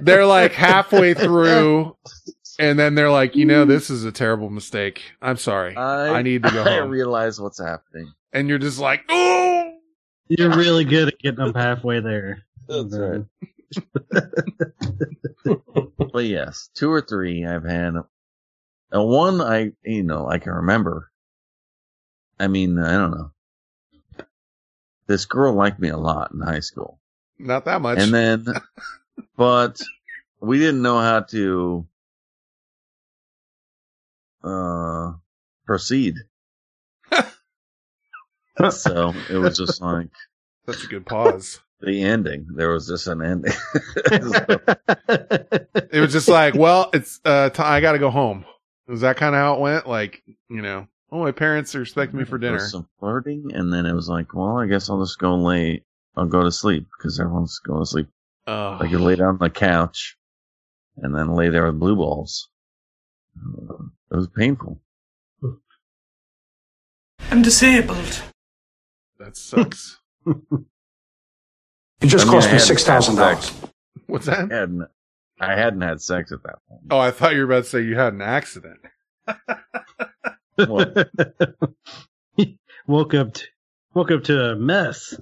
They're like halfway through, and then they're like, you know, this is a terrible mistake. I'm sorry. I, need to go I home. realize what's happening. and you're just like, oh, You're really good at getting them halfway there. That's right. but yes, two or three I've had. And one I, you know, I can remember. I mean, I don't know. This girl liked me a lot in high school. not that much. And then, but we didn't know how to, uh, proceed. so it was just like That's a good pause. the ending. There was just an ending. It was just like, well, it's uh, t- I got to go home. Was that kind of how it went? Like, you know, oh, my parents are expecting me for There dinner. was some flirting, and then it was like, well, I guess I'll just go lay. I'll go to sleep because everyone's going to sleep. Oh. I could lay down on the couch, and then lay there with blue balls. Uh, It was painful. I'm disabled. That sucks. It just I mean, cost I me six thousand had dollars. What's that? I hadn't, I hadn't had sex at that point. Oh, I thought you were about to say you had an accident. woke up to, woke up to a mess.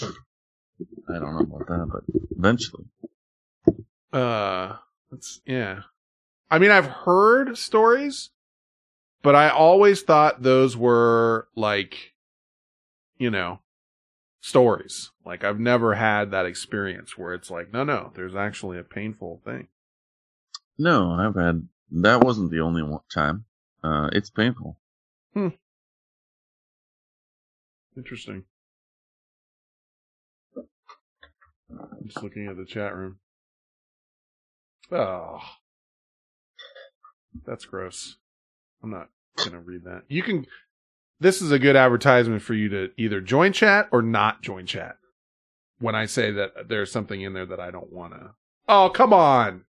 I don't know about that, but eventually. Uh, that's yeah. I mean, I've heard stories, but I always thought those were like, you know, stories. Like I've never had that experience where it's like, no, no, there's actually a painful thing. No, I've had that wasn't the only one time. Uh, it's painful. Hmm. Interesting. I'm just looking at the chat room. Oh, that's gross. I'm not gonna read that. You can. This is a good advertisement for you to either join chat or not join chat. When I say that there's something in there that I don't want to. Oh, come on!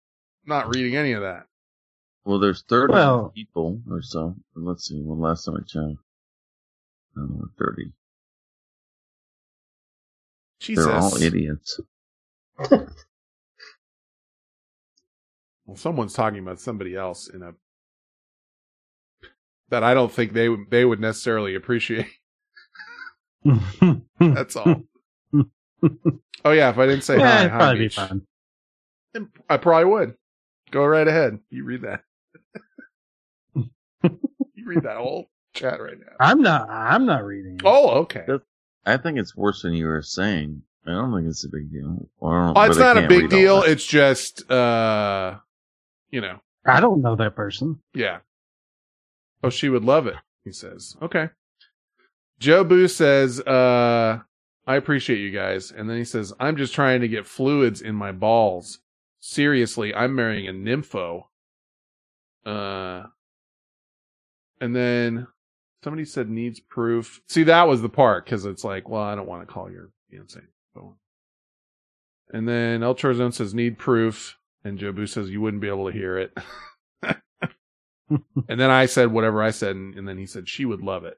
Not reading any of that. Well, there's 30 Well- people or so. Let's see. Well, last time I checked, I don't know, 30. Jesus. They're all idiots. Well, someone's talking about somebody else in a that I don't think they would they would necessarily appreciate. That's all. oh yeah, if I didn't say Yeah, hi, it'd hi probably be Beach. fun. I probably would. Go right ahead. You read that. you read that whole chat right now. I'm not. I'm not reading. It. Oh, okay. I think it's worse than you were saying. I don't think it's a big deal. Or Oh, it's not a big deal. It's just uh you know, I don't know that person. Yeah. Oh, she would love it, he says. Okay. Jobu says, uh, I appreciate you guys. And then he says, I'm just trying to get fluids in my balls. Seriously, I'm marrying a nympho. Uh, and then somebody said needs proof. See, that was the part because it's like, well, I don't want to call your fiance. And then El Chorzone says need proof. And Jobu says you wouldn't be able to hear it. and then I said whatever I said, and, and then he said she would love it.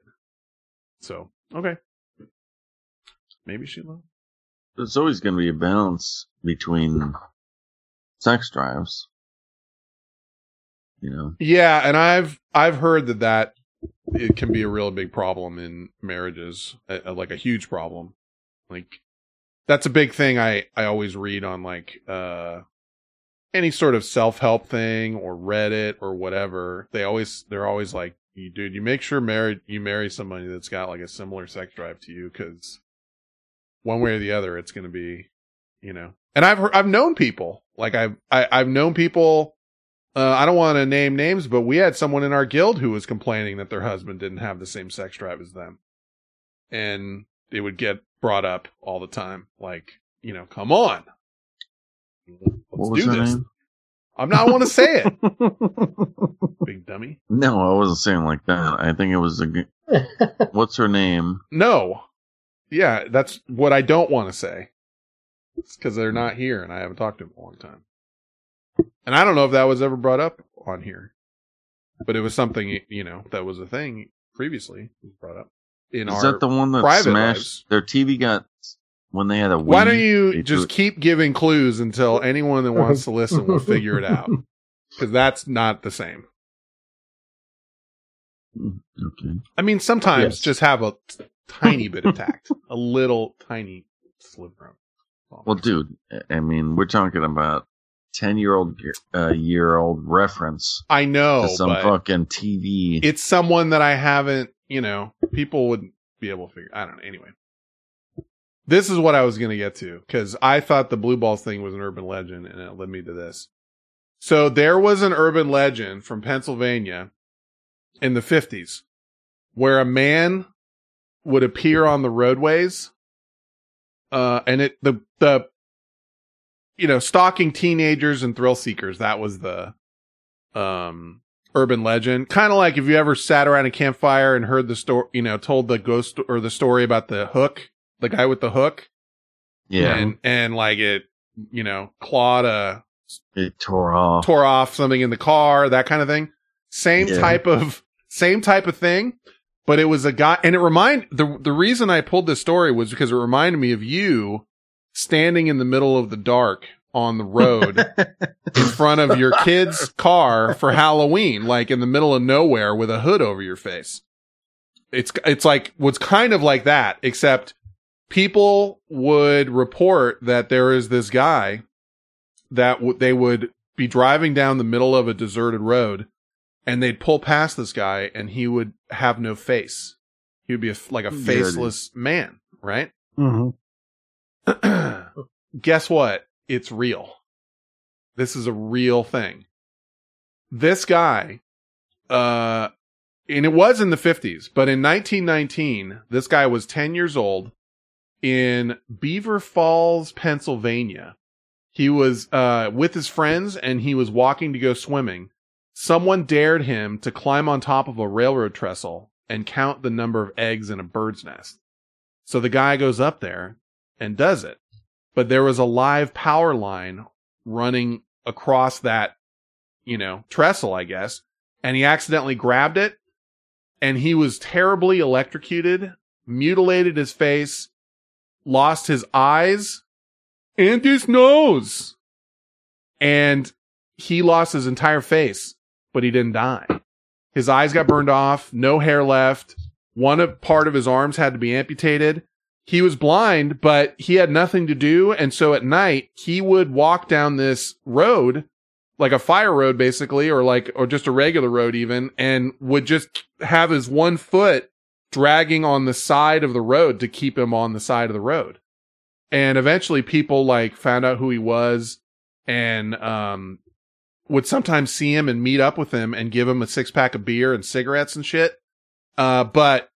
So okay, maybe she will. There's always going to be a balance between sex drives. You know, Yeah, and I've I've heard that that it can be a real big problem in marriages, uh, like a huge problem. Like that's a big thing I I always read on like uh any sort of self-help thing or Reddit or whatever. They always they're always like, "You dude, you make sure married you marry somebody that's got like a similar sex drive to you cuz one way or the other it's going to be, you know." And I've heard, I've known people, like I've I, I've known people uh, I don't want to name names, but we had someone in our guild who was complaining that their husband didn't have the same sex drive as them. And it would get brought up all the time. Like, you know, come on. Let's what was do her this. name? I'm not, I want to say it. Big dummy. No, I wasn't saying like that. I think it was a. g- What's her name? No. Yeah, that's what I don't want to say. It's because they're not here and I haven't talked to them in a long time. And I don't know if that was ever brought up on here, but it was something, you know, that was a thing previously was brought up in Is our that the one that smashed lives. their TV? Got when they had a. Why don't you just keep giving clues until anyone that wants to listen will figure it out? Because that's not the same. Okay. I mean, sometimes Yes. just have a t- tiny bit of tact, a little tiny sliver. of- Well, dude, I mean, we're talking about ten year old uh, year old reference I know, to some but fucking TV. it's someone that I haven't, you know, people would be able to figure. I don't know. Anyway, this is what I was going to get to because I thought the blue balls thing was an urban legend, and it led me to this. So there was an urban legend from Pennsylvania in the fifties where a man would appear on the roadways, uh, and it the the you know stalking teenagers and thrill seekers. That was the um urban legend. Kind of like if you ever sat around a campfire and heard the story, you know, told the ghost or the story about the hook, the guy with the hook. Yeah. And, and like it, you know, clawed a, it tore off. tore off something in the car, that kind of thing. Same Yeah. type of, same type of thing. But it was a guy, and it remind, the, the reason I pulled this story was because it reminded me of you standing in the middle of the dark on the road in front of your kid's car for Halloween, like in the middle of nowhere with a hood over your face. It's, it's like, what's kind of like that, except people would report that there is this guy that w- they would be driving down the middle of a deserted road and they'd pull past this guy and he would have no face. He would be a, like a Yeah, faceless man, right? hmm Guess what? It's real. This is a real thing. This guy, uh, and it was in the 50s, but in 1919, this guy was 10 years old in Beaver Falls, Pennsylvania. He was, uh, with his friends and he was walking to go swimming. Someone dared him to climb on top of a railroad trestle and count the number of eggs in a bird's nest. So the guy goes up there and does it. But there was a live power line running across that, you know, trestle, I guess. And he accidentally grabbed it and he was terribly electrocuted, mutilated his face, lost his eyes and his nose. And he lost his entire face, but he didn't die. His eyes got burned off, no hair left. One of, part of his arms had to be amputated. He was blind, but he had nothing to do. And so at night, he would walk down this road, like a fire road, basically, or like, or just a regular road even, and would just have his one foot dragging on the side of the road to keep him on the side of the road. And eventually people like found out who he was and, um, would sometimes see him and meet up with him and give him a six pack of beer and cigarettes and shit. Uh, but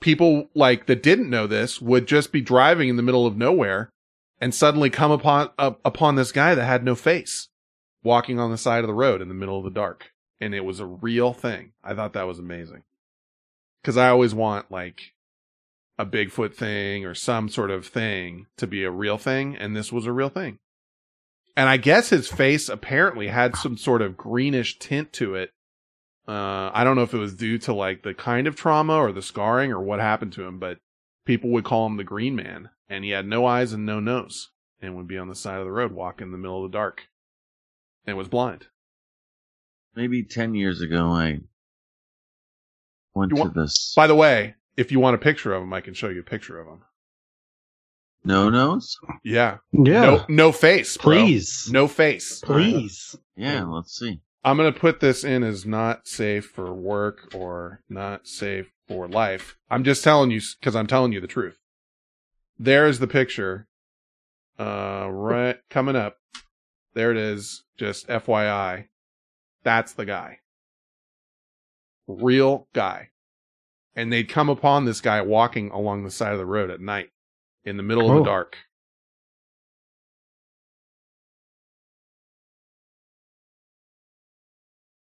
people like that didn't know this would just be driving in the middle of nowhere and suddenly come upon, up upon this guy that had no face walking on the side of the road in the middle of the dark. And it was a real thing. I thought that was amazing. Cause I always want like a Bigfoot thing or some sort of thing to be a real thing. And this was a real thing. And I guess his face apparently had some sort of greenish tint to it. Uh, I don't know if it was due to like the kind of trauma or the scarring or what happened to him, but people would call him the green man and he had no eyes and no nose and would be on the side of the road walking in the middle of the dark and was blind. Maybe 10 years ago, I went You to this By the way, if you want a picture of him, I can show you a picture of him. no nose. Yeah. Yeah. No, no face. bro. Please. No face. Please. Yeah, let's see. I'm going to put this in as not safe for work or not safe for life. I'm just telling you because I'm telling you the truth. There's the picture. Uh, right coming up. There it is. Just FYI. That's the guy. Real guy. And they'd come upon this guy walking along the side of the road at night in the middle of Oh. the dark.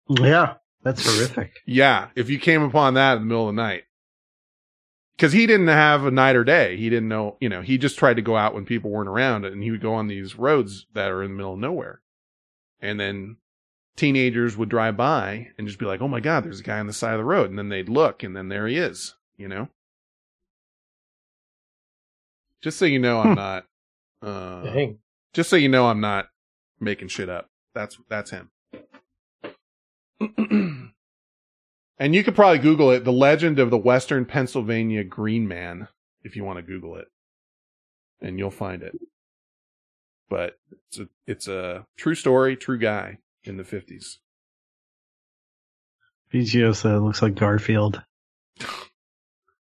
Yeah, that's horrific. Yeah, if you came upon that in the middle of the night. Because he didn't have a night or day. He didn't know, you know, he just tried to go out when people weren't around and he would go on these roads that are in the middle of nowhere. And then teenagers would drive by and just be like, oh my God, there's a guy on the side of the road. And then they'd look and then there he is, you know? Just so you know, I'm not, uh, Dang. just so you know, I'm not making shit up. That's, that's him. and you could probably Google it, The Legend of the Western Pennsylvania Green Man, if you want to Google it. And you'll find it. But it's a, it's a true story, true guy in the 50s. VGO said it looks like Garfield.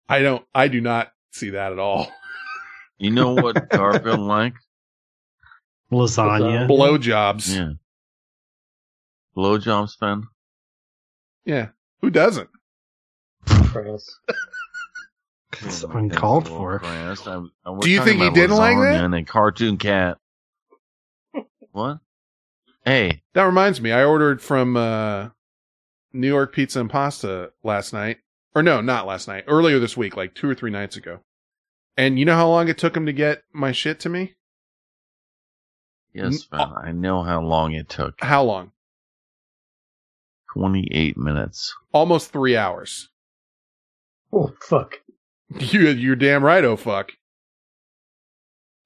I don't, I do not see that at all. You know what Garfield like? Lasagna. Blowjobs. Yeah. Blowjobs fan? Yeah. Who doesn't? Christ. It's Oh my uncalled for. Christ. I- I- we're Do you think he didn't like that? And a cartoon cat. what? Hey, That reminds me, I ordered from uh, New York Pizza and Pasta last night. Or no, not last night. Earlier this week, like two or three nights ago. And you know how long it took him to get my shit to me? yes, fam, I know how long it took. How long? 28 minutes. Almost three hours. Oh, fuck. You, you're damn right, oh fuck.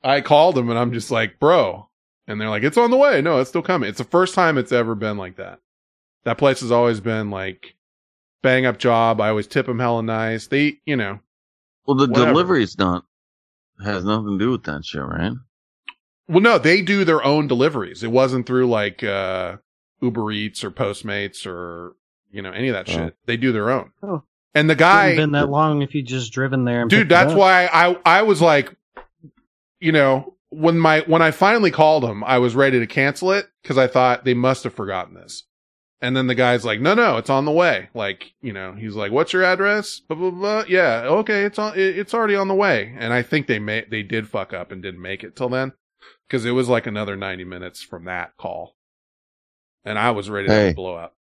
I called him and I'm just like, bro. And they're like, it's on the way. No, it's still coming. It's the first time it's ever been like that. That place has always been like, bang up job. I always tip them hella nice. They, you know, Well, the Whatever. delivery's not, has nothing to do with that shit, right? Well, no, they do their own deliveries. It wasn't through like uh Uber Eats or Postmates or you know any of that Oh. shit. They do their own. Oh. And the guy, have been that long if you just driven there. And dude, that's why I I was like, you know, when my when I finally called him, I was ready to cancel it because I thought they must have forgotten this. And then the guy's like, no, no, it's on the way. Like, you know, he's like, what's your address? Blah, blah, blah. Yeah. Okay. It's on, it- it's already on the way. And I think they may, they did fuck up and didn't make it till then because it was like another 90 minutes from that call. And I was ready to blow up.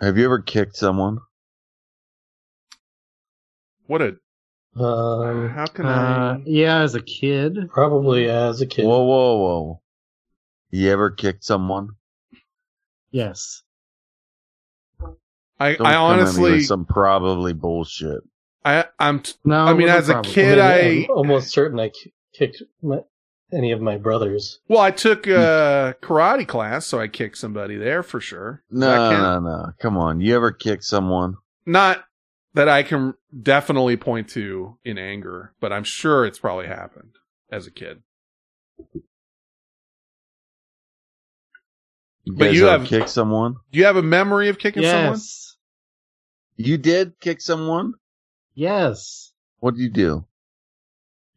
Have you ever kicked someone? What a, Um, how can I Uh, yeah, as a kid. Probably as a kid. Whoa, whoa, whoa. You ever kicked someone? Yes. I, Don't I come at with honestly, some probably bullshit. I, I'm, t- No, I mean, it wasn't as a probably. kid, I I, am almost certain I kicked my, any of my brothers. well, I took a karate class, so I kicked somebody there for sure. No, no, no. Come on. You ever kicked someone? not that I can definitely point to in anger, but I'm sure it's probably happened as a kid. You But guys you ever have- kicked someone? Do you have a memory of kicking someone? You did kick someone? Yes. What did you do?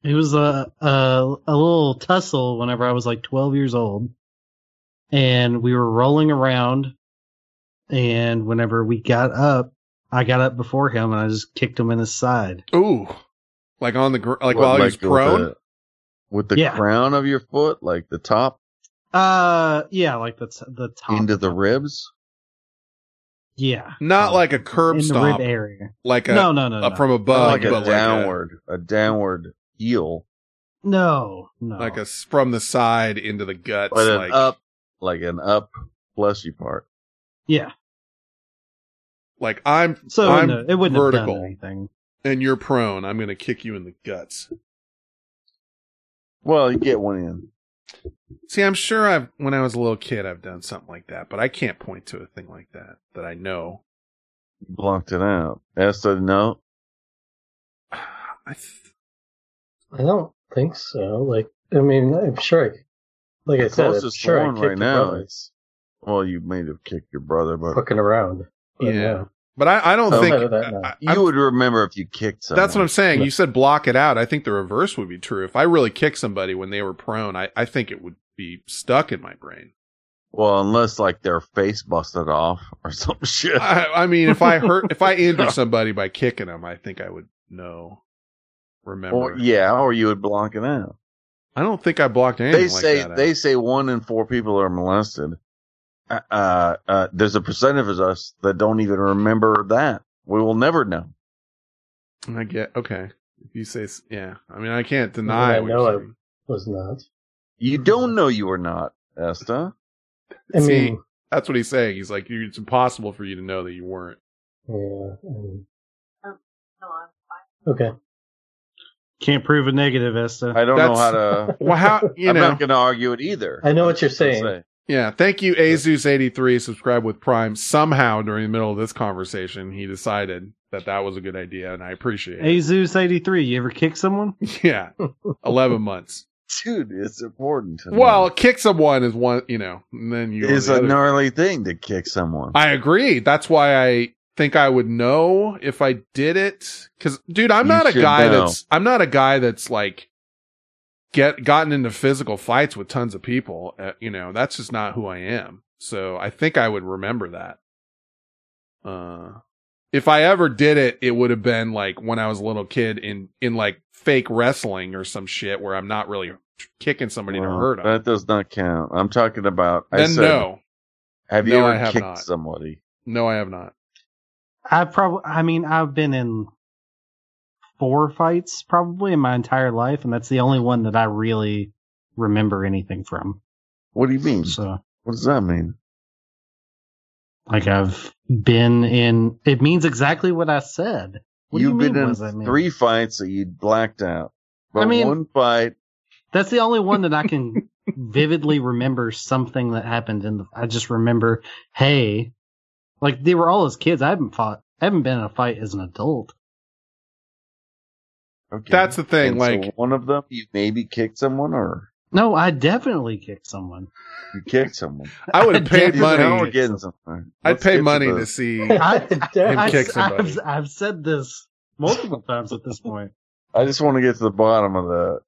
It was a, a a little tussle whenever I was like 12 years old, and we were rolling around. And whenever we got up, I got up before him and I just kicked him in his side. Ooh, like on the gr- like What, while he was with prone. the- With the Yeah. crown of your foot, like the top Uh, yeah, like the t- the top. into the ribs? yeah, Not like a curb in the stomp, rib area. like a No, no, no, a no. from above, like a but downward, a downward heel, No, no. like a, like a s- from the side into the guts, but an like up, like an up fleshy part. yeah. Like I'm So I'm wouldn't it wouldn't have done vertical anything. and you're prone. I'm gonna kick you in the guts. Well, you get one in. See, I'm sure I've when I was a little kid I've done something like that, but I can't point to a thing like that that I know. Blocked it out. Esther, no. I th- I don't think so. Like, I mean, I'm sure. I, like I The said, I'm sure I kicked right your now brother is well, you may have kicked your brother, but fucking around. But yeah. no. But I, I don't think Better that now. I- you I'm- would remember if you kicked someone. that's what I'm saying. You said block it out. I think the reverse would be true. If I really kicked somebody when they were prone, I, I think it would be stuck in my brain. Well, unless like their face busted off or some shit. I, I mean, if I hurt, if I injure somebody by kicking them, I think I would know. Remember? Or yeah, or you would block it out. I don't think I blocked anything They like say that. out. they eh. say one in four people are molested. Uh, uh, uh, there's a percentage of us that don't even remember that. We will never know. I get okay. If you say, yeah, I mean, I can't deny. I know you're I was not. You don't know you were not, Esta. I See, mean, that's what he's saying. He's like, it's impossible for you to know that you weren't. yeah. I mean, okay. Can't prove a negative, Esta. I don't know how to. Well, how you I'm know? not going to argue it either. I know what you're saying. say. Yeah, thank you, Azus83, subscribe with Prime. Somehow during the middle of this conversation, he decided that that was a good idea, and I appreciate it. Azus83, you ever kick someone? Yeah, 11 months. Dude, it's important to know. Well, kick someone is one, you know, and then you. it's the a other- gnarly thing to kick someone. I agree. That's why I think I would know if I did it. Cause dude, I'm You not a guy know. that's, I'm not a guy that's like get, gotten into physical fights with tons of people. Uh, you know, that's just not who I am. So I think I would remember that. Uh, if I ever did it, it would have been like when I was a little kid in, in like fake wrestling or some shit where I'm not really kicking somebody to Well, hurt them. That does not count. I'm talking about. I Then said, no, Have you No, ever I have kicked not. somebody? no, I have not. I probably, I mean, I've been in four fights probably in my entire life, and that's the only one that I really remember anything from. What do you mean? So, What does that mean? like, I've been in. It means exactly what I said. What You've do you been mean? what does in mean? three fights that you blacked out. But I mean- one fight, That's the only one that I can vividly remember something that happened in the. I just remember, hey, like they were all as kids. I haven't fought. I haven't been in a fight as an adult. Okay. That's the thing. And so like, one of them, you maybe kicked someone, or No, I definitely kicked someone. You kicked someone. I would have paid Now we're money. getting somewhere. I'd pay get to money to see I, him I, kick somebody. I've, I've said this multiple times at this point. I just want to get to the bottom of the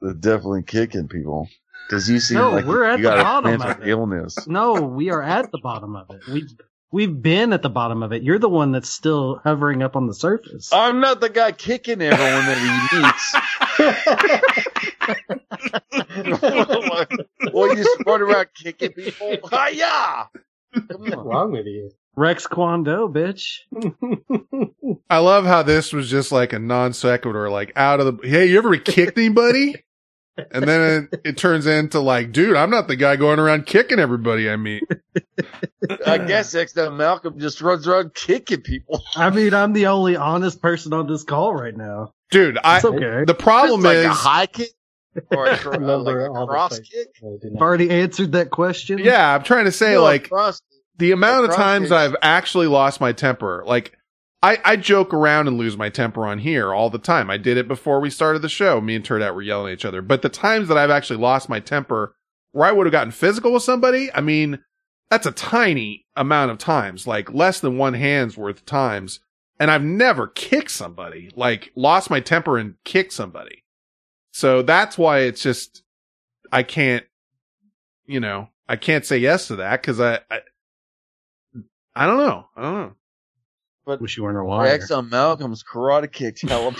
the definitely kicking people because you seem No, like we're at you the got bottom of it. illness. No, we are at the bottom of it. We've we've been at the bottom of it. You're the one that's still hovering up on the surface. I'm not the guy kicking everyone that he meets. well, you just run around kicking people. Hiya! What's wrong with you? Rex Kwon Do, bitch. I love how this was just like a non sequitur, like out of the. Hey, you ever kicked anybody? And then it, it turns into like, dude, I'm not the guy going around kicking everybody I meet. I guess X now Malcolm just runs around kicking people. I mean, I'm the only honest person on this call right now. Dude, I It's okay. the problem Just like is a high kick or a, cr- uh, like a cross kick. I did not. Already answered that question. Yeah, I'm trying to say No, like cross. the amount of times kicks. I've actually lost my temper. Like I, I joke around and lose my temper on here all the time. I did it before we started the show. Me and Turd Hat were yelling at each other. But the times that I've actually lost my temper where I would have gotten physical with somebody, I mean, that's a tiny amount of times, like less than one hand's worth of times. And I've never kicked somebody, like lost my temper and kicked somebody. So that's why it's just, I can't, you know, I can't say yes to that because I, I, I don't know. I don't know. But Wish you weren't a liar. X on Malcolm's karate kicked hella.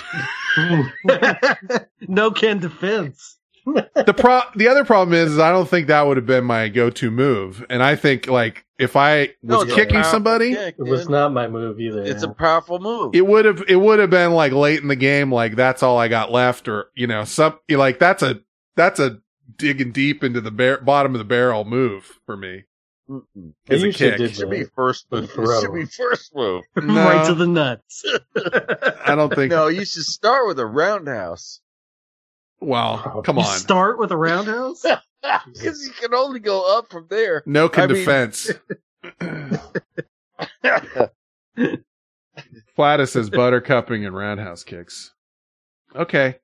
no can defense. the pro the other problem is, is I don't think that would have been my go to move. And I think like if I was it's a kicking powerful somebody, kick, It was not my move either. It's yeah. a powerful move. it would have it would have been like late in the game, like that's all I got left, or you know, some like that's a that's a digging deep into the bar- bottom of the barrel move for me. Mm-mm. A should kick. do It should be first move. It throw. should be first move. No, Right to the nuts. I don't think. No, you should start with a roundhouse Well, oh. come You on, start with a roundhouse? because you can only go up from there. no can I mean- defense. Flatus says buttercupping and roundhouse kicks. Okay,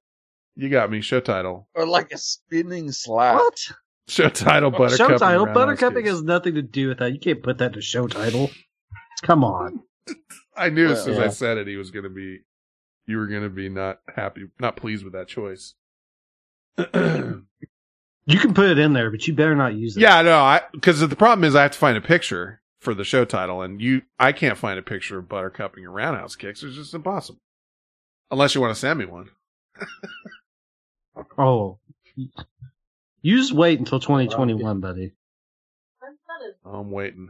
you got me. Show title. or like a spinning slap. What? Show title. Buttercupping. Show title. roundhouse Buttercupping has nothing to do with that. You can't put that to show title. Come on. I knew as Well, soon as I said it, he was going to be, you were going to be not happy, not pleased with that choice. You can put it in there, but you better not use it. Yeah, no, I because the problem is I have to find a picture for the show title, and you, I can't find a picture of buttercupping and your roundhouse kicks. It's just impossible, unless you want to send me one. Oh. You just wait until 2021, buddy. I'm waiting.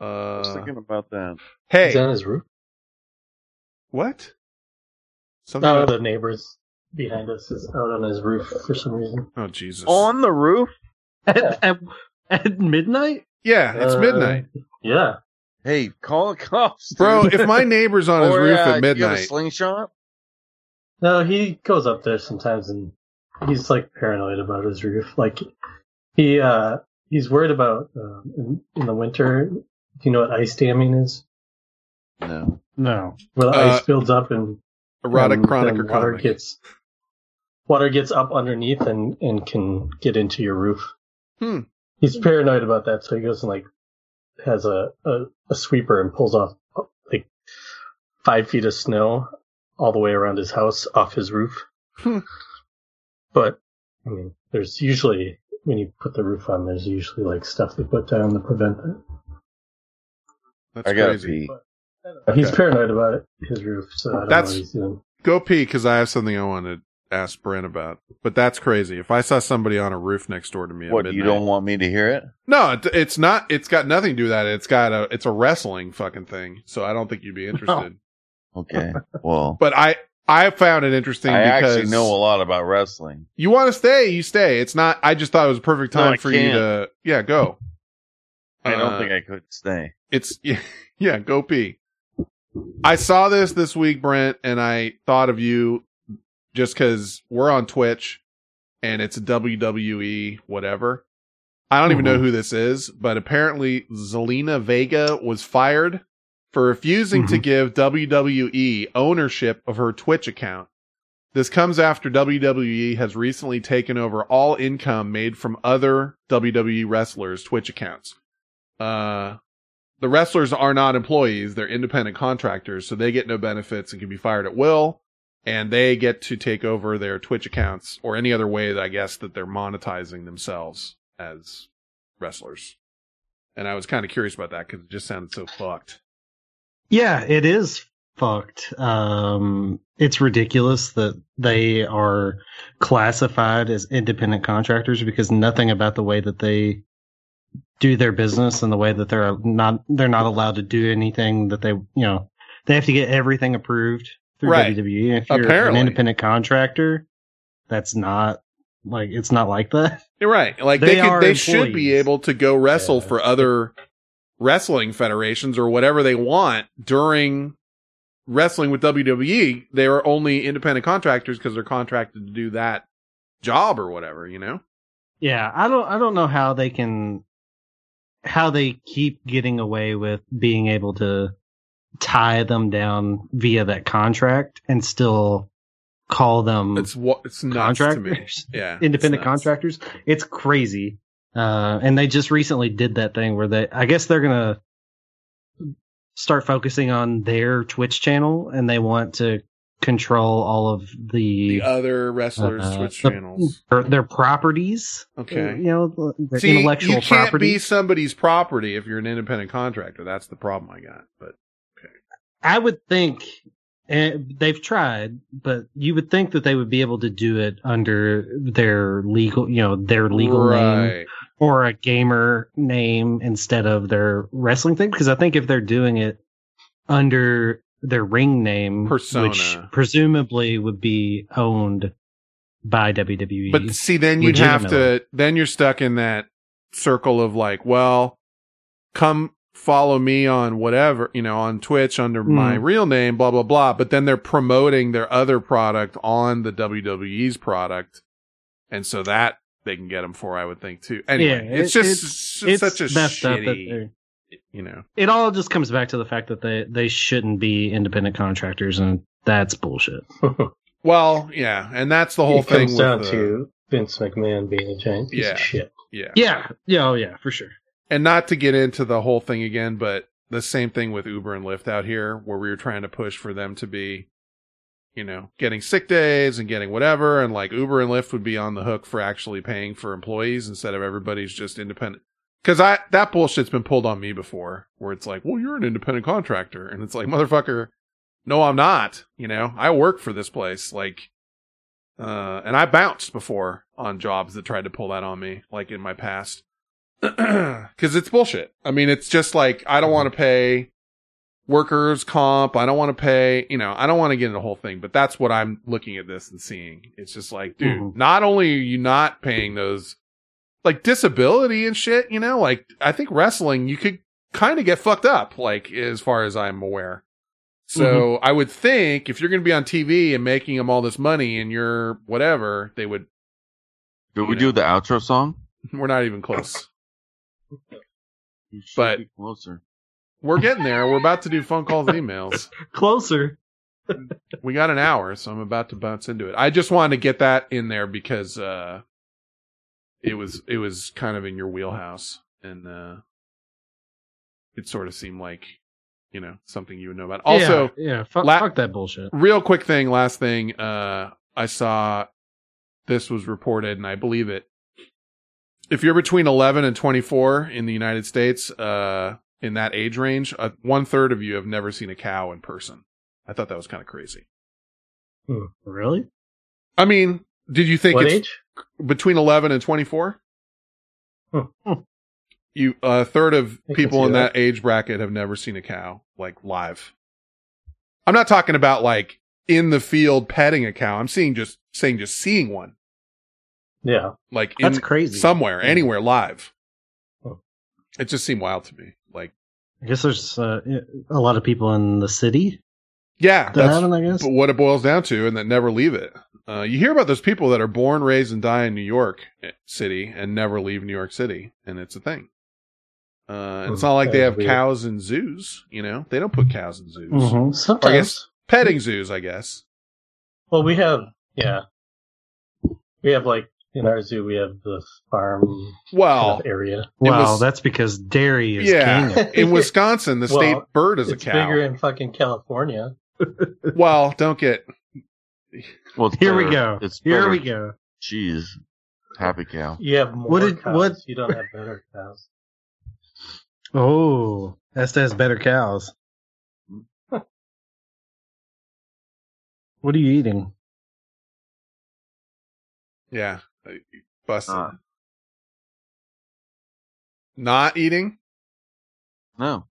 I was Uh, thinking about that. hey, Is that on his roof? what? Something? No, about- the neighbors behind us is out on his roof for some reason. oh Jesus! On the roof? At, at, at midnight? yeah, it's Uh, midnight, Yeah. Hey, call the cops, bro. If my neighbor's on his Or, roof uh, at You got a midnight, slingshot? No, he goes up there sometimes and he's like paranoid about his roof. Like he uh he's worried about um, in, in the winter. Do you know what ice damming is? No. No. Where the Uh, ice builds up and erotic and chronic then or water comic. gets water gets up underneath and and can get into your roof. Hmm. He's paranoid about that, so he goes and like has a a, a sweeper and pulls off like five feet of snow all the way around his house off his roof. But I mean, there's usually when you put the roof on, there's usually like stuff they put down to prevent that. That's I gotta crazy. pee. But He's Okay. paranoid about it, his roof, so I don't That's- know what he's doing. Go pee because I have something I want to ask Brent about. But that's crazy. If I saw somebody on a roof next door to me, at What, you don't want me to hear it? No, it, it's not. It's got nothing to do with that. It's got a. It's a wrestling fucking thing. So I don't think you'd be interested. Okay. Well, But I, I found it interesting I because actually know a lot about wrestling. you want to stay, you stay. It's not. I just thought it was a perfect time I for you can't. to. Yeah, go. I don't Uh, think I could stay. it's yeah, yeah, go pee. I saw this this week, Brent, and I thought of you just because we're on Twitch and it's a WWE whatever. I don't even know Mm-hmm. who this is, but apparently Zelina Vega was fired for refusing to Mm-hmm. give WWE ownership of her Twitch account. This comes after WWE has recently taken over all income made from other WWE wrestlers' Twitch accounts. Uh, the wrestlers are not employees; they're independent contractors, so they get no benefits and can be fired at will. And they get to take over their Twitch accounts or any other way that I guess that they're monetizing themselves as wrestlers. And I was kind of curious about that because it just sounded so fucked. Yeah, it is fucked. Um, it's ridiculous that they are classified as independent contractors because nothing about the way that they do their business and the way that they're not they're not allowed to do anything that they you know they have to get everything approved through Right. WWE. If you're Apparently. an independent contractor, that's not like it's not like that. You're right. Like They they, could, they should be able to go wrestle for other wrestling federations or whatever they want during wrestling with WWE. They are only independent contractors because they're contracted to do that job or whatever. You know. Yeah, I don't I don't know how they can how they keep getting away with being able to tie them down via that contract and still call them It's what it's nuts to me. contractors. Yeah, Independent nuts. contractors. It's crazy. Uh and they just recently did that thing where they I guess they're going to start focusing on their Twitch channel and they want to control all of the The other wrestlers' uh, Twitch the- channels. their, their properties. Okay. You know, their See, intellectual you can't property. be somebody's property if you're an independent contractor. That's the problem I got. But I would think and they've tried, but you would think that they would be able to do it under their legal, you know, their legal name Right. Or a gamer name instead of their wrestling thing. Because I think if they're doing it under their ring name, which presumably would be owned by WWE. But see, then you'd have to, then you're stuck in that circle of like, well, come follow me on whatever, you know, on Twitch under my Mm. real name, blah, blah, blah. But then they're promoting their other product on the WWE's product. And so that they can get them for, I would think too. Anyway, Yeah, it's it- just it's- it's, it's such a messed up that shitty, you know, it all just comes back to the fact that they they shouldn't be independent contractors, and that's bullshit. well, yeah. And that's the whole it thing comes with down the- to Vince McMahon being a giant piece Yeah. of shit. yeah. Yeah, yeah, oh yeah, for sure. and not to get into the whole thing again, but the same thing with Uber and Lyft out here, where we were trying to push for them to be, you know, getting sick days and getting whatever, and like Uber and Lyft would be on the hook for actually paying for employees instead of everybody's just independent. Because I that bullshit's been pulled on me before, where it's like, well, you're an independent contractor, and it's like, motherfucker, no, I'm not. You know, I work for this place, like. Uh, and I bounced before on jobs that tried to pull that on me, like in my past because it's bullshit. I mean, it's just like I don't want to pay workers comp. I don't want to pay, you know, I don't want to get into the whole thing. But that's what I'm looking at this and seeing. It's just like, dude, Mhm. not only are you not paying those, like disability and shit, you know, like I think wrestling you could kind of get fucked up, like as far as I'm aware. So I would think if you're going to be on TV and making them all this money and you're whatever, they would. Did we do the outro song? We're not even close. But- closer. We're getting there. We're about to do phone calls and emails. Closer. we got an hour, so I'm about to bounce into it. I just wanted to get that in there because uh it was it was kind of in your wheelhouse and uh it sort of seemed like you know something you would know about. Also, yeah, yeah fuck, la- fuck that bullshit. real quick thing, last thing, uh I saw this was reported and I believe it. If you're between 11 and 24 in the United States, uh in that age range, uh, one third of you have never seen a cow in person. I thought that was kind of crazy. Hmm. Really? I mean, did you think What it's age? between 11 and 24? Hmm. You a third of I people in that. that. age bracket have never seen a cow like live. I'm not talking about like in the field petting a cow. I'm seeing just saying just seeing one Yeah. like That's crazy. somewhere, anywhere live. It just seemed wild to me. Like, I guess there's uh, a lot of people in the city yeah, that that's haven't. I guess. but what it boils down to, and that never leave it. Uh, you hear about those people that are born, raised, and die in New York eh, City and never leave New York City, and it's a thing. Uh, it's Hmm, not like they have cows in zoos. You know, they don't put cows in zoos. Mhm. Or I Sometimes. guess petting zoos. I guess. Well, we have Yeah. We have like in our zoo we have the farm Well, kind of area. Wow, was- that's because dairy is yeah, king. in Wisconsin, the Well, state bird is a it's cow. bigger in fucking California. Well, don't get. Well, it's Here we go. It's Here better we go. Cheese. Happy cow. You have more What did- cows. what- You don't have better cows. Oh, Esta has better cows. What are you eating? Yeah, busted. Uh, Not eating. no.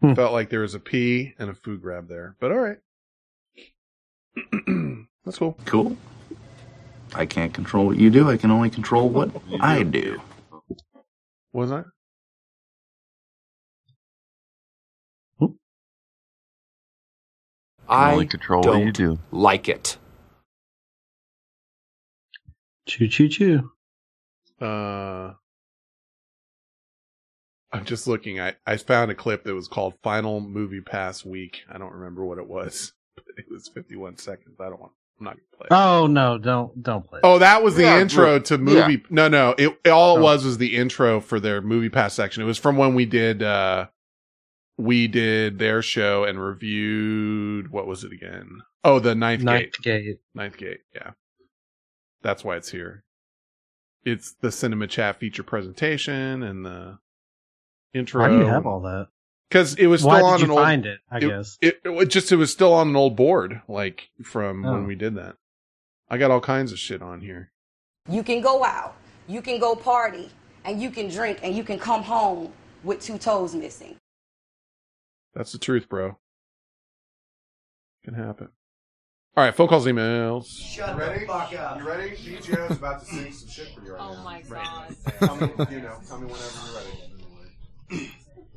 Hmm. Felt like there was a pee and a food grab there, but all right. That's cool. Cool. I can't control what you do. I can only control what I do. What was? I I only control what you do. like it. Choo choo choo. Uh, I'm just looking. I, I found a clip that was called Final Movie Pass Week. I don't remember what it was, but it was 51 seconds. I don't want, I'm not going to play it. Oh no, don't don't play. Oh, that was the Yeah, intro yeah. to movie. No, no. It, it- all it was was the intro for their movie pass section. It was from when we did, uh, we did their show and reviewed, what was it again? Oh, the Ninth, Ninth Gate. Gate. Ninth Gate. Yeah. That's why it's here. It's the cinema chat feature presentation and the intro. Why do you have all that? Because it was still Why on did an you old. find it? I guess. It, it just it was still on an old board, like from Oh. when we did that. I got all kinds of shit on here. You can go out, you can go party, and you can drink, and you can come home with two toes missing. That's the truth, bro. Can happen. All right, phone calls, emails. Shut ready? the fuck up. You ready? BGO is about to sing some shit for you right Oh now. my god. Tell me, you know, tell me whenever you're ready.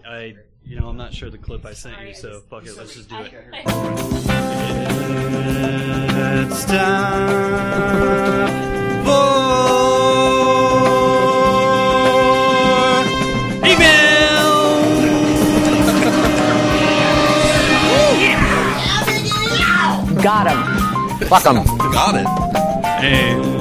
I, you know, I'm not sure the clip I sent you, so fuck it, let's just do it. It's time for Got him. Fuck 'em. Got it. And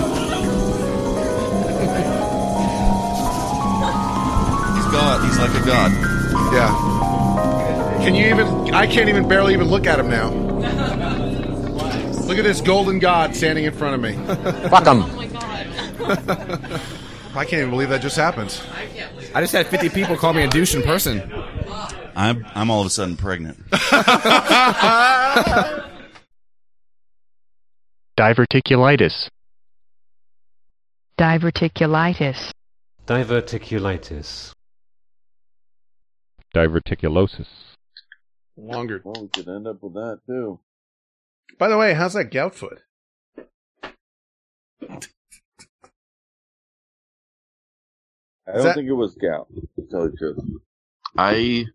like a god. Yeah. Can you even? I can't even barely even look at him now. Look at this golden god standing in front of me. Fuck 'em. Oh I can't even believe that just happened. I just had 50 people call me a douche in person. I'm I'm all of a sudden pregnant. Diverticulitis. Diverticulitis. Diverticulitis. Diverticulosis. Longer. Well, we could end up with that too. By the way, how's that gout foot? I don't that- think it was gout, to tell you the truth. I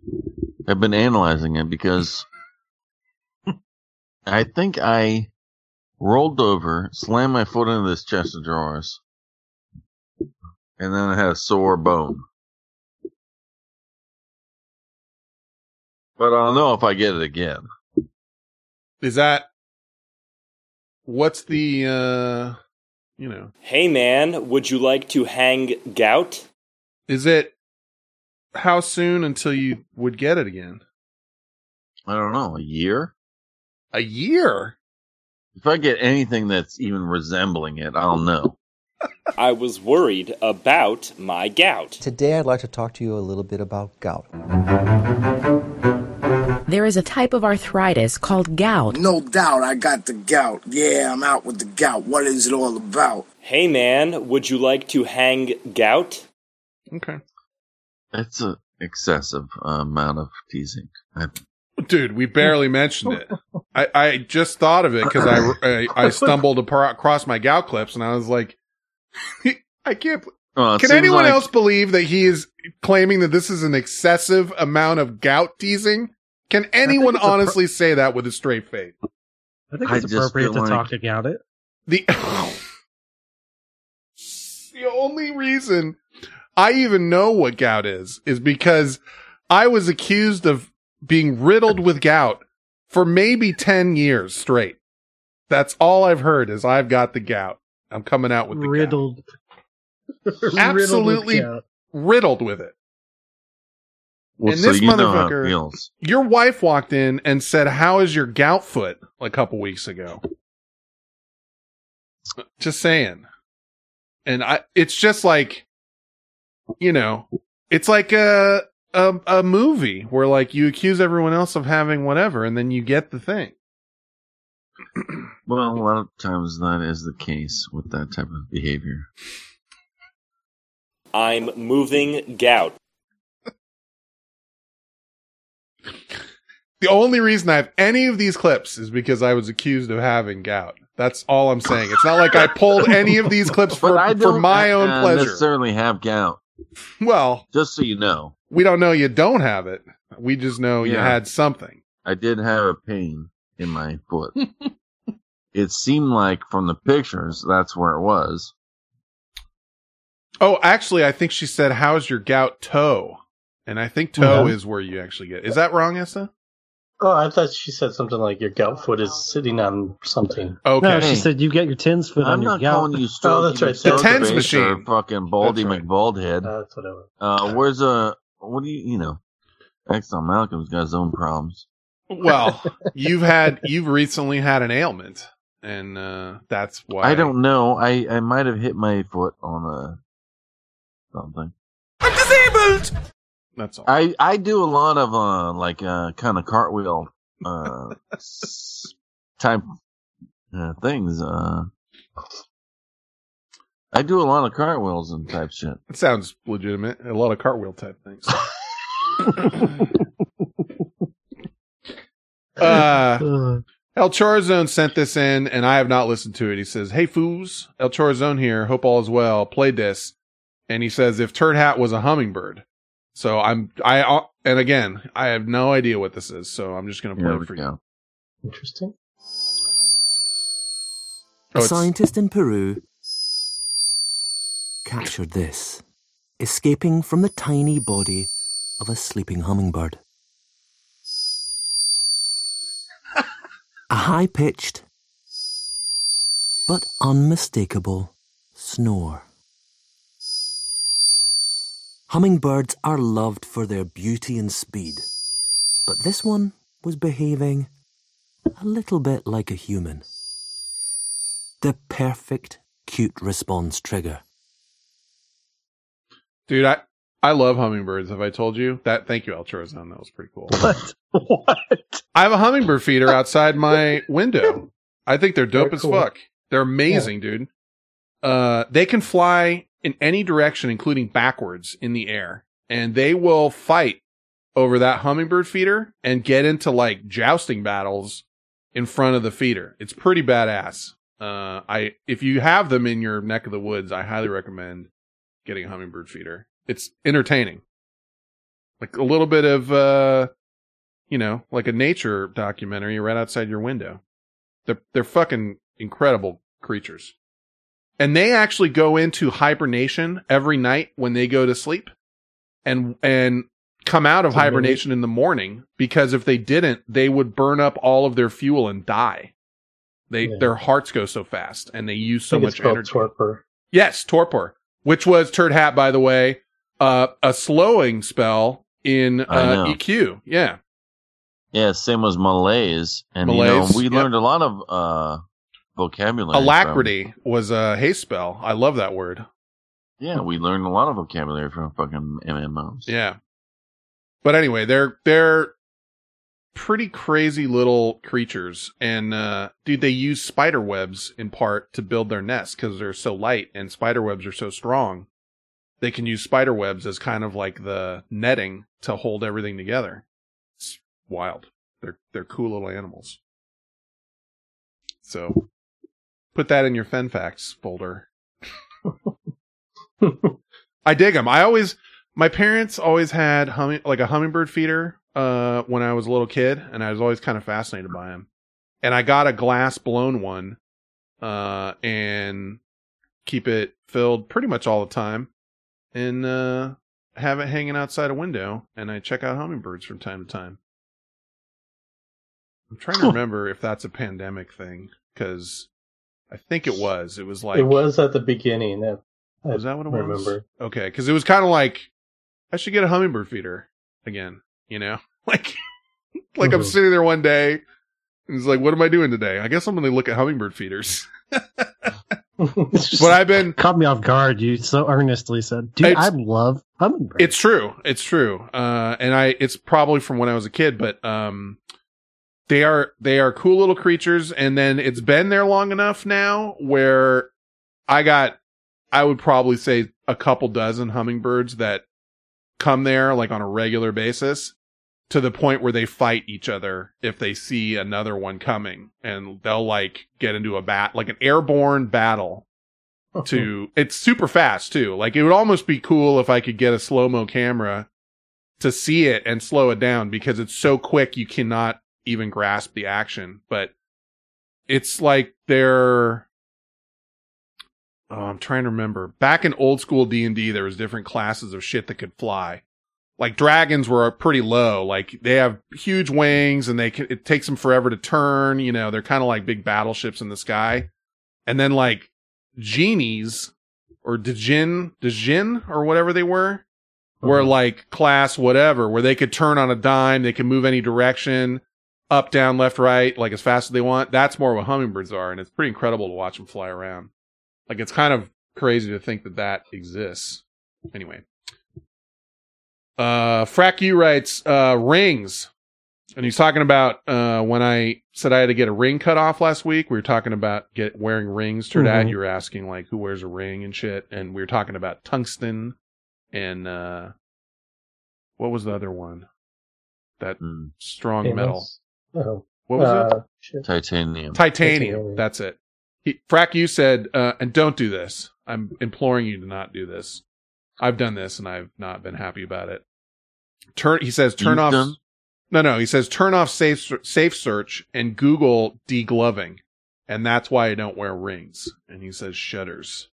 have been analyzing it because I think I rolled over, slammed my foot into this chest of drawers, and then I had a sore bone. But I don't know if I get it again. Is that what's the uh you know Hey man, would you like to hang gout? is it how soon until you would get it again? I don't know, a year? A year? If I get anything that's even resembling it, I'll know. I was worried about my gout. Today, I'd like to talk to you a little bit about gout. There is a type of arthritis called gout. No doubt I got the gout. Yeah, I'm out with the gout. What is it all about? Hey man, would you like to hang gout? Okay. That's an excessive uh, amount of teasing. I, Dude, we barely mentioned it. I, I just thought of it because I, I I stumbled across my gout clips and I was like, I can't. Well, Can anyone like- else believe that he is claiming that this is an excessive amount of gout teasing? Can anyone it's a pro- honestly say that with a straight face? I think it's just appropriate to like- talk about it. The the only reason I even know what gout is is because I was accused of being riddled with gout for maybe 10 years straight. That's all I've heard is I've got the gout. I'm coming out with the Riddled. gout. Absolutely Riddled with gout. riddled with it. Well, and so this you know motherfucker, feels. your wife walked in and said, "How is your gout foot?" a couple weeks ago. Just saying. And I, it's just like, you know, it's like a, a, a movie where like you accuse everyone else of having whatever and then you get the thing. Well, a lot of times that is the case with that type of behavior. I'm moving gout. The only reason I have any of these clips is because I was accused of having gout. That's all I'm saying. It's not like I pulled any of these clips for, for my own uh, pleasure. necessarily have gout. Well, Just so you know, we don't know you don't have it. We just know you had something. I did have a pain in my foot. it seemed like from the pictures that's where it was. Oh, actually, I think she said, "How's your gout toe?" And I think toe Yeah. is where you actually get. Is that wrong, Essa? Oh, I thought she said something like your gout foot is sitting on something. Okay. No, she said you get your tens foot I'm on your not gout. calling you Oh, that's right. The McStoke tens face or machine. fucking Baldy That's right. McBaldhead. That's what I was. Uh, where's a what do you you know? Exxon Malcolm's got his own problems. Well, you've had you've recently had an ailment, and uh, that's why I don't know. I I might have hit my foot on a something. I'm disabled! That's all. I I do a lot of uh like uh kind of cartwheel uh type uh, things. Uh, I do a lot of cartwheels and type shit. It sounds legitimate. A lot of cartwheel type things. uh, El Chorazone sent this in, and I have not listened to it. He says, "Hey foos, El Chorazone here. Hope all is well. Played this." And he says, "If Turd Hat was a hummingbird." So I'm I uh, and again I have no idea what this is, so I'm just gonna play it for go. Interesting. Oh, A scientist in Peru captured this, escaping from the tiny body of a sleeping hummingbird. a high pitched but unmistakable snore. Hummingbirds are loved for their beauty and speed, but this one was behaving a little bit like a human. The perfect cute response trigger. dude. I I love hummingbirds. Have I told you that? Thank you, El Chorazone. That was pretty cool. What? What? I have a hummingbird feeder outside my window. I think they're dope Very as cool. fuck. They're amazing, dude. Uh, they can fly in any direction, including backwards in the air, and they will fight over that hummingbird feeder and get into like jousting battles in front of the feeder. It's pretty badass. Uh, I if you have them in your neck of the woods, I highly recommend getting a hummingbird feeder. It's entertaining, like a little bit of uh, you know, like a nature documentary right outside your window. They're they're fucking incredible creatures. And they actually go into hibernation every night when they go to sleep and and come out of hibernation in the morning because if they didn't, they would burn up all of their fuel and die. They Yeah. their hearts go so fast and they use so much energy. torpor. Yes, torpor, which was Turd Hat, by the way, uh, a slowing spell in uh. EQ. Yeah. Yeah, same as Malaise. And Malaise, you know, we yep. learned a lot of uh vocabulary. from- Alacrity was a hay spell. I love that word. Yeah, we learned a lot of vocabulary from fucking MMOs. Yeah. But anyway, they're they're pretty crazy little creatures and uh dude they use spider webs in part to build their nests cuz they're so light and spider webs are so strong. They can use spider webs as kind of like the netting to hold everything together. It's wild. They're they're cool little animals. So put that in your fen facts folder. I dig them. I always, my parents always had humming, like a hummingbird feeder, uh, when I was a little kid, and I was always kind of fascinated by them. And I got a glass blown one, uh, and keep it filled pretty much all the time, and uh, have it hanging outside a window, and I check out hummingbirds from time to time. I'm trying to remember if that's a pandemic thing, because I think it was. It was like it was at the beginning. I, I was that what it was? remember. Okay, because it was kind of like I should get a hummingbird feeder again. You know, like like I'm Mhm. sitting there one day and it's like, what am I doing today? I guess I'm going to look at hummingbird feeders. but I've been caught me off guard. You so earnestly said, "Dude, I love hummingbirds." It's true. It's true. Uh, and I, it's probably from when I was a kid, but, um, they are, they are cool little creatures. And then it's been there long enough now where I got, I would probably say a couple dozen hummingbirds that come there like on a regular basis to the point where they fight each other if they see another one coming and they'll like get into a bat, like an airborne battle to it's super fast too. Like it would almost be cool if I could get a slow mo camera to see it and slow it down because it's so quick you cannot even grasp the action. But it's like they're oh, I'm trying to remember. Back in old school D and D, there was different classes of shit that could fly. Like dragons were pretty low. Like they have huge wings and they can, it takes them forever to turn. You know, they're kind of like big battleships in the sky. And then like genies or Djinn, Djinn or whatever they were, were uh-huh. like class whatever, where they could turn on a dime, they can move any direction, up, down, left, right, like as fast as they want. That's more what hummingbirds are, and it's pretty incredible to watch them fly around. Like it's kind of crazy to think that that exists. Anyway, uh, Frack U writes uh, rings, and he's talking about uh, when I said I had to get a ring cut off last week. We were talking about get wearing rings. Turned out Mhm. you were asking like who wears a ring and shit, and we were talking about tungsten and uh, what was the other one? That strong metal. Oh. What was Uh, it? shit. Titanium. Titanium. Titanium. That's it. He, Frack, you said, uh, and don't do this. I'm imploring you to not do this. I've done this and I've not been happy about it. Turn. He says, turn You've off. done? No, no. He says, turn off safe safe search and Google degloving, and that's why I don't wear rings. And he says shutters.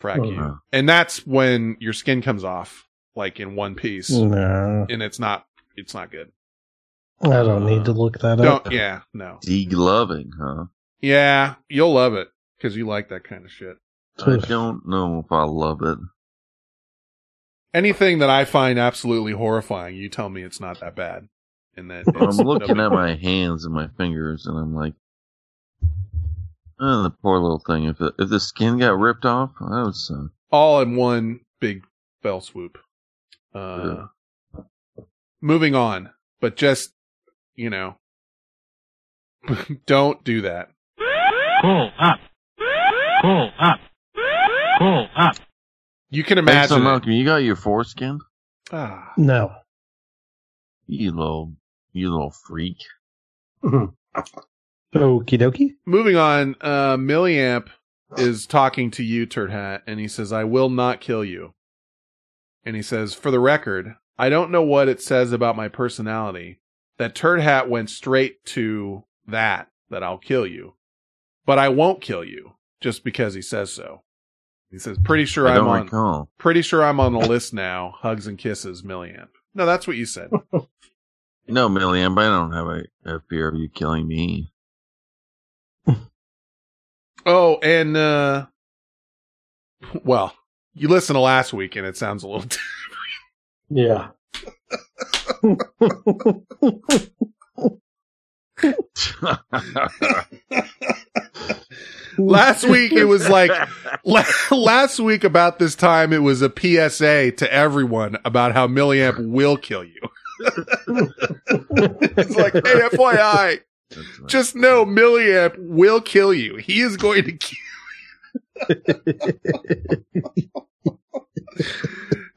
Frack Oh. you, and that's when your skin comes off, like in one piece, No. and it's not. It's not good. I don't need to look that up. Don't. Yeah. No. Degloving, huh? Yeah, you'll love it because you like that kind of shit. I don't know if I love it. Anything that I find absolutely horrifying, you tell me it's not that bad. And that I'm looking at my hands and my fingers, and I'm like, oh, the poor little thing. If the, if the skin got ripped off, that would suck. all in one big fell swoop. Uh, moving on, but just you know, don't do that. Cool up. Cool up. Cool up. You can Hey, imagine. so. Malcolm, you got your foreskin? Ah, No. You little, you little freak. Okie dokie. moving on, uh, Milliamp is talking to you, Turd Hat, and he says, I will not kill you. And he says, for the record, I don't know what it says about my personality that Turd Hat went straight to that, that I'll kill you. But I won't kill you just because he says so. He says, pretty sure I I'm on, recall. pretty sure I'm on the list now. Hugs and kisses, Milliamp. No, that's what you said. No, Milliamp, I don't have a, a fear of you killing me. Oh, and uh well, you listened to last week and it sounds a little Yeah. Last week it was like last week about this time it was a PSA to everyone about how milliamp will kill you. it's like, hey, FYI, just know milliamp will kill you. He is going to kill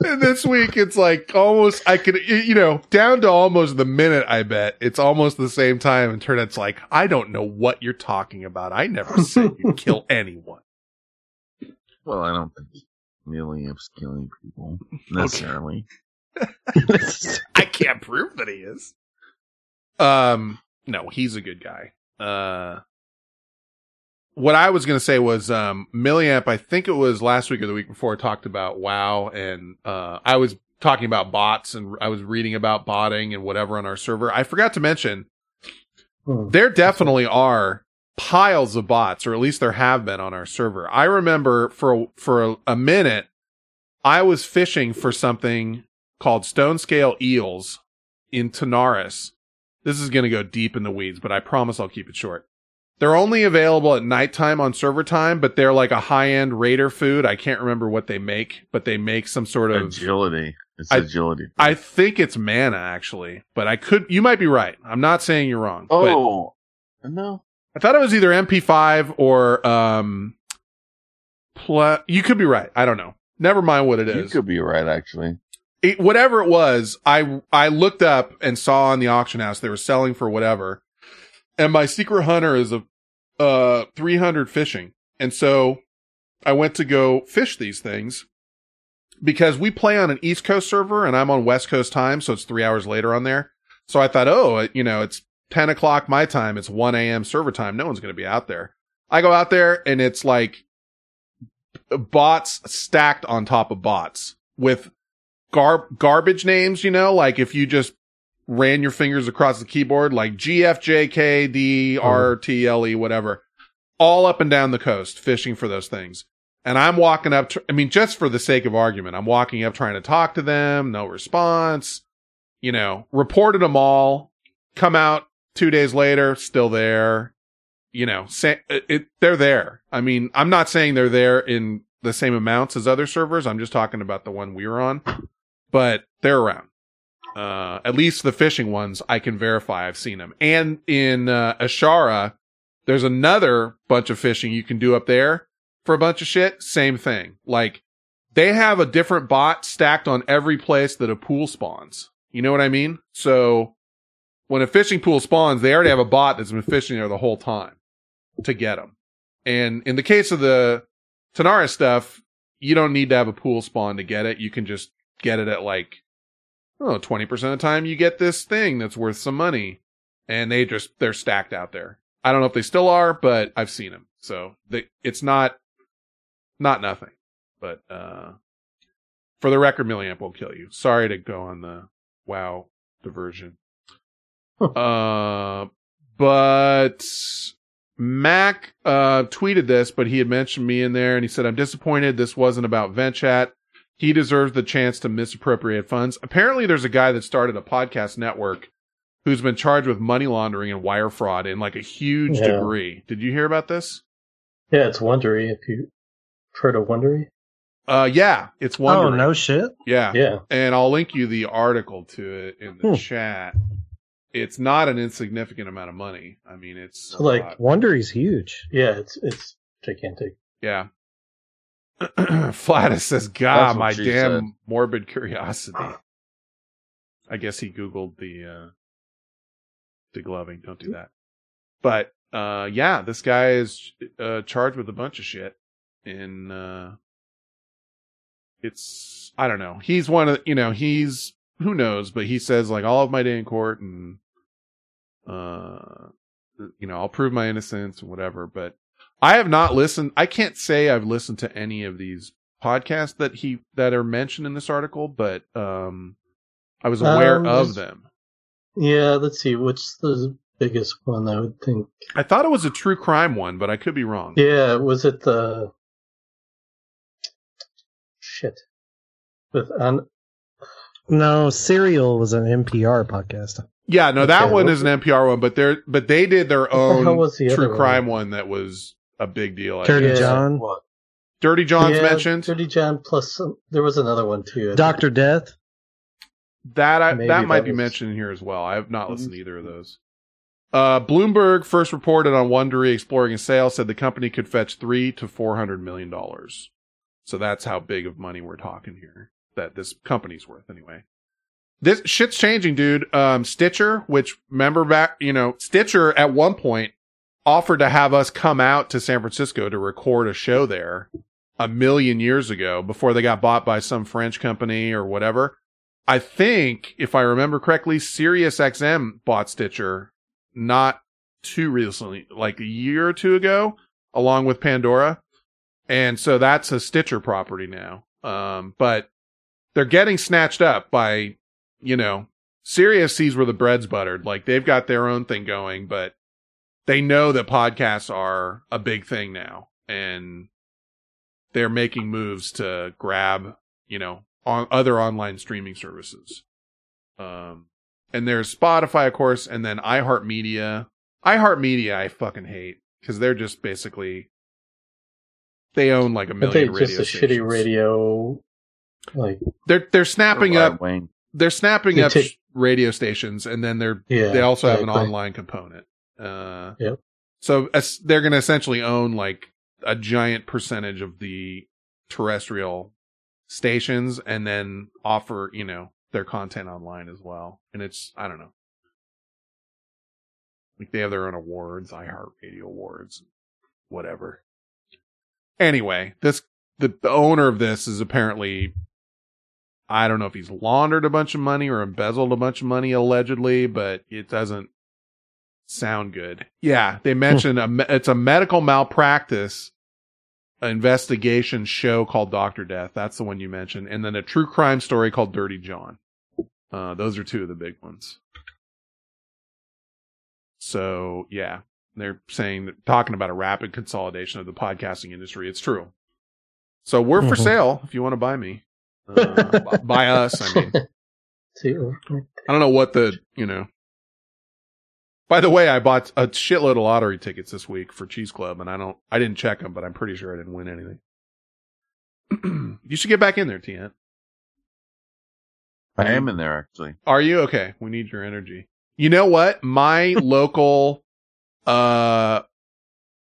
and this week it's like almost I could you know down to almost the minute I bet it's almost the same time and turn it's like I don't know what you're talking about. I never said you kill anyone. Well, I don't think Milliamp's killing people necessarily. I can't prove that he is. Um no he's a good guy. Uh what I was going to say was um Milliamp I think it was last week or the week before I talked about WoW and uh I was talking about bots and I was reading about botting and whatever on our server. I forgot to mention there definitely are piles of bots or at least there have been on our server. I remember for for a, a minute I was fishing for something called stone scale eels in Tanaris. This is going to go deep in the weeds, but I promise I'll keep it short. They're only available at nighttime on server time, but they're like a high end raider food. I can't remember what they make, but they make some sort of agility. It's I- agility. I think it's mana actually, but I could. You might be right. I'm not saying you're wrong. but Oh no. I thought it was either MP5 or um. Pl- you could be right. I don't know. Never mind what it is. You could be right, actually. it, whatever it was, I I looked up and saw on the auction house they were selling for whatever, and my secret hunter is a uh 300 fishing, and so I went to go fish these things because we play on an East Coast server and I'm on West Coast time, so it's three hours later on there. So I thought, oh, you know, it's 10 o'clock my time, it's 1 a.m. server time, no one's going to be out there. I go out there and it's like bots stacked on top of bots with gar- garbage names, you know, like if you just ran your fingers across the keyboard, like G, F, J, K, D, R, T, L, E, whatever, all up and down the coast fishing for those things. And I'm walking up, I mean, just for the sake of argument, I'm walking up trying to talk to them, no response, you know, reported them all, come out two days later, still there, you know, sa- it, it, they're there. I mean, I'm not saying they're there in the same amounts as other servers. I'm just talking about the one we were on, but they're around. Uh, at least the fishing ones, I can verify I've seen them. And in, uh, Azshara, there's another bunch of fishing you can do up there for a bunch of shit. Same thing. Like, they have a different bot stacked on every place that a pool spawns. You know what I mean? So, when a fishing pool spawns, they already have a bot that's been fishing there the whole time to get them. And in the case of the Tanaris stuff, you don't need to have a pool spawn to get it. You can just get it at like, oh, 20% of the time you get this thing that's worth some money. And they just, they're stacked out there. I don't know if they still are, but I've seen them. So they, it's not, not nothing. But, uh, for the record, Milliamp will kill you. Sorry to go on the WoW diversion. Uh, but Mac uh tweeted this, but he had mentioned me in there, and he said, "I'm disappointed this wasn't about VentChat. He deserves the chance to misappropriate funds." Apparently, there's a guy that started a podcast network who's been charged with money laundering and wire fraud in like a huge Yeah. degree. Did you hear about this? Yeah, it's Wondery. If you heard of Wondery, Uh, yeah, it's Oh one. no shit. Yeah. Yeah. And I'll link you the article to it in the Hmm. chat. It's not an insignificant amount of money. I mean, it's So, like, lot. Wondery's huge. yeah, it's it's gigantic. yeah. Flatus says, "God, my damn said. morbid curiosity." I guess he googled the uh degloving. Don't do that. But uh yeah, this guy is uh charged with a bunch of shit in uh it's I don't know. He's one of you know, he's who knows, but he says like all of my day in court and uh you know, I'll prove my innocence and whatever, but I have not listened I can't say I've listened to any of these podcasts that he that are mentioned in this article, but um I was aware Um, of them. Yeah, let's see. What's the biggest one? I would think. I thought it was a true crime one, but I could be wrong. Yeah, was it the shit with on? No, Serial was an NPR podcast. Yeah, no, that Okay, one is an NPR one, but they're but they did their own was the other true one? crime one that was a big deal. I Dirty guess. John, What? Dirty John's Yeah, mentioned. Dirty John plus some, there was another one too. Doctor Death. That I, Maybe that might that be was- mentioned here as well. I have not listened to either of those. Uh, Bloomberg first reported on Wondery exploring a sale said the company could fetch three to four hundred million dollars. So that's how big of money we're talking here. That this company's worth anyway. This shit's changing, dude. Um, Stitcher, which remember back, you know, Stitcher at one point offered to have us come out to San Francisco to record a show there a million years ago before they got bought by some French company or whatever. I think, if I remember correctly, SiriusXM bought Stitcher not too recently, like a year or two ago, along with Pandora. And so that's a Stitcher property now. Um, but they're getting snatched up by, you know, Sirius sees where the bread's buttered. Like they've got their own thing going, but they know that podcasts are a big thing now. And they're making moves to grab, you know, on other online streaming services. Um, and there's Spotify, of course, and then iHeartMedia. iHeartMedia, I fucking hate because they're just basically they own like a Aren't they million radio just a stations. shitty radio? Like They're they're snapping Right, up Wayne. they're snapping They up take- radio stations, and then they're Yeah, they also have an exactly. online component. Uh, Yep. So they're going to essentially own like a giant percentage of the terrestrial stations, and then offer you know their content online as well. And it's I don't know, like they have their own awards, iHeartRadio awards, whatever. Anyway, this the, the owner of this is apparently I don't know if he's laundered a bunch of money or embezzled a bunch of money allegedly, but it doesn't sound good. Yeah, they mentioned a, it's a medical malpractice investigation show called Doctor Death. That's the one you mentioned, and then a true crime story called Dirty John. Uh, those are two of the big ones. So yeah, they're saying talking about a rapid consolidation of the podcasting industry. It's true. So we're for Mhm. sale if you want to buy me. Uh, buy us. I mean, I don't know what the you know. By the way, I bought a shitload of lottery tickets this week for Cheese Club, and I don't, I didn't check them, but I'm pretty sure I didn't win anything. you should get back in there, Tian. I am in there actually. Are you okay? We need your energy. You know what? My local uh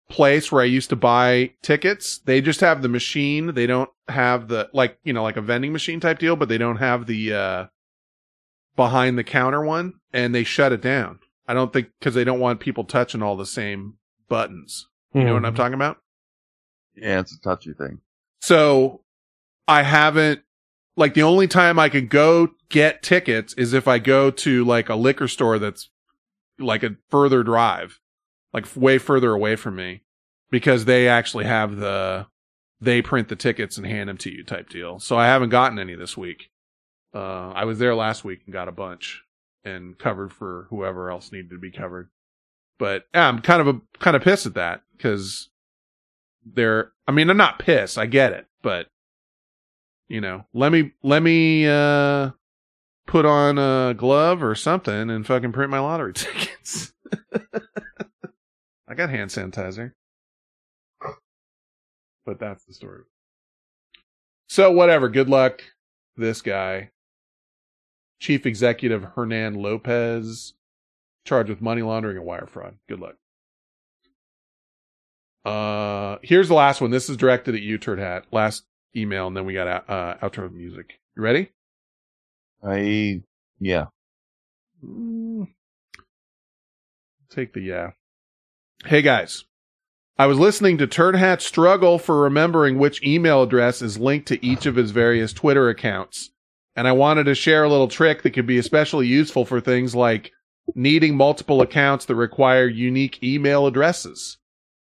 place where I used to buy tickets, they just have the machine. They don't have the like, you know, like a vending machine type deal, but they don't have the uh behind the counter one and they shut it down. I don't think cuz they don't want people touching all the same buttons. You know what I'm talking about? Yeah, it's a touchy thing. So I haven't like the only time I could go get tickets is if I go to like a liquor store that's like a further drive, like way further away from me because they actually have the they print the tickets and hand them to you type deal. So I haven't gotten any this week. Uh I was there last week and got a bunch and covered for whoever else needed to be covered. But yeah, I'm kind of a kind of pissed at that because they're I mean, I'm not pissed. I get it, but you know, let me let me uh put on a glove or something and fucking print my lottery tickets. I got hand sanitizer. But that's the story. So whatever, good luck this guy. Chief Executive Hernan Lopez charged with money laundering and wire fraud. Good luck. Uh, here's the last one. This is directed at you, Turd Hat. Last email, and then we got uh, outro music. You ready? I yeah. Mm. Take the yeah. Hey guys, I was listening to Turd Hat struggle for remembering which email address is linked to each of his various Twitter accounts, and I wanted to share a little trick that could be especially useful for things like needing multiple accounts that require unique email addresses.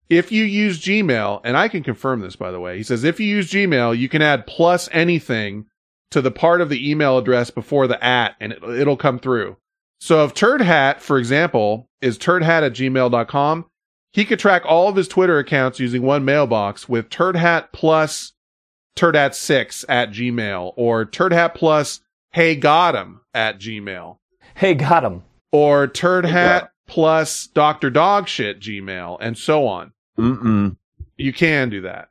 If you use Gmail, and I can confirm this by the way, he says if you use Gmail, you can add plus anything to the part of the email address before the at, and it, it'll come through. So if Turd Hat, for example, is turdhat at gmail.com, he could track all of his Twitter accounts using one mailbox with Turd Hat plus turdhat6 at gmail or Turd Hat plus hey got him at gmail. Hey, got him. or turd hat plus Dr. Dog shit Gmail and so on. Mm-mm. You can do that.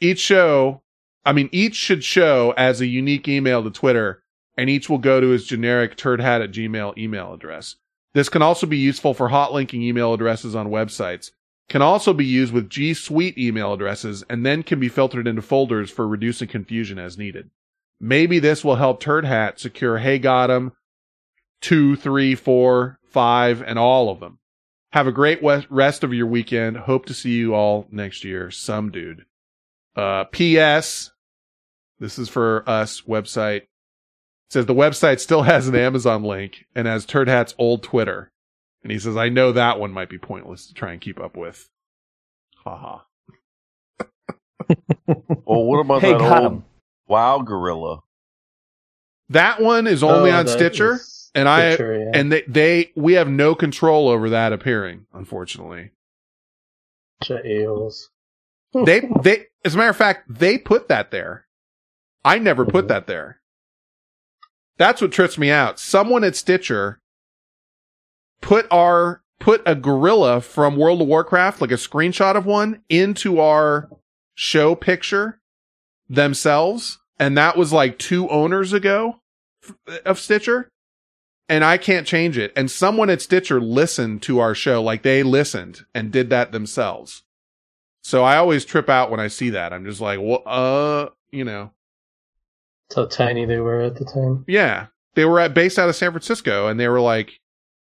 Each show, I mean, each should show as a unique email to Twitter and each will go to his generic turdhat at Gmail email address. This can also be useful for hot linking email addresses on websites. Can also be used with G Suite email addresses and then can be filtered into folders for reducing confusion as needed. Maybe this will help Turd Hat secure Hey Got 'em, two, three, four, five, and all of them. Have a great rest of your weekend. Hope to see you all next year. Some dude. Uh, P.S. This is for us website. It says the website still has an Amazon link and has Turd Hat's old Twitter. And he says, I know that one might be pointless to try and keep up with. Haha. Well, what about Hey, that got old 'em. Wow Gorilla? That one is only Oh, on Stitcher, is and I Stitcher, yeah. and they they we have no control over that appearing, unfortunately. a-holes. they they as a matter of fact, they put that there. I never put mm-hmm. that there. That's what trips me out. Someone at Stitcher put our put a gorilla from World of Warcraft, like a screenshot of one, into our show picture themselves, and that was like two owners ago of Stitcher. And I can't change it. And someone at Stitcher listened to our show, like they listened and did that themselves. So I always trip out when I see that. I'm just like, well, uh, you know, That's how tiny they were at the time. yeah, they were at based out of San Francisco, and they were like,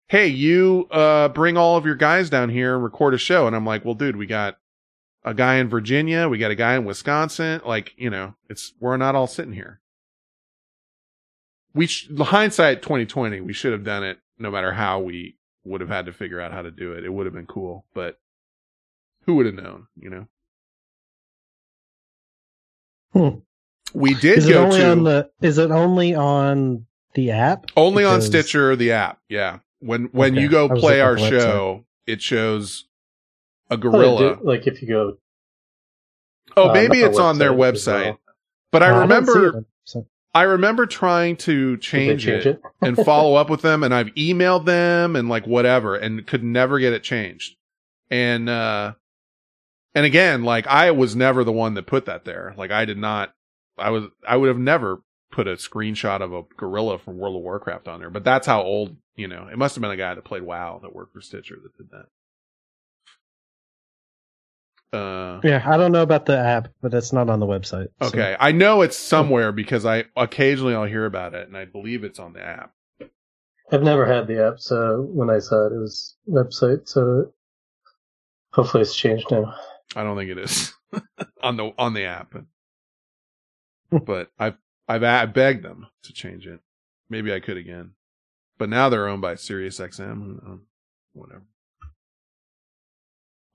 "Hey, you uh, bring all of your guys down here and record a show." And I'm like, "Well, dude, we got a guy in Virginia, we got a guy in Wisconsin. Like, you know, it's we're not all sitting here." We sh- hindsight 2020, we should have done it. No matter how we would have had to figure out how to do it, it would have been cool. But who would have known? You know, Hmm. we did is it go only to on the? Is it only on the app? Only on Because- Stitcher, the app. Yeah. When when Okay. you go play our website. show, it shows a Oh, gorilla. do- like if you go. Oh, uh, maybe it's on their website well. But I remember so- I remember trying to change, change it, it? and follow up with them and I've emailed them and like whatever and could never get it changed. And uh and again, like I was never the one that put that there. Like I did not I was I would have never put a screenshot of a gorilla from World of Warcraft on there. But that's how old, you know, it must have been a guy that played WoW that worked for Stitcher that did that. Uh Yeah, I don't know about the app, but it's not on the website. so- Okay, I know it's somewhere because I occasionally I'll hear about it, and I believe it's on the app. I've never had the app, so when I saw it, it was website. So hopefully it's changed now. I don't think it is on the on the app, but I've I've I begged them to change it. Maybe I could again, but now they're owned by SiriusXM. Um, whatever.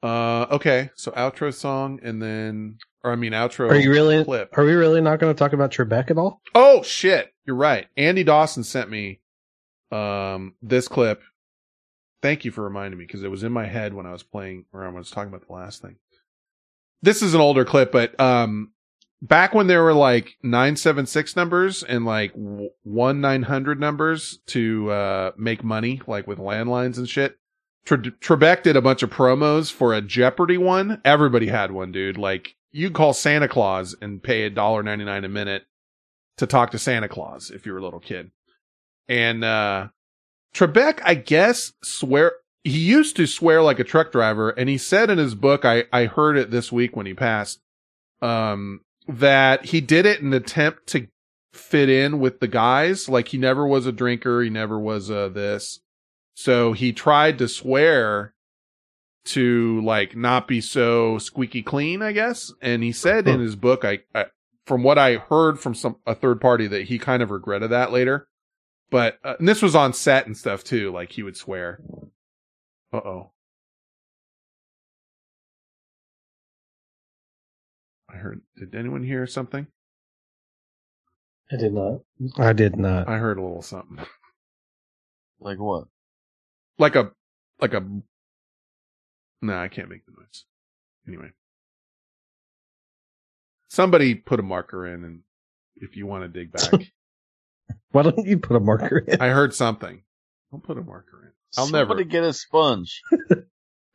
Uh, okay, so outro song, and then, or I mean outro. Are you really? clip? Are we really not going to talk about Trebek at all? Oh shit, you're right. Andy Dawson sent me um this clip. Thank you for reminding me because it was in my head when I was playing or I was talking about the last thing. This is an older clip, but um back when there were like 976 numbers and like 1 900 numbers to uh make money like with landlines and shit. Tre- Trebek did a bunch of promos for a Jeopardy one. Everybody had one, dude. Like you call Santa Claus and pay a dollar ninety nine a minute to talk to Santa Claus if you're a little kid. And uh Trebek, I guess, swear he used to swear like a truck driver, and he said in his book, I, I heard it this week when he passed, um, that he did it in an attempt to fit in with the guys. Like he never was a drinker, he never was uh this. So he tried to swear to like not be so squeaky clean, I guess. And he said in his book, I, I from what I heard from some a third party that he kind of regretted that later. But uh, and this was on set and stuff too. Like he would swear. Uh oh. I heard. Did anyone hear something? I did not. I did not. I heard a little something. Like what? Like a, like a. Nah, I can't make the noise. Anyway, somebody put a marker in, and if you want to dig back, Why don't you put a marker in? I heard something. I'll put a marker in. I'll Somebody never, get a sponge.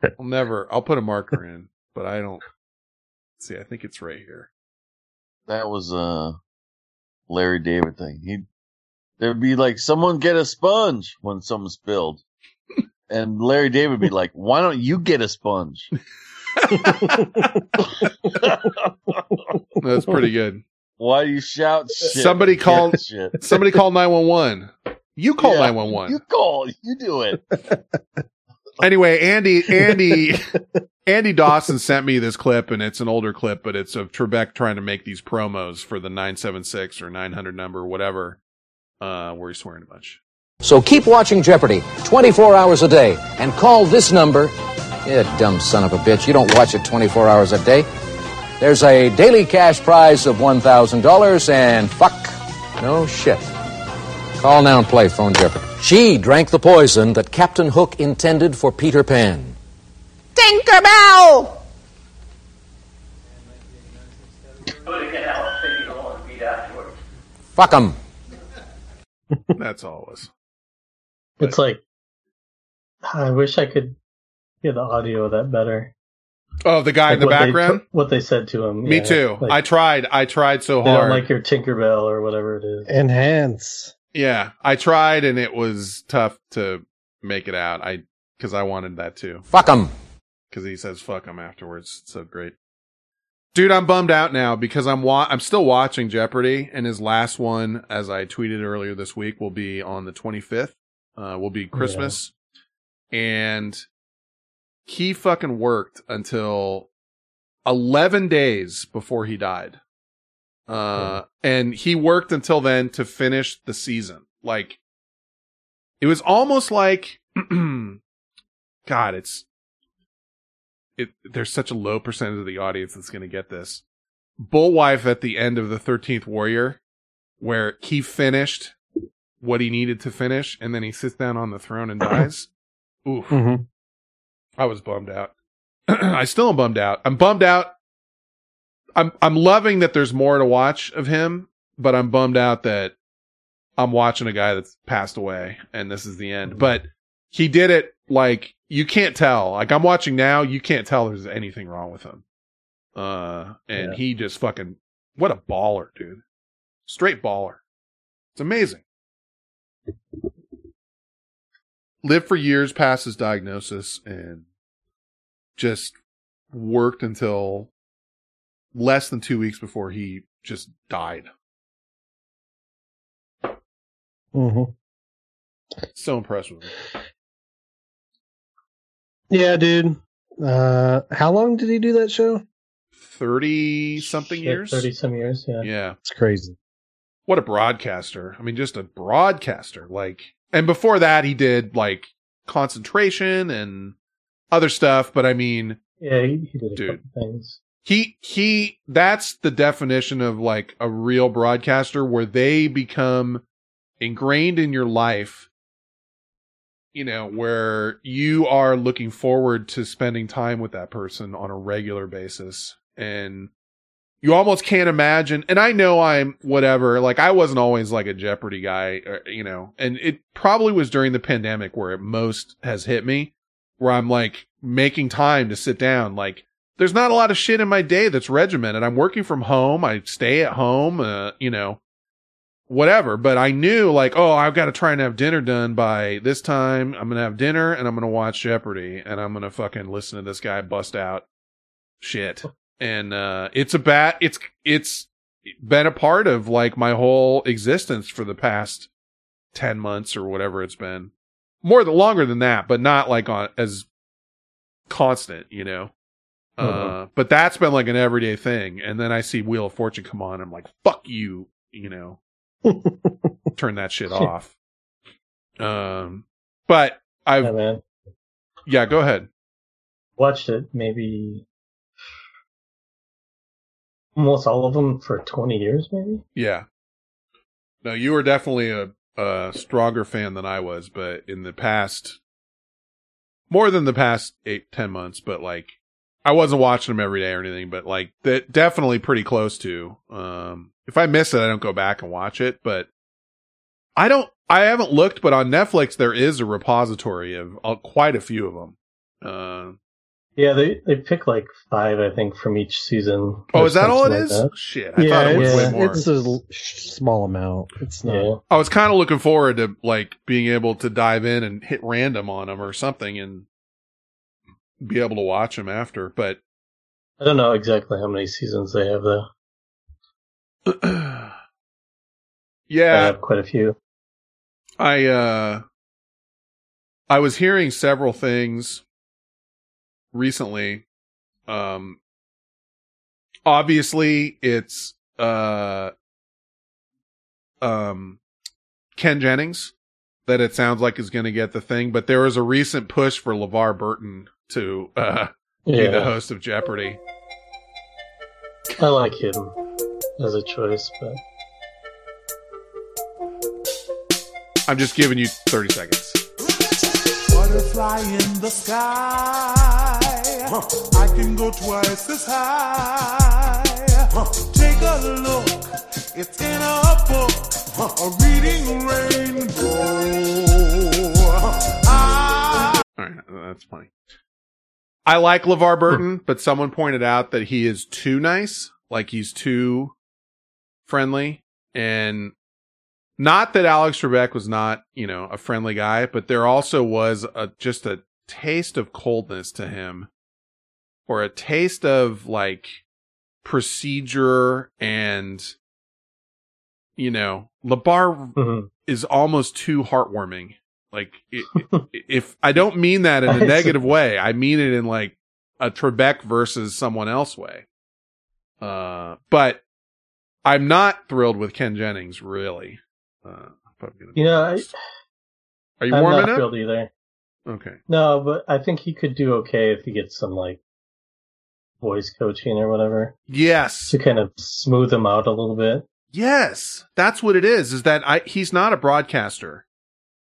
I'll never, I'll put a marker in, but I don't. See, I think it's right here. That was a Larry David thing. He there'd be like someone get a sponge when something spilled. And Larry David would be like, Why don't you get a sponge? That's pretty good. Why do you shout shit? Somebody Get call, shit. somebody call 911. You call Yeah, 911. You call, you do it. anyway, Andy, Andy, Andy Dawson sent me this clip, and it's an older clip, but it's of Trebek trying to make these promos for the 976 or 900 number, whatever, uh, where he's swearing a bunch. So keep watching Jeopardy 24 hours a day and call this number. You dumb son of a bitch. You don't watch it 24 hours a day. There's a daily cash prize of $1,000 and fuck, no shit. Call now and play Phone Jeopardy. She drank the poison that Captain Hook intended for Peter Pan. Tinkerbell! Fuck them. That's all it was. It's like I wish I could hear the audio of that better. Oh, the guy in the Like what they background? t- what they said to him. Me yeah. too. Like, I tried. I tried so they hard. don't like your Tinkerbell or whatever it is. Enhance. yeah, I tried, and it was tough to make it out. I because I wanted that too. Fuck 'em. Because he says "fuck him" afterwards. It's so great. Dude, I'm bummed out now because I'm wa- I'm still watching Jeopardy, and his last one, as I tweeted earlier this week, will be on the 25th. Uh, will be Christmas, and he fucking worked until 11 days before he died. Uh, and he worked until then to finish the season. Like, it was almost like, God, it's, it, there's such a low percentage of the audience that's going to get this. Buliwyf at the end of the 13th Warrior, where he finished what he needed to finish and then he sits down on the throne and dies. Oof. Mm-hmm. I was bummed out. I still am bummed out. I'm bummed out. I'm I'm loving that there's more to watch of him, but I'm bummed out that I'm watching a guy that's passed away and this is the end. But he did it like you can't tell. Like I'm watching now, you can't tell there's anything wrong with him. Uh and Yeah. he just fucking what a baller, dude. Straight baller. It's amazing. Lived for years past his diagnosis and just worked until less than two weeks before he just died. Mm-hmm. So impressed with him. Yeah, dude. Uh, how long did he do that show? 30 something years? Thirty some years. Yeah. Yeah. It's crazy. What a broadcaster. I mean, just a broadcaster. Like, and before that, he did like concentration and other stuff. But I mean, Yeah, he, he did a Dude. couple things. he, he, that's the definition of like a real broadcaster where they become ingrained in your life. You know, where you are looking forward to spending time with that person on a regular basis. And you almost can't imagine. And I know I'm whatever. Like I wasn't always like a Jeopardy guy, or, you know, and it probably was during the pandemic where it most has hit me, where I'm like making time to sit down. Like there's not a lot of shit in my day that's regimented. I'm working from home. I stay at home, uh, you know, whatever. But I knew like, oh, I've got to try and have dinner done by this time. I'm going to have dinner and I'm going to watch Jeopardy and I'm going to fucking listen to this guy bust out shit. And, uh, it's a bat, it's, it's been a part of like my whole existence for the past 10 months or whatever it's been. More than longer than that, but not like on as constant, you know. Uh, Mhm. but that's been like an everyday thing. And then I see Wheel of Fortune come on. I'm like, fuck you, you know, turn that shit off. Um, but I've, Yeah, yeah, go ahead. Watched it maybe almost all of them for twenty years, maybe. Yeah. No, you were definitely a, a stronger fan than I was, but in the past, more than the past eight, ten months, but like, I wasn't watching them every day or anything, but like, that definitely pretty close to. Um, if I miss it, I don't go back and watch it, but I don't. I haven't looked, but on Netflix there is a repository of uh, quite a few of them. Uh, Yeah, they they pick like five, I think, from each season. oh, is that all it something is? that. Shit, I yeah, thought it was it's, way more. it's a l- small amount. It's not. Yeah. I was kind of looking forward to like being able to dive in and hit random on them or something and be able to watch them after. But I don't know exactly how many seasons they have though. I yeah, have quite a few. I uh I was hearing several things recently. Um obviously it's uh um Ken Jennings that it sounds like is going to get the thing, but there was a recent push for LeVar Burton to uh be the host of Jeopardy. I like him as a choice, but I'm just giving you 30 seconds. Butterfly in the sky. I can go twice as high. Take a look, it's in a book, a reading rainbow. I All right, that's funny. I like LeVar Burton, hmm. but someone pointed out that he is too nice, like he's too friendly, and not that Alex Trebek was not, you know, a friendly guy, but there also was a just a taste of coldness to him, or a taste of like procedure and, you know, LeVar is almost too heartwarming. Like, if I don't mean that in a negative way, I mean it in like a Trebek versus someone else way. Uh, but I'm not thrilled with Ken Jennings, really. Uh, you know, I, are you I'm warming not up? thrilled either. Okay. No, but I think he could do okay if he gets some like voice coaching or whatever Yes. to kind of smooth him out a little bit. Yes, that's what it is. Is that I? He's not a broadcaster,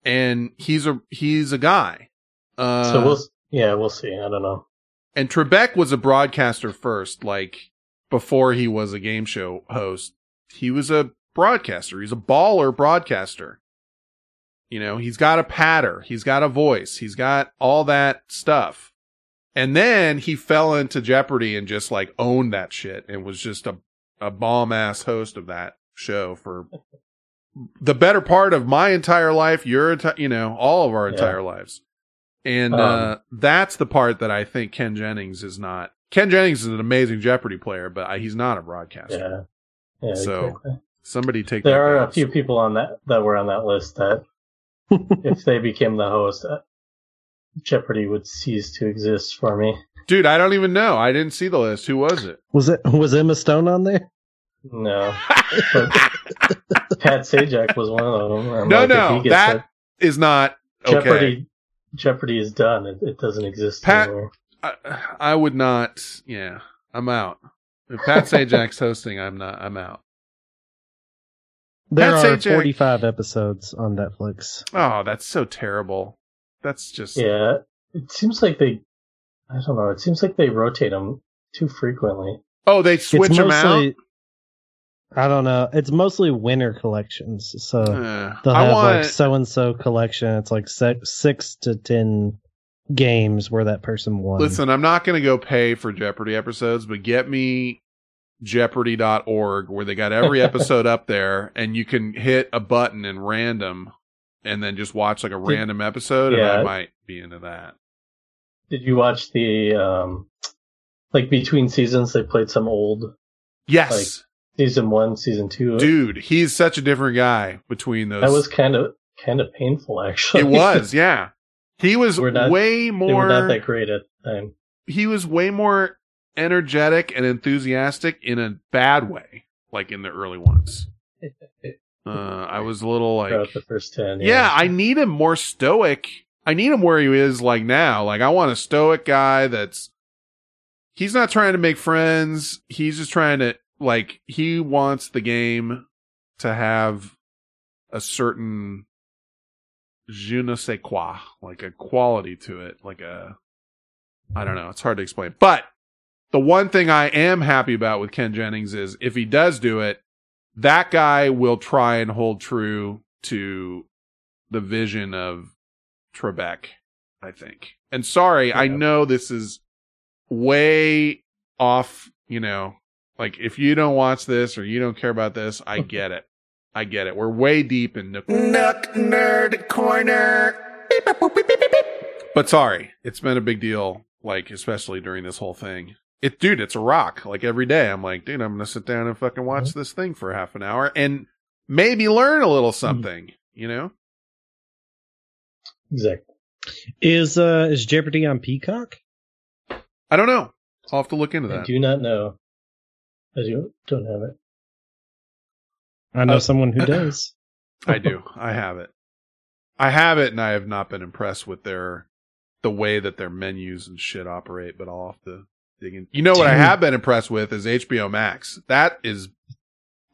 and he's a he's a guy. Uh, so we'll, yeah, we'll see. I don't know. and Trebek was a broadcaster first, like before he was a game show host. He was a broadcaster. He's a baller broadcaster. You know, he's got a patter, he's got a voice, he's got all that stuff. And then he fell into Jeopardy and just like owned that shit and was just a, a bomb ass host of that show for the better part of my entire life, your, enti- you know, all of our Yeah. entire lives. And Um, uh, that's the part that I think Ken Jennings is not. Ken Jennings is an amazing Jeopardy player, but I, he's not a broadcaster. Yeah. Yeah. so exactly. somebody take There that are down. a few people on that that were on that list that, if they became the host, uh, Jeopardy would cease to exist for me. Dude, I don't even know. I didn't see the list. Who was it? Was it was Emma Stone on there? No, Pat Sajak was one of them. I'm no, like, no, he gets that is not okay. Jeopardy. Jeopardy is done. It, it doesn't exist Pat- anymore. I, I would not. Yeah, I'm out. If Pat Sajak's hosting, I'm not. I'm out. There Pat are Sajak- 45 episodes on Netflix. Oh, that's so terrible. That's just. Yeah, it seems like they. I don't know. It seems like they rotate them too frequently. Oh, they switch it's them out. I don't know. It's mostly winter collections. So Uh, they'll I have want- like so and so collection. It's like six, six to ten games where that person won. Listen, I'm not going to go pay for Jeopardy episodes, but get me jeopardy.org where they got every episode up there and you can hit a button in random and then just watch like a random episode and I might be into that. Did you watch the um, like between seasons? They played some old Yes. like season one, season two. Dude, he's such a different guy between those. that was kind of kind of painful actually. it was, yeah. He was not- way They were more not that great at the time. he was way more energetic and enthusiastic in a bad way, like in the early ones. Uh, I was a little like, Throughout the first ten. yeah, I need him more stoic. I need him where he is like now. Like I want a stoic guy that's he's not trying to make friends. He's just trying to like he wants the game to have a certain je ne sais quoi, like a quality to it, like a I don't know, it's hard to explain. But the one thing I am happy about with Ken Jennings is if he does do it, that guy will try and hold true to the vision of Trebek, I think. And sorry, I know this is way off, you know, like if you don't watch this or you don't care about this, I get it. I get it. We're way deep in Nook, Nook Nerd Corner. but sorry, it's been a big deal, like especially during this whole thing. It, dude, it's a rock. Like every day, I'm like, dude, I'm gonna sit down and fucking watch this thing for half an hour and maybe learn a little something. You know? Exactly. Is uh is Jeopardy on Peacock? I don't know. I'll have to look into that. I do not know. I do, don't have it. I know Uh, someone who does. I do. I have it. I have it, and I have not been impressed with their the way that their menus and shit operate. But I'll have to dig in. You know what I have been impressed with is HBO Max. That is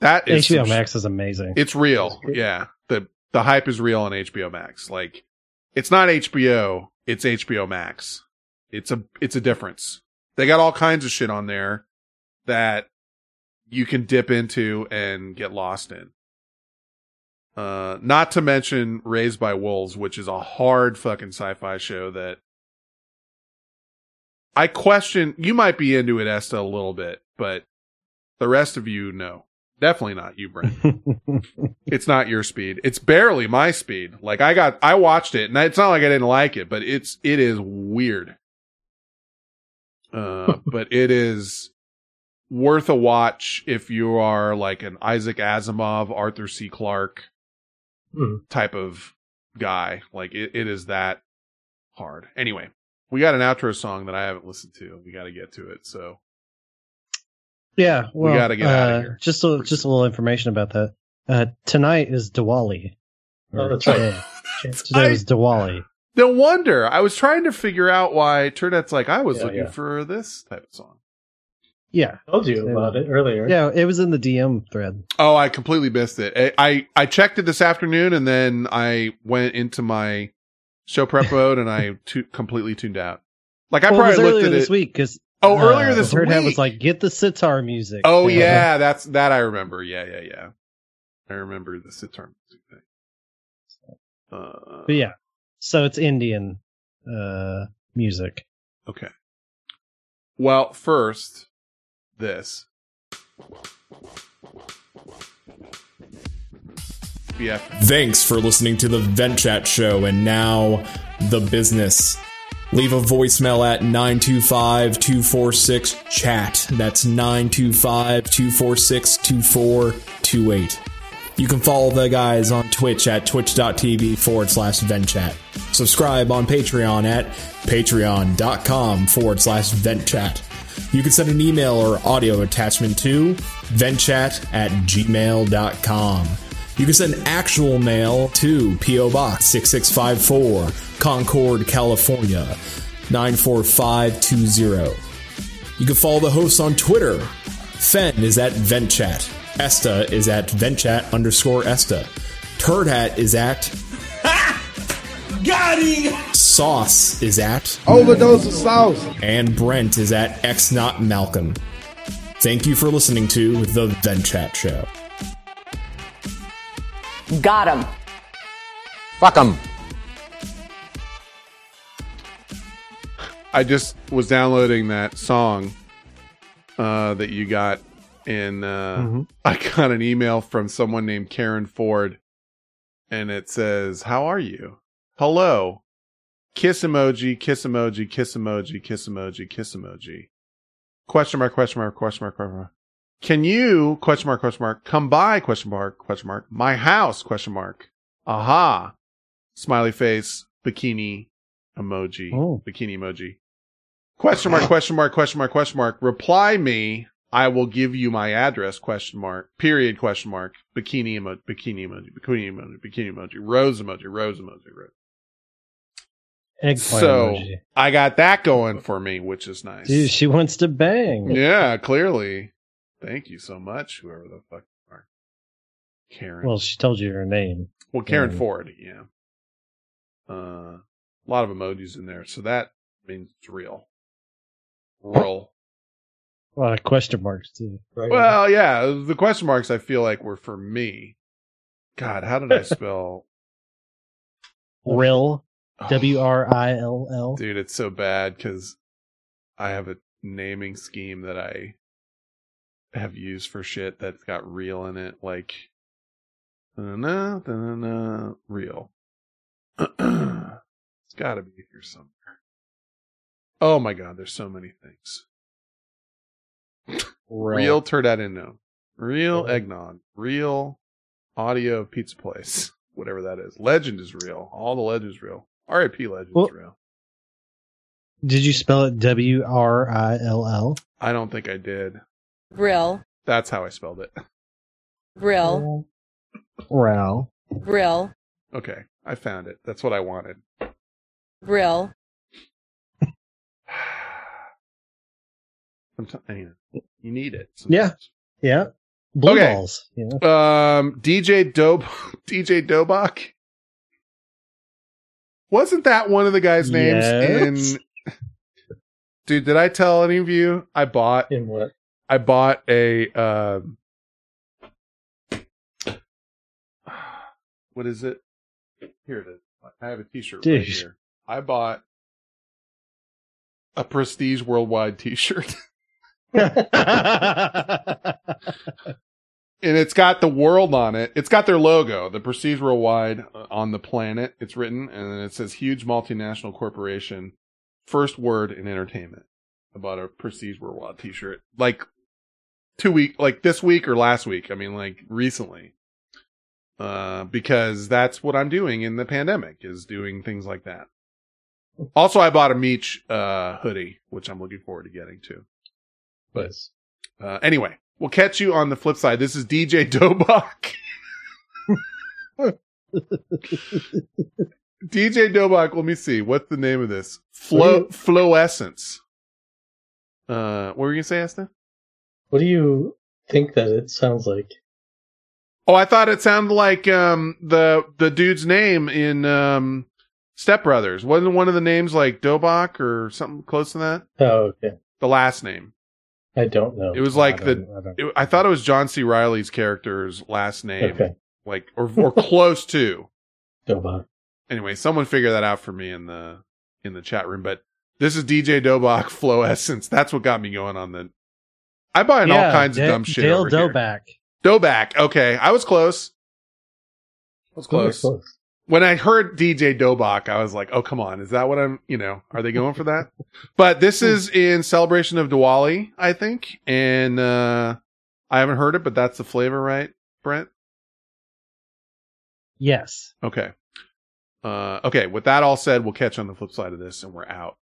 that is HBO Max is amazing. It's real. Yeah. The the hype is real on HBO Max. Like it's not HBO, it's HBO Max. It's a it's a difference. They got all kinds of shit on there that you can dip into and get lost in. Uh not to mention Raised by Wolves, which is a hard fucking sci-fi show that I question you might be into it Esta a little bit, but the rest of you no. Definitely not you, Brent. it's not your speed. It's barely my speed. Like I got, I watched it, and it's not like I didn't like it, but it's it is weird. Uh, but it is worth a watch if you are like an Isaac Asimov, Arthur C. Clarke Mhm. type of guy. Like it, it is that hard. Anyway, we got an outro song that I haven't listened to. We got to get to it. So Yeah, We gotta get outta uh, here. Just a, just a little information about that. Uh, tonight is Diwali. Oh, that's right. Yeah. Today was Diwali. no wonder I was trying to figure out why Turd Hat's like I was Yeah, looking yeah. for this type of song. Yeah, I told you about it earlier. yeah. It was in the DM thread. Oh, I completely missed it. I, I I checked it this afternoon, and then I went into my show prep mode, and I tu- completely tuned out. Like I well, it was probably looked earlier at this it. week because Oh, earlier this Turd Hat week. was like, "Get the sitar music." Oh yeah, that's that I remember. Yeah, yeah, yeah. I remember the sitar music thing. Uh, But yeah, so it's Indian uh, music. okay. Well, first, this. Yeah. Thanks for listening to the Vent Chat Show, and now the business. Leave a voicemail at 925 246 chat. That's 925 246 2428. You can follow the guys on Twitch at twitch.tv forward slash ventchat. Subscribe on Patreon at patreon.com forward slash ventchat. You can send an email or audio attachment to ventchat at gmail.com. You can send actual mail to P.O. Box 6654, Concord, California 94520. You can follow the hosts on Twitter. Fen is at VentChat. Esta is at VentChat underscore Esta. Turd Hat is at Got him! Sauce is at Overdose of sauce. and Brent is at X Not Malcolm. Thank you for listening to the VentChat Show. Got him. Fuck him. I just was downloading that song uh, that you got, and uh, Mhm. I got an email from someone named Karen Ford, and it says, "How are you? Hello, kiss emoji, kiss emoji, kiss emoji, kiss emoji, kiss emoji." Question mark? Question mark? Question mark? Question mark? Can you question mark? Question mark? Come by? Question mark? Question mark? My house? Question mark? Aha! Smiley face, bikini emoji, Oh. bikini emoji. Question mark, question mark, question mark, question mark. Reply me. I will give you my address, question mark, period, question mark, bikini emoji, bikini emoji, bikini emoji, bikini emoji, rose emoji, rose emoji, rose. Eggplant So emoji. I got that going for me, which is nice. Dude, she wants to bang. Yeah, clearly. Thank you so much, whoever the fuck you are. Karen. Well, she told you her name. Well, Karen Um, Ford, yeah. Uh, a lot of emojis in there, so that means it's real. Real. A lot of question marks too. Well, yeah, the question marks I feel like were for me. God, how did I spell? Rill. Oh. W R I L L. Dude, it's so bad because I have a naming scheme that I have used for shit that's got real in it, like da-na, da-na, real. it's got to be here somewhere. Oh my god, there's so many things. Real Turdadino. Real eggnog. Real audio pizza place. Whatever that is. Legend is real. All the legend is real. RIP legend Well- is real. Did you spell it W R I L L? I don't think I did. Brill, That's how I spelled it. brill, Rao. brill, Okay, I found it. That's what I wanted. brill. Sometimes anyway, you need it. Yeah. Yeah. Blue Okay. balls. Yeah. Um, DJ Dob, DJ Dobach. Wasn't that one of the guys' names Yes. in? Dude, did I tell any of you? I bought In what? I bought a um what is it? Here it is. I have a t-shirt right here. I bought a prestige worldwide t-shirt. and it's got the world on it. It's got their logo, the Worldwide uh, on the planet. It's written, and then it says huge multinational corporation, first word in entertainment. I bought a Prestige Worldwide t-shirt like two week, like this week or last week. I mean, like recently, uh, because that's what I'm doing in the pandemic is doing things like that. Also, I bought a Meech uh, hoodie, which I'm looking forward to getting too. But uh, anyway, we'll catch you on the flip side. This is DJ Dobok. DJ Dobok, let me see. What's the name of this? Flow Flowessence. Uh, what were you gonna say, Esther? What do you think that it sounds like? Oh, I thought it sounded like um the the dude's name in um Step Brothers. Wasn't one of the names like Dobok or something close to that? Oh, okay. The last name. I don't know. It was like I the. I it- I thought it was John C. Reilly's character's last name, Okay. like or or close to. Dobach. Anyway, someone figure that out for me in the in the chat room. But this is DJ Dobach Flow Essence. That's what got me going on the. I buy in all kinds Da- of dumb shit. Dale over here. Doback. Okay, I was close. I was Very close. When I heard DJ Dobach, I was like, "Oh, come on! Is that what I'm? You know, are they going for that?" but this is in celebration of Diwali, I think, and uh I haven't heard it, but that's the flavor, right, Brent? Yes. Okay. Uh, okay. With that all said, we'll catch you on the flip side of this, and we're out.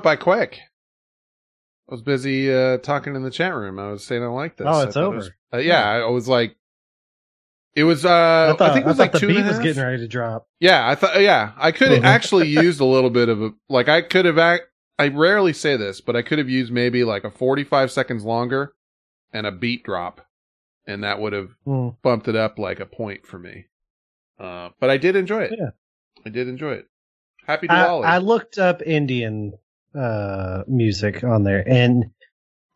Went by quick. I was busy uh, talking in the chat room. I was saying I like this. Oh, it's I thought it over. was- uh, yeah, I was like, it was. Uh, I thought, I think it was like the two beat was getting ready to drop. Yeah, I thought. Yeah, I could have actually used a little bit of a like. I could have. Act, I rarely say this, but I could have used maybe like a forty-five seconds longer and a beat drop, and that would have Hmm. bumped it up like a point for me. Uh, but I did enjoy it. Yeah. I did enjoy it. Happy I, Diwali. I looked up Indian uh, music on there, and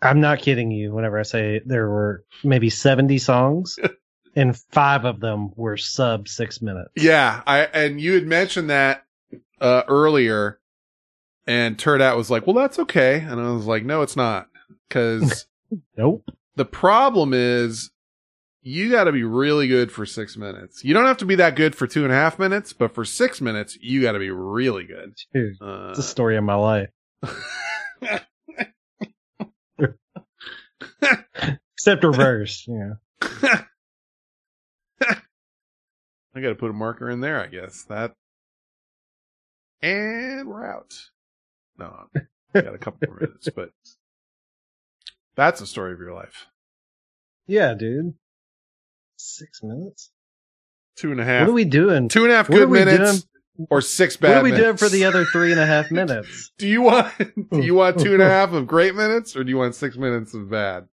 I'm not kidding you. Whenever I say there were maybe 70 songs, and five of them were sub six minutes. Yeah, I and you had mentioned that uh earlier, and Turd Hat was like, "Well, that's okay," and I was like, "No, it's not," because nope. The problem is, you got to be really good for six minutes. You don't have to be that good for two and a half minutes, but for six minutes, you got to be really good. Dude, Uh, it's the story of my life. Except reverse, yeah. I got to put a marker in there, I guess. That. And we're out. No, I got a couple more minutes, but that's the story of your life. Yeah, dude. Six minutes. Two and a half. What are we doing? Two and a half What good minutes? Or six bad. What are we minutes. doing for the other three and a half minutes? Do you want do you want two and a half of great minutes or do you want six minutes of bad?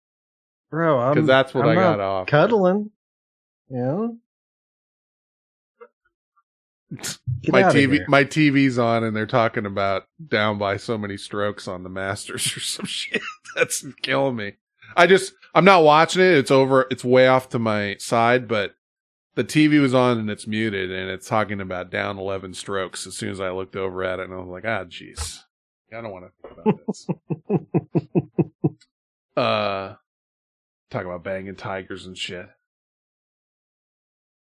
Bro, I'm 'Cause that's what I'm I got off. Cuddling. Yeah. Get my TV my TV's on and they're talking about down by so many strokes on the Masters or some shit. That's killing me. I just I'm not watching it. It's over. It's way off to my side, but the TV was on and it's muted and it's talking about down 11 strokes. As soon as I looked over at it, and I was like, ah, jeez, I don't want to think about this. uh, talk about banging tigers and shit.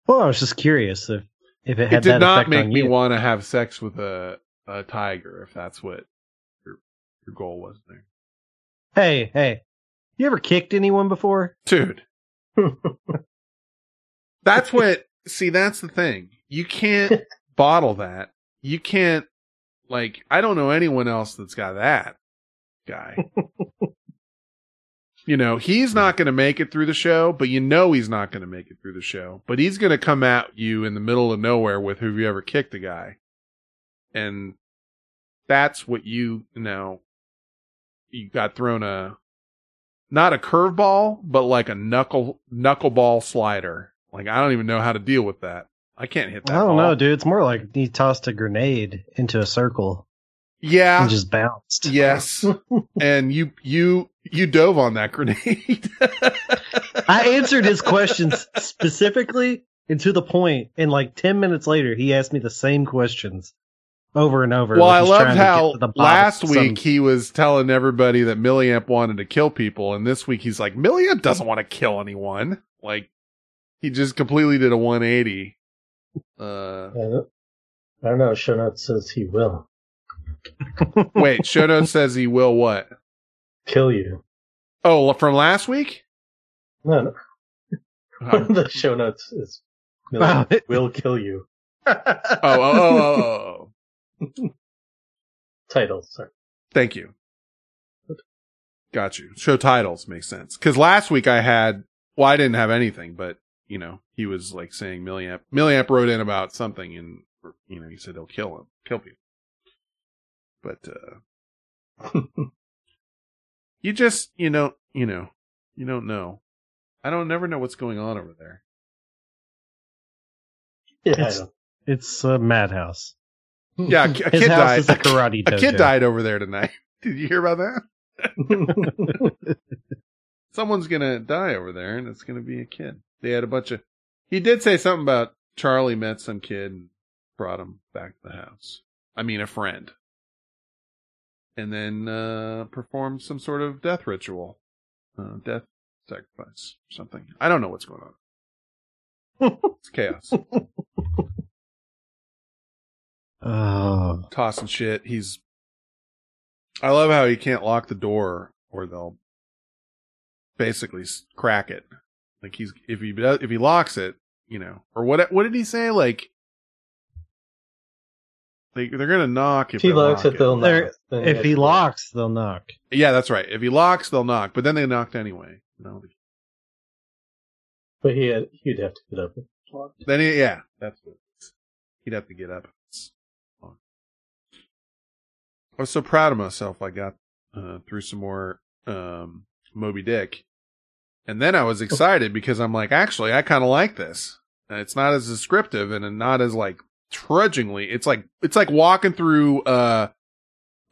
Well, I was just curious if if it had it did not make me want to have sex with a a tiger if that's what your your goal was there Hey, hey, you ever kicked anyone before? dude that's what see that's the thing. You can't bottle that. You can't like i don't know anyone else that's got that guy. You know he's not going to make it through the show but you know he's not going to make it through the show. But he's going to come at you in the middle of nowhere with who you ever kicked a guy? And that's what you, you know you got thrown a not a curveball but like a knuckle knuckleball slider like i don't even know how to deal with that i can't hit that I don't ball. know, dude. It's more like he tossed a grenade into a circle yeah and just bounced. yes and you you you dove on that grenade I answered his questions specifically and to the point, and like ten minutes later, he asked me the same questions over and over. Well, I loved how last week he was telling everybody that Milliamp wanted to kill people, and this week he's like, Milliamp doesn't want to kill anyone. Like, he just completely did a 180. Uh, I don't know. Show notes says he will wait, show notes says he will what? kill you. Oh, from last week? No, no. Oh, the show notes is Wow. will kill you. oh, oh, oh, oh, oh. Title, sorry. Thank you. Got you. Show titles makes sense. Cause last week I had, well, I didn't have anything, but you know, he was like saying Milliamp, Milliamp wrote in about something and, you know, he said he'll kill him, kill people. But, uh, you just, you know, you know, you don't know. I don't never know what's going on over there. Yeah, It's, it's a madhouse. Yeah, a, ki- a His kid house died. is a karate a kid died over there tonight. Did you hear about that? someone's gonna die over there and it's gonna be a kid. They had a bunch of he did say something about Charlie met some kid and brought him back to the house. I mean a friend. And then uh performed some sort of death ritual. Uh death sacrifice or something. I don't know what's going on. it's chaos. Oh, Tossing shit. He's I love how he can't lock the door or they'll basically crack it. Like he's if he does, if he locks it, you know, or what what did he say? Like They they're gonna knock if, If he locks lock it, they'll They're- knock. If he to- locks, they'll knock. Yeah, that's right. If he locks, they'll knock, but then they knocked anyway. No, But he had, he'd have to get up. and then he, yeah, that's what he'd have to get up. I was so proud of myself. I got uh, through some more um, Moby Dick, and then I was excited because I'm like, actually, I kind of like this. And it's not as descriptive and not as like trudgingly. It's like it's like walking through uh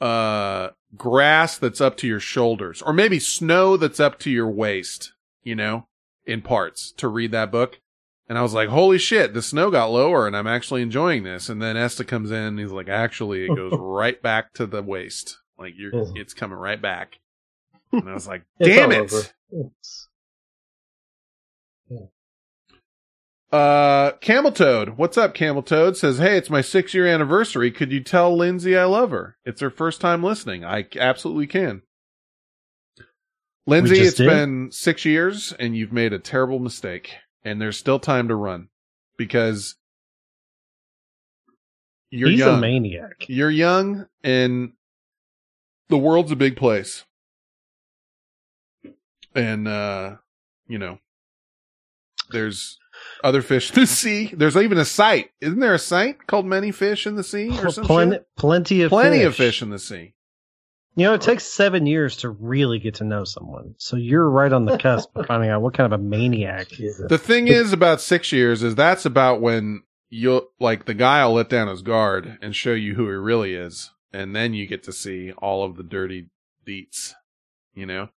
uh grass that's up to your shoulders, or maybe snow that's up to your waist. You know, in parts to read that book. And I was like, holy shit, the snow got lower and I'm actually enjoying this. And then Esta comes in and he's like, actually, it goes right back to the waist. Like you're, it's coming right back. And I was like, damn it. over. Uh, Camel Toad, what's up? Camel Toad says, Hey, it's my six year anniversary. Could you tell Lindsay I love her? It's her first time listening. I absolutely can. Lindsay, it's did. been six years and you've made a terrible mistake and there's still time to run because you're He's young. a maniac. You're young and the world's a big place. And, uh, you know, there's other fish in the sea. There's even a site. Isn't there a site called Many Fish in the Sea or something? Plenty, plenty of Plenty fish. of fish in the sea. You know, it takes seven years to really get to know someone. So you're right on the cusp of finding out what kind of a maniac. Is it. The thing is about six years is that's about when you'll like the guy will let down his guard and show you who he really is, and then you get to see all of the dirty deets, you know,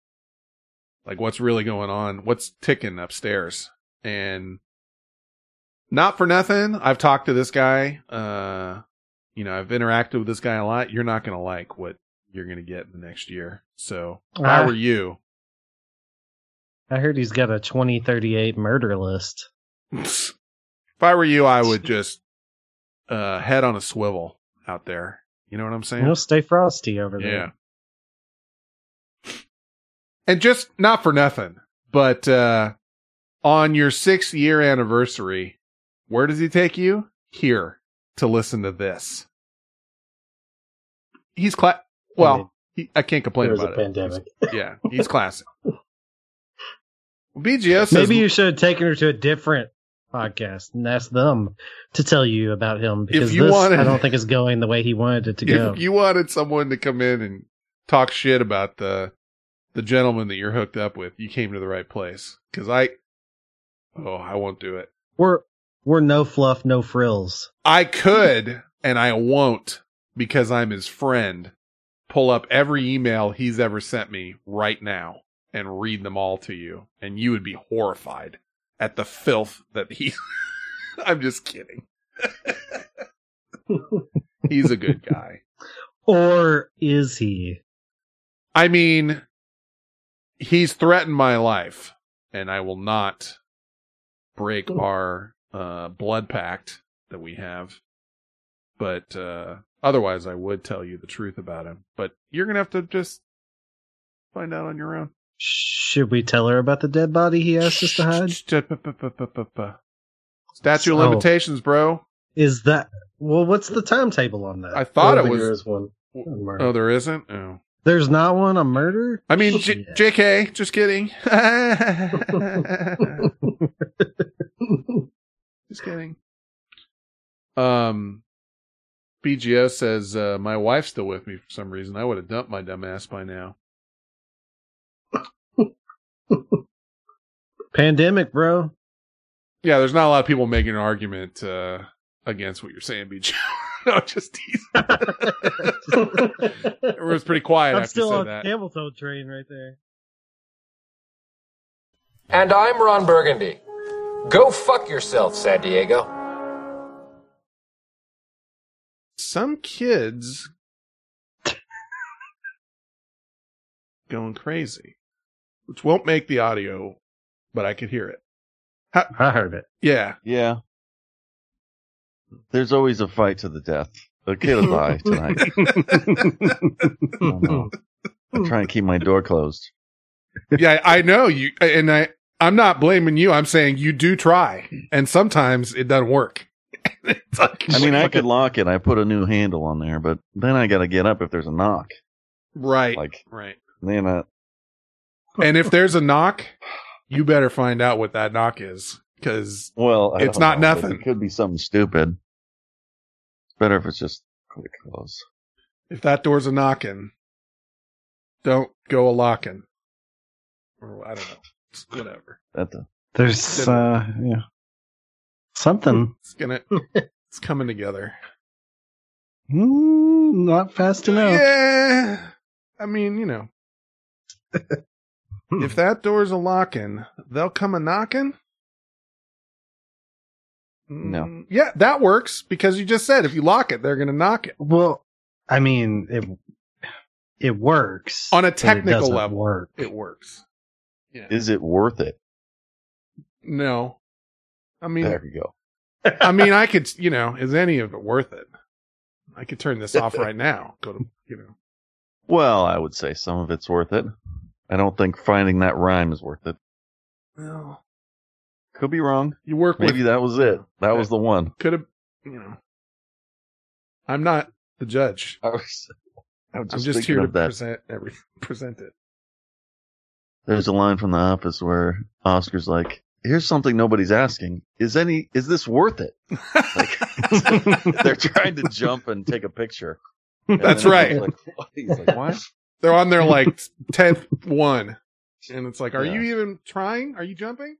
like what's really going on, what's ticking upstairs, and not for nothing. I've talked to this guy, uh, you know, I've interacted with this guy a lot. You're not gonna like what you're gonna get in the next year. So, if I Ah. were you, I heard he's got a 2038 murder list. if I were you, I would just uh head on a swivel out there. You know what I'm saying? Know, stay frosty over there. yeah. And just not for nothing, but uh on your sixth year anniversary, where does he take you? Here to listen to this. He's cla- well, he, I can't complain about a it. pandemic. Yeah, he's classic. BGS. says Maybe you should have taken her to a different podcast and asked them to tell you about him because you this wanted- I don't think is going the way he wanted it to go. if you wanted someone to come in and talk shit about the the gentleman that you're hooked up with, you came to the right place. Because I, oh, I won't do it. We're we're no fluff, no frills. I could, and I won't, because I'm his friend. Pull up every email he's ever sent me right now and read them all to you, and you would be horrified at the filth that he. I'm just kidding. he's a good guy. Or is he? I mean, he's threatened my life, and I will not break oh. our uh, blood pact that we have. But uh, otherwise, I would tell you the truth about him. But you're gonna have to just find out on your own. Should we tell her about the dead body he asked us to hide? Statue of Oh. limitations, bro. Is that well? What's the timetable on that? I thought it was. there is one. Oh, there isn't. Oh, There's not one on murder. I mean, J- J.K. Just kidding. just kidding. Um, BGO says uh, my wife's still with me for some reason. I would have dumped my dumb ass by now. Pandemic, bro. Yeah, there's not a lot of people making an argument uh, against what you're saying, BGO. no, just teasing. it was pretty quiet I'm after still you said on that. camel toe train right there. And I'm Ron Burgundy. Go fuck yourself, San Diego. some kids going crazy, which won't make the audio, but I could hear it. I heard it. Yeah. Yeah. There's always a fight to the death. A kid will die tonight. I don't. I'm trying to keep my door closed. yeah, I know you, and I, I'm not blaming you. I'm saying you do try, and sometimes it doesn't work. It's like- I mean, I could lock it. I put a new handle on there, but then I got to get up if there's a knock. right, Like, right. then I, And if there's a knock, you better find out what that knock is because well, I It's don't know, nothing. It could be something stupid. It's better if it's just quick close. if that door's a knocking, don't go a locking. Or I don't know, It's whatever. That the, There's uh yeah. Something. It's gonna, it's coming together. Mm, not fast enough. Yeah, I mean, you know, if that door's a locking, they'll come a knocking. No. Mm, Yeah, that works because you just said if you lock it, they're gonna knock it Well, I mean, it it works on a but it technical level. Work. It works. Is it worth it? No, I mean, There you go. I mean, I could, you know, is any of it worth it? I could turn this off right now. Go to, you know, Well, I would say some of it's worth it. I don't think finding that rhyme is worth it. well, Could be wrong. you work Maybe with, that was it. That was the one. could have, you know, I'm not the judge. I was, I was I'm just, just here to present every, present it. There's a line from The Office where Oscar's like, "Here's something nobody's asking. Is any is this worth it?" Like, they're trying to jump and take a picture. And That's right. Like, he's like, "What?" They're on their like tenth one, and it's like, are Yeah. you even trying? Are you jumping?